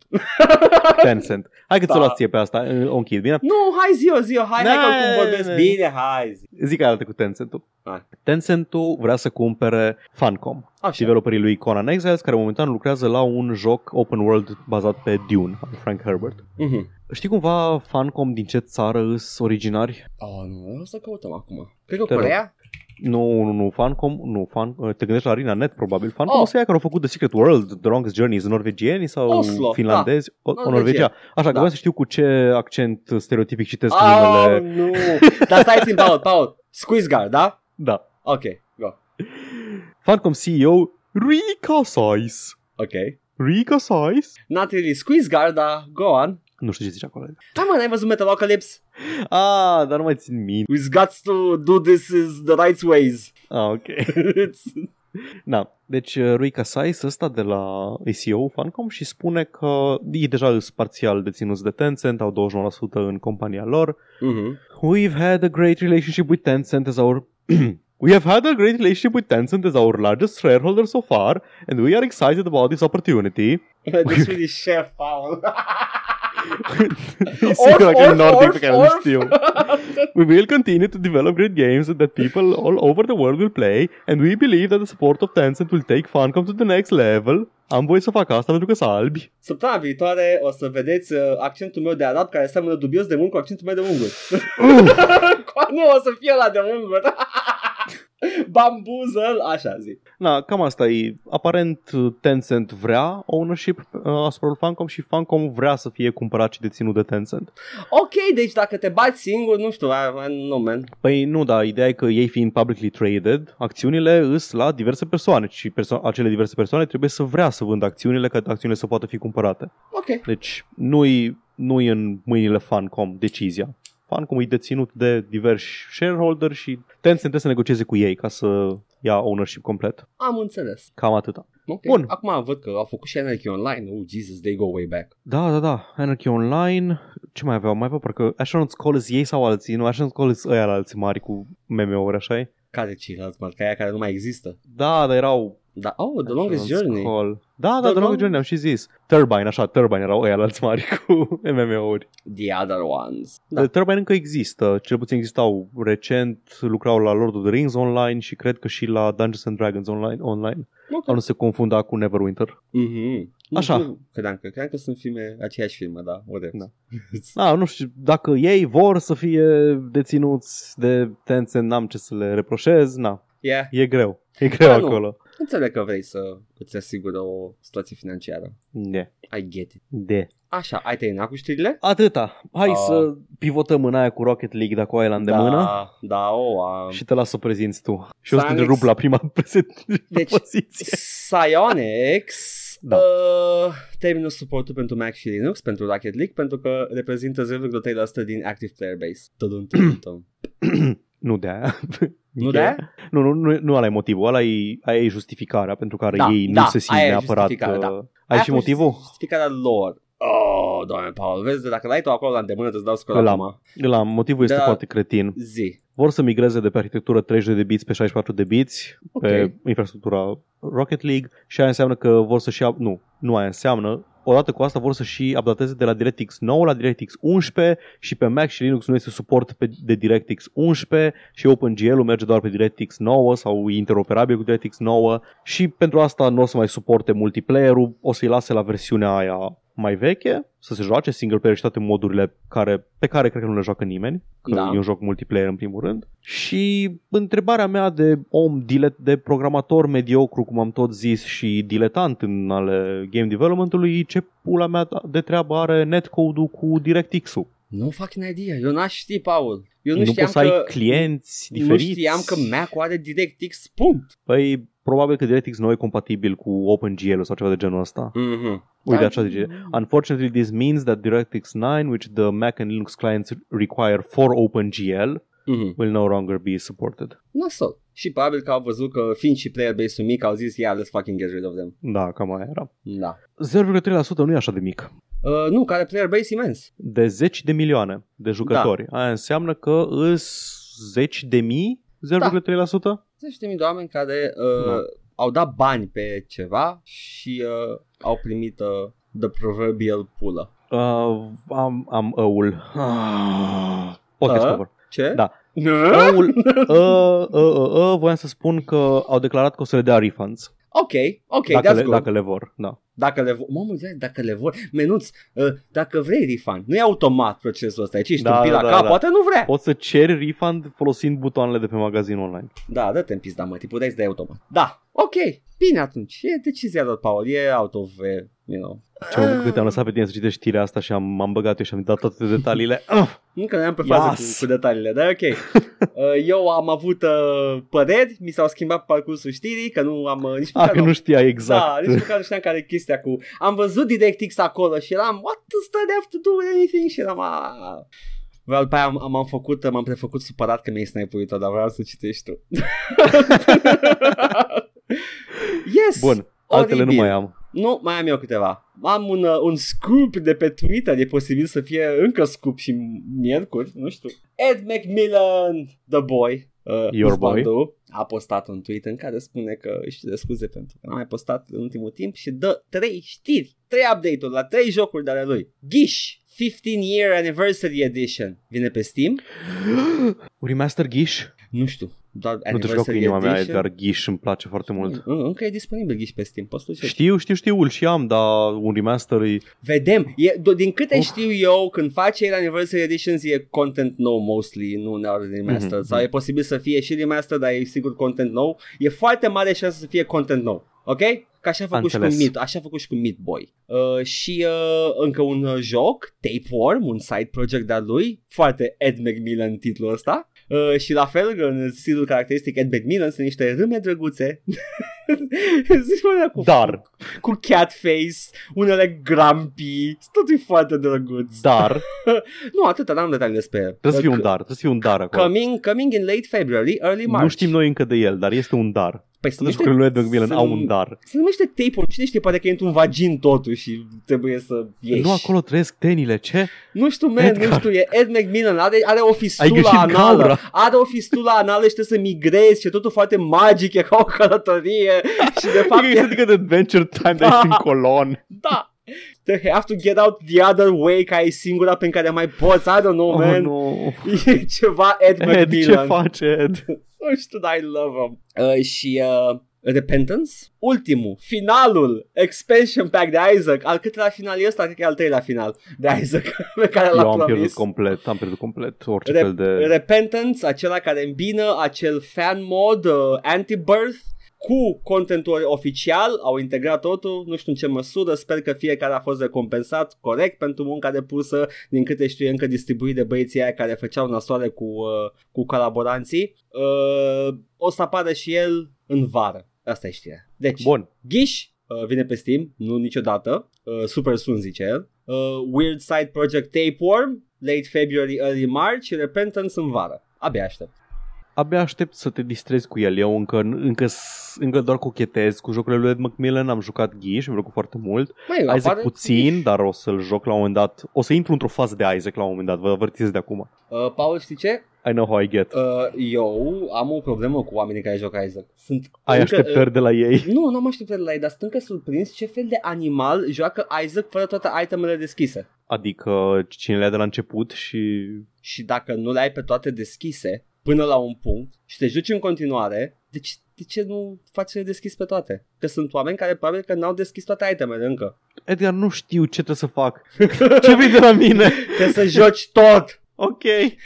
<laughs> Tencent. Hai că ți-o Da. luați ție pe asta, o închid, bine? nu, hai zi-o, zi-o, hai, hai că Ne, acum vorbesc ne. bine, hai zi. Zic altă cu Tencent-ul. Hai. Tencent-ul vrea să cumpere Funcom, Așa. developerii lui Conan Exiles, care momentan lucrează la un joc open world bazat pe Dune, al Frank Herbert. Mhm. Știi cumva Funcom din ce țară îs originari? Oh, nu, o să căutăm acum. Cred că Te rog. Corea? Nu, nu, nu, Funcom, nu, Fun, te gândești la Arena Net probabil. Funcom Oh. oh. o să ia care au făcut The Secret World, The Longest Journey, sunt norvegieni sau Oslo, finlandezi? O, o Norvegia. Norvegia. Așa, că Da. vreau să știu cu ce accent stereotipic citesc Oh, numele. nu. Dar stai țin, Paul, Paul. Squeeze Guard, da? Da. Ok, go. Funcom CEO Rika Sais. Ok. Rika Sais? Not really Squeeze Guard, dar go on. Nu știu ce zice acolo. Da, mă, n-ai văzut Metalocalypse? Ah, dar nu mai țin minte. We've got to do this is the right ways. Ah, ok. <laughs> Da, deci uh, Rui Casais ăsta de la ACO Funcom și spune că ei deja sunt parțial deținuți de Tencent, au 29% în compania lor. mm-hmm. We've had a great relationship with Tencent as our <clears throat> We have had a great relationship with Tencent as our largest shareholder so far, and we are excited about this opportunity. This really chef, Paul. <laughs> E singura că e Orf, nordic orf, pe care nu orf. știu. <laughs> We will continue to develop great games that people all over the world will play, and we believe that the support of Tencent will take Funcom to the next level. Am voie să fac asta pentru că sunt albi. Săptămâna viitoare o să vedeți uh, accentul meu de arab care seamănă dubios de mult cu accentul meu de ungur. <laughs> nu o să fie la de ungur. <laughs> Bambuzăl, așa zi. Na, cam asta e. Aparent Tencent vrea ownership uh, asupra lui Funcom și Funcom vrea să fie cumpărat și deținut de Tencent. Ok, deci dacă te bați singur, nu știu, I, I, nu, man. Păi nu, da, ideea e că ei fiind publicly traded, acțiunile îs la diverse persoane și perso- acele diverse persoane trebuie să vrea să vândă acțiunile ca acțiunile să poată fi cumpărate. Ok. Deci nu-i, nu-i în mâinile Funcom decizia. Funcom e deținut de diversi shareholder și Tencent trebuie să negocieze cu ei ca să ia ownership complet. Am înțeles. Cam atâta. Ok. Bun. Acum văd că au făcut și Anarchy Online. Oh, Jesus, they go way back. Da, da, da. Anarchy Online. Ce mai aveau? Mai aveau parcă Astronaut's Call is ei sau alții? Nu, Astronaut's Call is ăia la alții mari cu meme-uri, așa e? Care ceilalți marca aia care nu mai există? Da, dar erau Da, oh, The Longest Astronaut's Journey. Call. Da, da, The The Longest Long- Journey am și zis. Turbine, așa, Turbine erau ăia la alți mari <laughs> cu MMO-uri. The Other Ones. Da. Da. Turbine încă există, cel puțin existau recent, lucrau la Lord of the Rings online și cred că și la Dungeons and Dragons online. online. Ok. Au nu se confunda cu Neverwinter. Mhm. Așa. Nu, credeam că, credeam că sunt filme, aceeași filme, da, whatever. Da. Ah, <laughs> nu știu, dacă ei vor să fie deținuți de Tencent, n-am ce să le reproșez, na, yeah, e greu. E greu Da, nu. acolo. înțeleg că vrei să îți asigură o situație financiară. De. I get it. De. Așa, ai terminat cu știrile? Atâta. Hai Ah. să pivotăm în aia cu Rocket League dacă o ai la îndemână. Da, da, o am. Și te las să o prezinți tu. Și o să te Sanix- întrerup la prima <laughs> prezent- Deci, poziție. Psyonix Da. uh, termină suportul pentru Mac și Linux, pentru Rocket League, pentru că reprezintă 0,3% din active player base. Tudum, tudum, tudum. <clears throat> Nu de aia. <laughs> Nu de aia? Nu, nu, nu, nu ăla e motivul. Ăla e, aia e justificarea pentru care Da, ei da, nu se simt aia e neapărat. justificarea, da. uh, Ai Aia și a fost motivul? Justificarea lor. Oh, doamne, Paul, vezi, dacă l-ai tu acolo la îndemână, îți dau scor Îl acum. am. La motivul este Da. foarte cretin. Zi. Vor să migreze de pe arhitectură 30 de bits pe 64 de bits Ok. pe infrastructura Rocket League și aia înseamnă că vor să și up- nu, nu aia înseamnă Odată cu asta vor să și updateze de la DirectX 9 la DirectX 11 și pe Mac și Linux nu este suport pe, de DirectX 11 și OpenGL-ul merge doar pe DirectX 9 sau e interoperabil cu DirectX 9 și pentru asta nu o să mai suporte multiplayer-ul, o să-i lase la versiunea aia mai veche, să se joace single player și toate modurile care, pe care cred că nu le joacă nimeni, că Da. e un joc multiplayer în primul rând. Și întrebarea mea de om dilet, de programator mediocru, cum am tot zis, și diletant în ale game development-ului, ce pula mea de treabă are netcode-ul cu DirectX-ul? Nu fucking idea. Eu n-aș ști, Paul. Eu nu, Nu, nu știam poți să că... ai clienți nu diferiți. știam că Mac are DirectX, punct. Păi, probabil că DirectX nu e compatibil cu OpenGL sau ceva de genul ăsta. Mm-hmm. Uite, așa zice. Unfortunately, this means that DirectX 9, which the Mac and Linux clients require for OpenGL, mm-hmm. will no longer be supported. Nasol. Și probabil că au văzut că fiind și player base-ul mic au zis, yeah, let's fucking get rid of them. Da, cam aia era. Da. 0,3% nu e așa de mic. Uh, nu, care player base imens. De 10 de milioane de jucători. Da. Aia înseamnă că îs 10 de mii, 0,3%? Da. 10.000 de oameni care uh, da. au dat bani pe ceva și uh, au primit uh, the proverbial pulă. Uh, am, am ăul. Ah. Podcast uh, over. Ce? Da. Uh? Ăul, uh, uh, uh, uh, voiam să spun că au declarat că o să le dea refunds. Ok, ok, dacă, that's le, good. dacă le vor, da. Dacă le vor, mamă, ia, dacă le vor, menuț, uh, dacă vrei refund, nu e automat procesul ăsta, aici ești Da, un pic da, la da, cap, da. poate nu vrea. Poți să ceri refund folosind butoanele de pe magazin online. Da, dă-te în pizda, mă, puteai să dai automat. Da, ok, bine atunci, e decizia lor, Paul, e out of uh, you know. Ce mă cât am lăsat pe tine să citești știrea asta și am, m-am băgat eu și am dat toate detaliile. <laughs> Ah! Încă ne-am pe fază Yes. cu, cu detaliile, dar ok. <laughs> Uh, Eu am avut uh, păreri, mi s-au schimbat pe parcursul știrii, că nu am uh, nici Ah, măcar că nu știai exact. Da, nici măcar nu știam care e chestia cu... Am văzut DirectX acolo și eram, what does that have to do with anything? Și eram, "Ah." Vreau, după aia am, am, am făcut, m-am prefăcut supărat că mi-ai snipuit-o, dar vreau să citești tu. <laughs> yes! Bun, altele nu oribil. mai am. Nu, mai am eu câteva. Am un, uh, un scoop de pe Twitter, e posibil să fie încă scoop și miercuri, nu știu. Ed McMillan, the boy, uh, Your husbandul, a postat un tweet în care spune că își cere scuze pentru că n-a mai postat în ultimul timp și dă trei știri, trei update-uri la trei jocuri de ale lui. Gish, 15 Year Anniversary Edition, vine pe Steam? Un <gasps> remaster Ghiș? Nu știu, doar Nu te joc cu Anniversary inima mea, Edition. Edgar Ghiș îmi place foarte mult. În- Încă e disponibil Gish pe Steam, poți să Știu, știu, știu, îl și am, dar un remaster e... Vedem, e, do- din câte Uf. știu eu, când faci Year Anniversary Editions e content nou mostly, nu neapărat remastered. Mhm, Sau mhm. e posibil să fie și remastered, dar e sigur content nou. E foarte mare șansă să fie content nou. Ok? Ca așa a făcut și cu Înțeles. Meat, așa a făcut și cu Meat Boy. Uh, și uh, încă un uh, joc, Tapeworm, un side project de-al lui, foarte Ed McMillan titlul ăsta. Uh, și la fel, în stilul caracteristic Ed McMillan, sunt niște râme drăguțe. <laughs> <laughs> Zici, mă, cu, Dar, cu cat face, unele grumpy, sunt totul foarte drăguț. dar, <laughs> Nu, atâta, n-am detalii despre el. trebuie să fie un C- dar, trebuie să fie un dar acolo. Coming, coming in late February, early March. Nu știm noi încă de el, dar este un dar. Păi se Toate numește, jucurile lui Ed McMillan sunt- au un dar. se numește tape Cine știe, poate că e într-un vagin totul și trebuie să ieși. Nu acolo trăiesc tenile, ce? Nu știu, man, Edgar. nu știu, e Ed McMillan, are, are o Ai fistula greșit anală. gaura. Are o fistula anală și trebuie să migrezi și e totul foarte magic, e ca o călătorie și de fapt Adică e, este de Adventure Time, dar Da. ești în colon. da. They have to get out the other way ca e singura pe care mai poți, I don't know, Oh, man. nu. E ceva Ed Ed, McMillan. ce faci, Ed? <laughs> Nu știu, dar I love him. Uh, și uh, Repentance, ultimul, finalul, expansion pack de Isaac, al câtelea final e ăsta, cred că e al treilea final de Isaac <laughs> pe care l-a Eu am pierdut promis. complet, am pierdut complet orice Re- fel de... Repentance, acela care îmbină acel fan mod uh, anti-birth cu contentul oficial, au integrat totul, nu știu în ce măsură, sper că fiecare a fost recompensat corect pentru munca depusă, din câte știu e încă distribuit de băieții aia care făceau nasoare cu, uh, cu colaboranții. Uh, o să apară și el în vară, asta e știrea. Deci, Bun, Gish uh, vine pe Steam, nu niciodată, uh, super soon zice el. Uh, Weird Side Project Tapeworm, late February, early March, și Repentance în vară. Abia aștept. Abia aștept să te distrezi cu el. Eu încă, încă, s- încă doar cochetez cu jocurile lui Ed McMillan, am jucat Ghi și mi-a plăcut foarte mult. Mai Isaac puțin, dar o să-l joc la un moment dat. O să intru într-o fază de Isaac la un moment dat, vă avertizez de acum. Uh, Paul, știi ce? I know how I get. Uh, eu am o problemă cu oamenii care joc Isaac. Sunt Ai încă, așteptări de la ei. Uh, <laughs> nu, nu am așteptări la ei, dar sunt încă surprins ce fel de animal joacă Isaac fără toate itemele deschise. Adică cine le-a de la început și... Și dacă nu le ai pe toate deschise până la un punct și te joci în continuare, deci de ce nu faci să le deschizi pe toate? Că sunt oameni care probabil că n-au deschis toate itemele încă. Edgar, nu știu ce trebuie să fac. <laughs> ce vrei de la mine? <laughs> Trebuie să joci tot! Ok.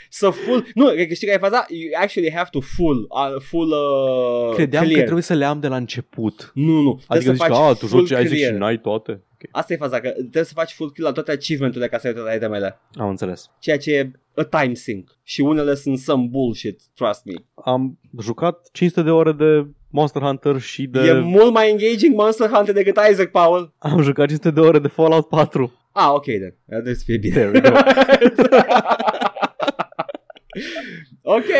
Să full... Nu, cred că știi care e faza? You actually have to full, uh, full uh, Credeam clear. că trebuie să le am de la început. Nu, nu. Adică Trebuie zici să că, faci a, tu full joci Isaac clear. și n-ai toate. Ok, Asta e faza, că trebuie să faci full kill la toate achievement-urile ca să ai toate itemele. am înțeles. Ceea ce e a time sink. Și unele sunt some bullshit, trust me. Am jucat 500 de ore de Monster Hunter și de... E mult mai engaging Monster Hunter decât Isaac, Paul. Am jucat 500 de ore de Fallout 4. Ah, ok, then. Trebuie să fie bine. There we go. <laughs> ok.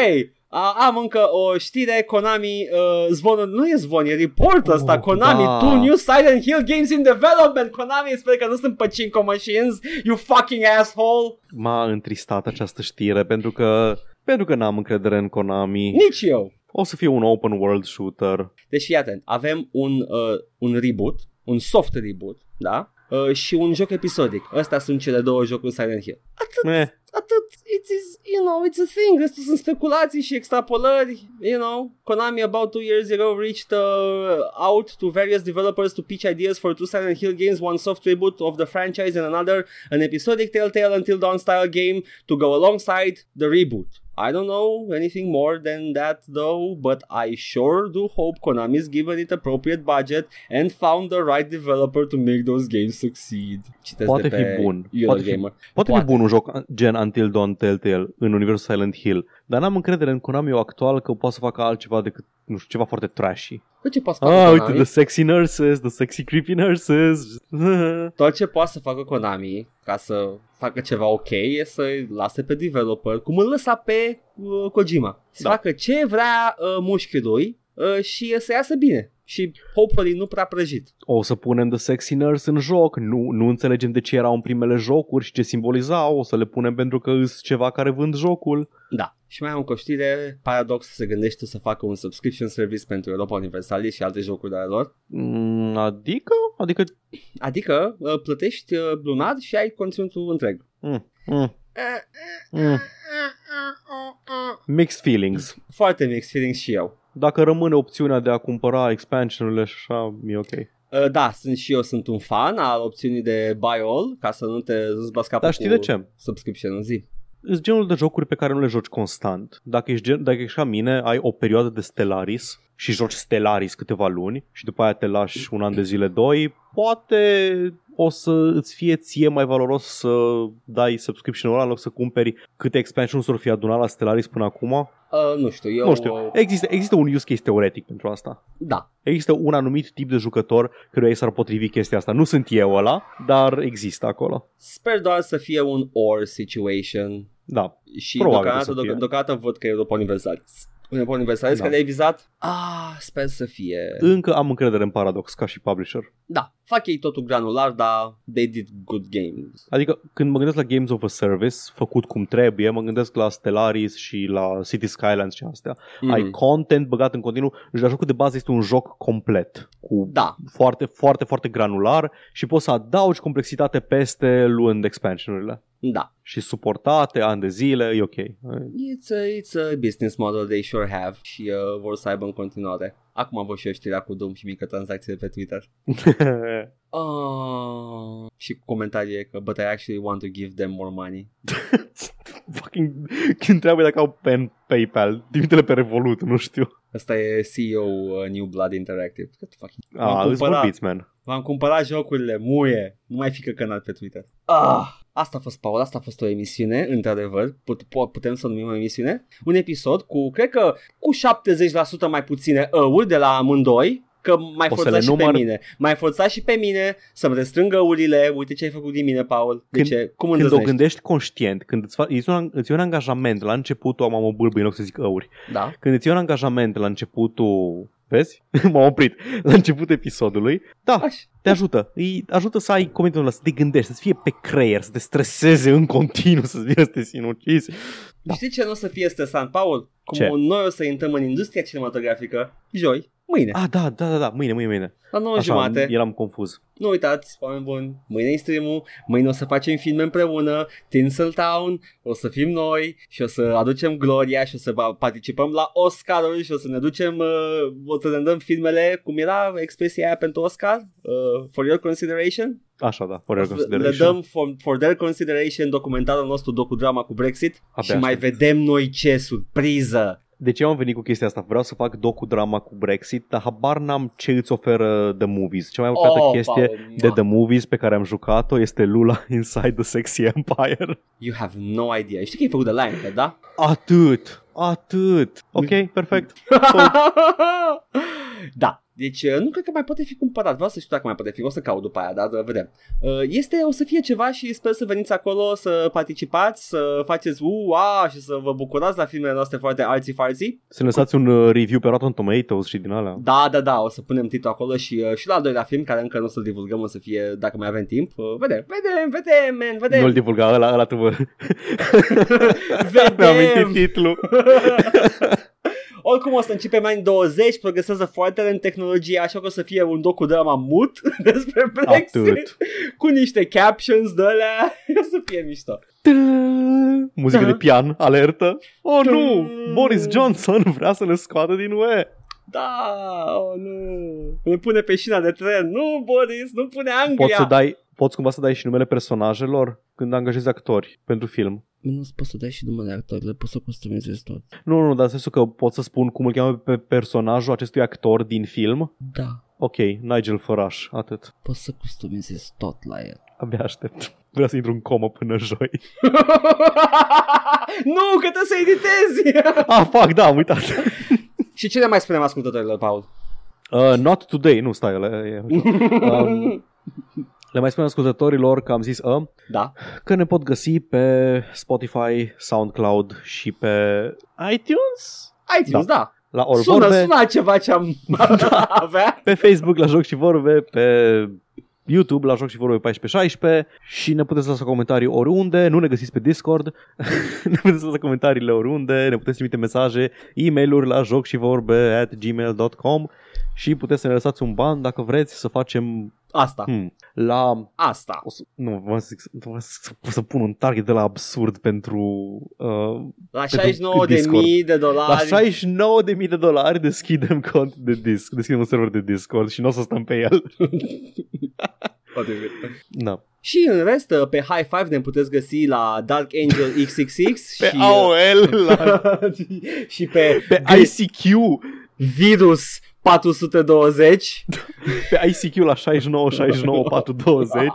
Uh, am încă o știre, Konami, uh, zvonul, nu e zvon, e report ăsta, Oh, Konami, da. two new Silent Hill games in development, Konami, sper că nu sunt păcinco machines, you fucking asshole, M-a întristat această știre pentru că pentru că n-am încredere în Konami. nici eu. O să fie un open world shooter. Deci fii atent, avem un, uh, un reboot, un soft reboot, da? Uh, și un joc episodic. Astea sunt cele două jocuri Silent Hill. Eh, atât, it is, you know, it's a thing, restul sunt speculații și extrapolări, you know, Konami about two years ago reached uh, out to various developers to pitch ideas for two Silent Hill games, one soft reboot of the franchise and another an episodic Telltale Until Dawn style game to go alongside the reboot. I don't know anything more than that though, but I sure do hope Konami's given it appropriate budget and found the right developer to make those games succeed. Citesc Poate de pe fi bun. Eurogamer. Poate, poate, Poate. fi bun un joc gen Until Dawn Telltale în universul Silent Hill, dar n-am încredere în Konami actual că poate să facă altceva decât, nu știu, ceva foarte trashy. Tot ce poate să facă Ah, uite, Konami, the sexy nurses, the sexy creepy nurses. <laughs> tot ce poate să facă Konami ca să facă ceva ok e să lase pe developer, cum îl lăsa pe uh, Kojima. Să Da. facă ce vrea uh, mușchiul lui uh, și să iasă bine. Și hopefully nu prea prăjit. o să punem The Sexy Nurse în joc, nu, nu înțelegem de ce erau în primele jocuri și ce simbolizau, o să le punem pentru că îs ceva care vând jocul. Da. Și mai am o știre, Paradox se gândește să facă un subscription service pentru Europa Universalis și alte jocuri de ale lor. Mm, Adică? Adică... Adică uh, plătești uh, lunar și ai conținutul întreg. Mm, mm, mm. Mixed feelings. Foarte mixed feelings și eu. Dacă rămâne opțiunea de a cumpăra expansionurile și așa, e ok. Uh, da, sunt și eu sunt un fan al opțiunii de buy all, ca să nu te îți bați capul Dar știi cu de ce? subscription în zi. Sunt genul de jocuri pe care nu le joci constant. Dacă ești, gen, dacă ești ca mine, ai o perioadă de Stellaris și joci Stellaris câteva luni și după aia te lași un an de zile, doi, poate o să îți fie ție mai valoros să dai subscription-ul ăla în loc să cumperi câte expansions s-or fi adunat la Stellaris până acum. Uh, nu știu, eu... Nu știu, există, există un use case teoretic pentru asta. Da, Există un anumit tip de jucător căruia i s-ar potrivi chestia asta. Nu sunt eu ăla, dar există acolo. sper doar să fie un or situation Da. și Probabil deocamdată, să fie. deoc- deocamdată văd că e Europa Universalis. Europa Universalis Da. care ai vizat? Ah, sper să fie... Încă am încredere în Paradox ca și publisher. Da, fac ei totul granular, dar they did good games. Adică când mă gândesc la Games of a Service, făcut cum trebuie, mă gândesc la Stellaris și la City Skylines și astea. Mm. Ai content băgat în continuu, dar jocul de bază este un joc complet, cu Da, foarte, foarte, foarte granular și poți să adaugi complexitate peste luând expansionurile. da. Și suportate ani de zile, e ok. It's a, it's a business model they sure have și uh, vor să aibă în continuare. Acum am văzut și eu știrea cu Doom și mică tranzacție pe Twitter. <laughs> Uh, și comentarii e că but I actually want to give them more money. <laughs> Fucking, când trebuie dacă au pen PayPal, trimite-le pe Revolut, nu știu. Asta e CEO uh, New Blood Interactive. What the fuck? Ah, îți cumpărat. vorbiți, man. V-am cumpărat jocurile, muie. Nu mai fi căcănat pe Twitter. Ah, asta a fost, Paul, asta a fost o emisiune, într-adevăr. Put, po- putem să o numim o emisiune. Un episod cu, cred că, cu 70% mai puține ăuri de la amândoi. Că mai O să forțat le și număr? pe mine. Mai forțat și pe mine să-mi restrângă urile. Uite ce ai făcut din mine, Paul. De Când- ce? Cum Când o îndrăznești? gândești conștient, când îți, fa- îți, un, îți iei un angajament la începutul, am o bâlbâi în loc să zic ăuri, Da. când îți iei un angajament la începutul, vezi? <laughs> M-am oprit. La începutul episodului, da, Așa. te ajută. Îi ajută să ai comitetul ăla, să te gândești, să-ți fie pe creier, să te streseze în continuu, să-ți vină să te sinucizi. Da. Știi ce nu o să fie stresant, Paul? Cum Ce? noi o să intrăm în industria cinematografică joi, mâine, Ah, da, da, da, da, mâine, mâine, mâine. la 9 Așa, jumate. eram confuz. Nu uitați, oameni buni, mâine e stream mâine o să facem filme împreună, Tinseltown, o să fim noi și o să aducem gloria și o să ba- participăm la Oscaruri și o să ne ducem, uh, o să ne dăm filmele, cum era expresia aia pentru Oscar? Uh, for your consideration? Așa, da, for O your să le consideration. dăm for, for their consideration documentarul nostru docudrama cu Brexit Abia și mai aștept. vedem noi ce surpriză. De ce am venit cu chestia asta? Vreau să fac docu-drama cu Brexit, dar habar n-am ce îți oferă The Movies. Cea mai ofertă Oh, chestie Paul, de mua. The Movies pe care am jucat-o este Lula <laughs> Inside the Sexy Empire. You have no idea. Știi că e făcut de Lionhead, da? Atât, atât. Ok, perfect. <laughs> da. Deci uh, nu cred că mai poate fi cumpărat. Vreau să știu dacă mai poate fi. O să caut după aia, dar uh, vedem. Uh, Este, o să fie ceva și sper să veniți acolo, să participați, să faceți ua și să vă bucurați la filmele noastre foarte artsy fartsy. Să ne lăsați un uh, review pe Rotten Tomatoes și din alea. Da, da, da, o să punem titlul acolo și, uh, și la al doilea film, care încă nu o să-l divulgăm, o să fie, dacă mai avem timp. Uh, Vedem, vedem, vedem, man, vedem. Nu-l divulga, ăla, ăla tu vă... <laughs> Mi-am vedem. amintit titlul. <laughs> Oricum o să începem mai în 20, progresează foarte în tehnologie, așa că o să fie un docudrama mut <laughs> despre Brexit, Atât. cu niște captions de alea, <laughs> o să fie mișto. Muzică Da. de pian, alertă. Oh nu, Boris Johnson vrea să ne scoată din UE. Da, oh nu. Ne pune pe șina de tren. Nu, Boris, nu pune Anglia. Poți să dai, poți cumva să dai și numele personajelor când angajezi actori pentru film. Nu poți să dai și numele actorilor, poți să customizezi tot. Nu, nu, nu, dar în sensul că pot să spun cum îl cheamă pe personajul acestui actor din film. Da, Ok, Nigel Făraș, atât. poți să customizezi tot la el. Abia aștept. Vreau să intru în comă până joi. <laughs> nu, că trebuie să editezi! <laughs> ah, fuck, da, am uitat. <laughs> și ce le mai spunem ascultătorilor, Paul? Uh, not today, nu, stai, le, e, um, le mai spun ascultătorilor că am zis uh, Da. că ne pot găsi pe Spotify, SoundCloud și pe iTunes. iTunes, da. da. La All Sună, Vorbe, sună ceva ce am <laughs> avea. pe Facebook la Joc și Vorbe, pe YouTube la Joc și Vorbe 1416 și ne puteți lăsa comentarii oriunde, nu ne găsiți pe Discord, <laughs> ne puteți lăsa comentariile oriunde, ne puteți trimite mesaje, e-mail-uri la joc și vorbe at gmail.com și puteți să ne lăsați un ban dacă vreți să facem Asta, hmm, la asta. o să, nu, vă zic, vă zic să, să pun un target de la absurd pentru uh, La Pentru 69 de Discord. mii de dolari. la 69.000 de dolari deschidem cont de disc, deschidem un server de Discord și nu o să stăm pe el. <laughs> Potrivit. Da. Și în rest, uh, pe High Five ne puteți găsi la Dark Angel <laughs> XXX Pe și, uh, AOL, la, <laughs> și pe, pe ICQ, Virus 420, pe ICQ la 69 69 420,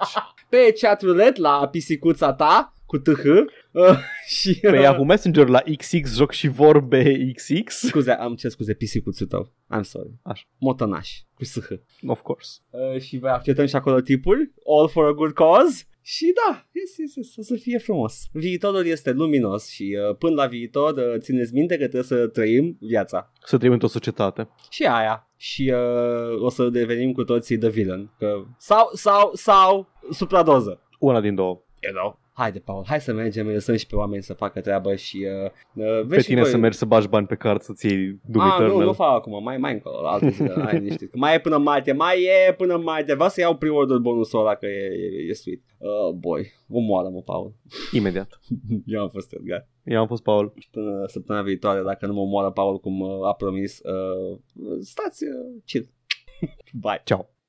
pe chatroulette la pisicuța ta cu TH <laughs> uh, și pe Yahoo Messenger la XX joc și vorbe XX. Scuze, am ce scuze, pisicuțul tău. I'm sorry. Așa. Motănaș cu SH. Of course. Uh, și voi acceptăm și acolo tipuri. All for a good cause. Și da, yes, yes, yes, o să fie frumos. Viitorul este luminos și uh, până la viitor uh, țineți minte că trebuie să trăim viața. Să trăim într-o societate. Și aia. Și uh, o să devenim cu toții the villain. Că, sau, sau, sau, supradoză. Una din două. You know. Haide, Paul, hai să mergem, îi lăsăm și pe oameni să facă treabă și... Uh, uh, Pe vezi și tine voi- să mergi să bagi bani pe card să-ți iei Doom Ah, nu, Eternal. nu fac acum, mai, mai încolo, alte zile, <laughs> hai liniștit. Că Mai e până martie, mai e până martie, vreau să iau pre-order bonusul ăla că e, e, e sweet. Uh, boy, omoară-mă, Paul. Imediat. <laughs> Eu am fost Edgar. Eu am fost Paul. Și până săptămâna viitoare, dacă nu mă omoară Paul cum uh, a promis, uh, stați uh, chill. <laughs> Bye. Ciao.